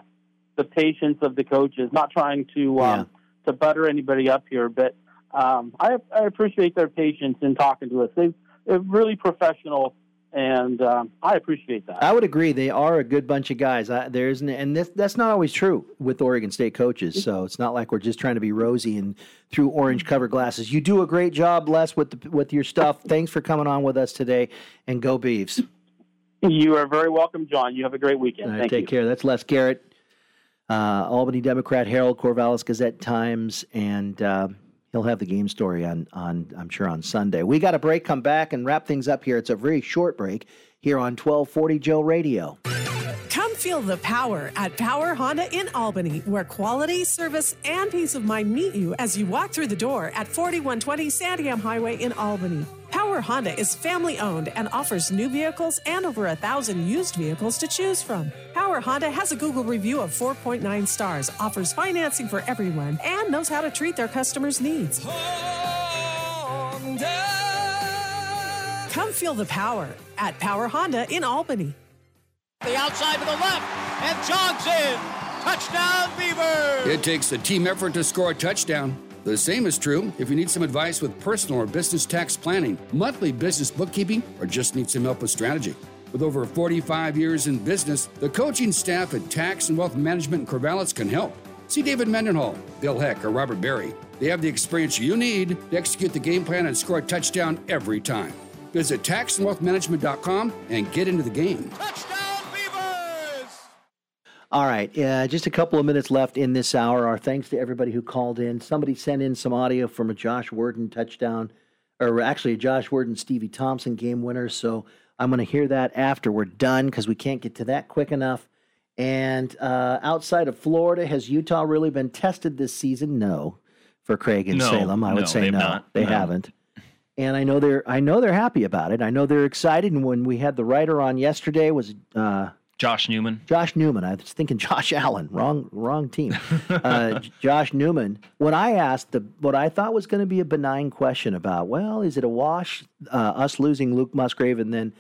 the patience of the coaches, not trying to um, to butter anybody up here, but um, I, I appreciate their patience in talking to us. They, they're really professional, and um, I appreciate that. I would agree. They are a good bunch of guys. I, there isn't, and this, that's not always true with Oregon State coaches. So it's not like we're just trying to be rosy and through orange cover glasses. You do a great job, Les, with the, with your stuff. Thanks for coming on with us today, and go Beavs. You are very welcome, John. You have a great weekend. Right, take you. care. That's Les Gehrett, uh, Albany Democrat, Herald, Corvallis Gazette Times, and uh, he'll have the game story on on I'm sure on Sunday. We got a break. Come back and wrap things up here. It's a very short break here on 1240 Joe Radio. Feel the power at Power Honda in Albany, where quality, service, and peace of mind meet you as you walk through the door at 4120 Santiam Highway in Albany. Power Honda is family owned and offers new vehicles and over a thousand used vehicles to choose from. Power Honda has a Google review of 4.9 stars, offers financing for everyone, and knows how to treat their customers' needs. Come feel the power at Power Honda in Albany. The outside to the left and jogs in. Touchdown, Beavers! It takes a team effort to score a touchdown. The same is true if you need some advice with personal or business tax planning, monthly business bookkeeping, or just need some help with strategy. With over 45 years in business, the coaching staff at Tax and Wealth Management in Corvallis can help. See David Mendenhall, Bill Heck, or Robert Berry. They have the experience you need to execute the game plan and score a touchdown every time. Visit taxandwealthmanagement.com and get into the game. All right, uh, just a couple of minutes left in this hour. Our thanks to everybody who called in. Somebody sent in some audio from a Josh Worden touchdown, or actually a Josh Worden Stevie Thompson game winner. So I'm going to hear that after we're done because we can't get to that quick enough. And uh, outside of Florida, has Utah really been tested this season? No, for Craig and No, Salem, I would no, say no, not. they No. haven't. And I know they're I know they're happy about it. I know they're excited. And when we had the writer on yesterday, was uh, Josh Newman. Josh Newman. I was thinking Josh Allen. Wrong, wrong team. Uh, Josh Newman. When I asked the what I thought was going to be a benign question about, well, is it a wash? Uh, us losing Luke Musgrave and then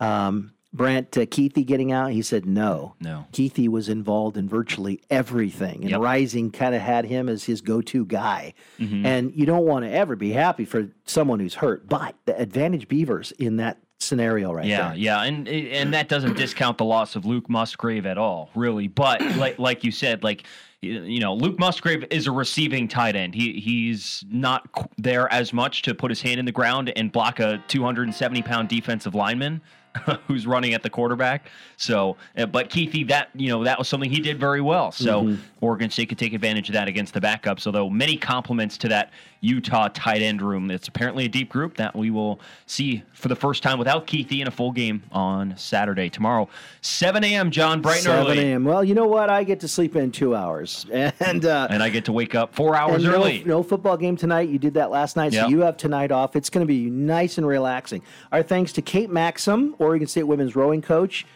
um, Brant uh, Kuithe getting out. He said no. No. Kuithe was involved in virtually everything, and Yep. Rising kind of had him as his go-to guy. Mhm. And you don't want to ever be happy for someone who's hurt, but the advantage Beavers in that scenario right yeah, there. yeah, and and that doesn't discount the loss of Luke Musgrave at all, really. But like like you said, like you know, Luke Musgrave is a receiving tight end. He he's not there as much to put his hand in the ground and block a 270 pound defensive lineman. Who's running at the quarterback? So, uh, but Kuithe, that you know, that was something he did very well. So, Mhm. Oregon State could take advantage of that against the backups. Although many compliments to that Utah tight end room. It's apparently a deep group that we will see for the first time without Kuithe in a full game on Saturday tomorrow, 7 a.m. John, bright and 7 early, a.m. Well, you know what? I get to sleep in two hours, and uh, and I get to wake up four hours no, early. No football game tonight. You did that last night, so you have tonight off. It's going to be nice and relaxing. Our thanks to Kate Maxim, Oregon State women's rowing coach,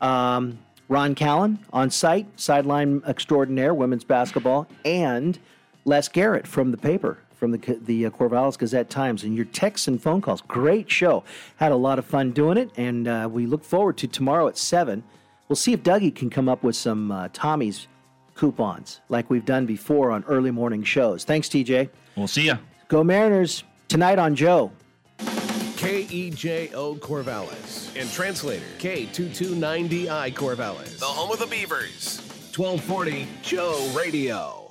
um, Ron Callan on site, sideline extraordinaire, women's basketball, and Les Gehrett from the paper. From the the uh, Corvallis Gazette Times and your texts and phone calls. Great show. Had a lot of fun doing it, and uh, we look forward to tomorrow at seven. We'll see if Dougie can come up with some uh, Tommy's coupons like we've done before on early morning shows. Thanks, TJ. We'll see ya. Go Mariners tonight on Joe. KEJO Corvallis. And translator K229DI Corvallis. The home of the Beavers. 1240 Joe Radio.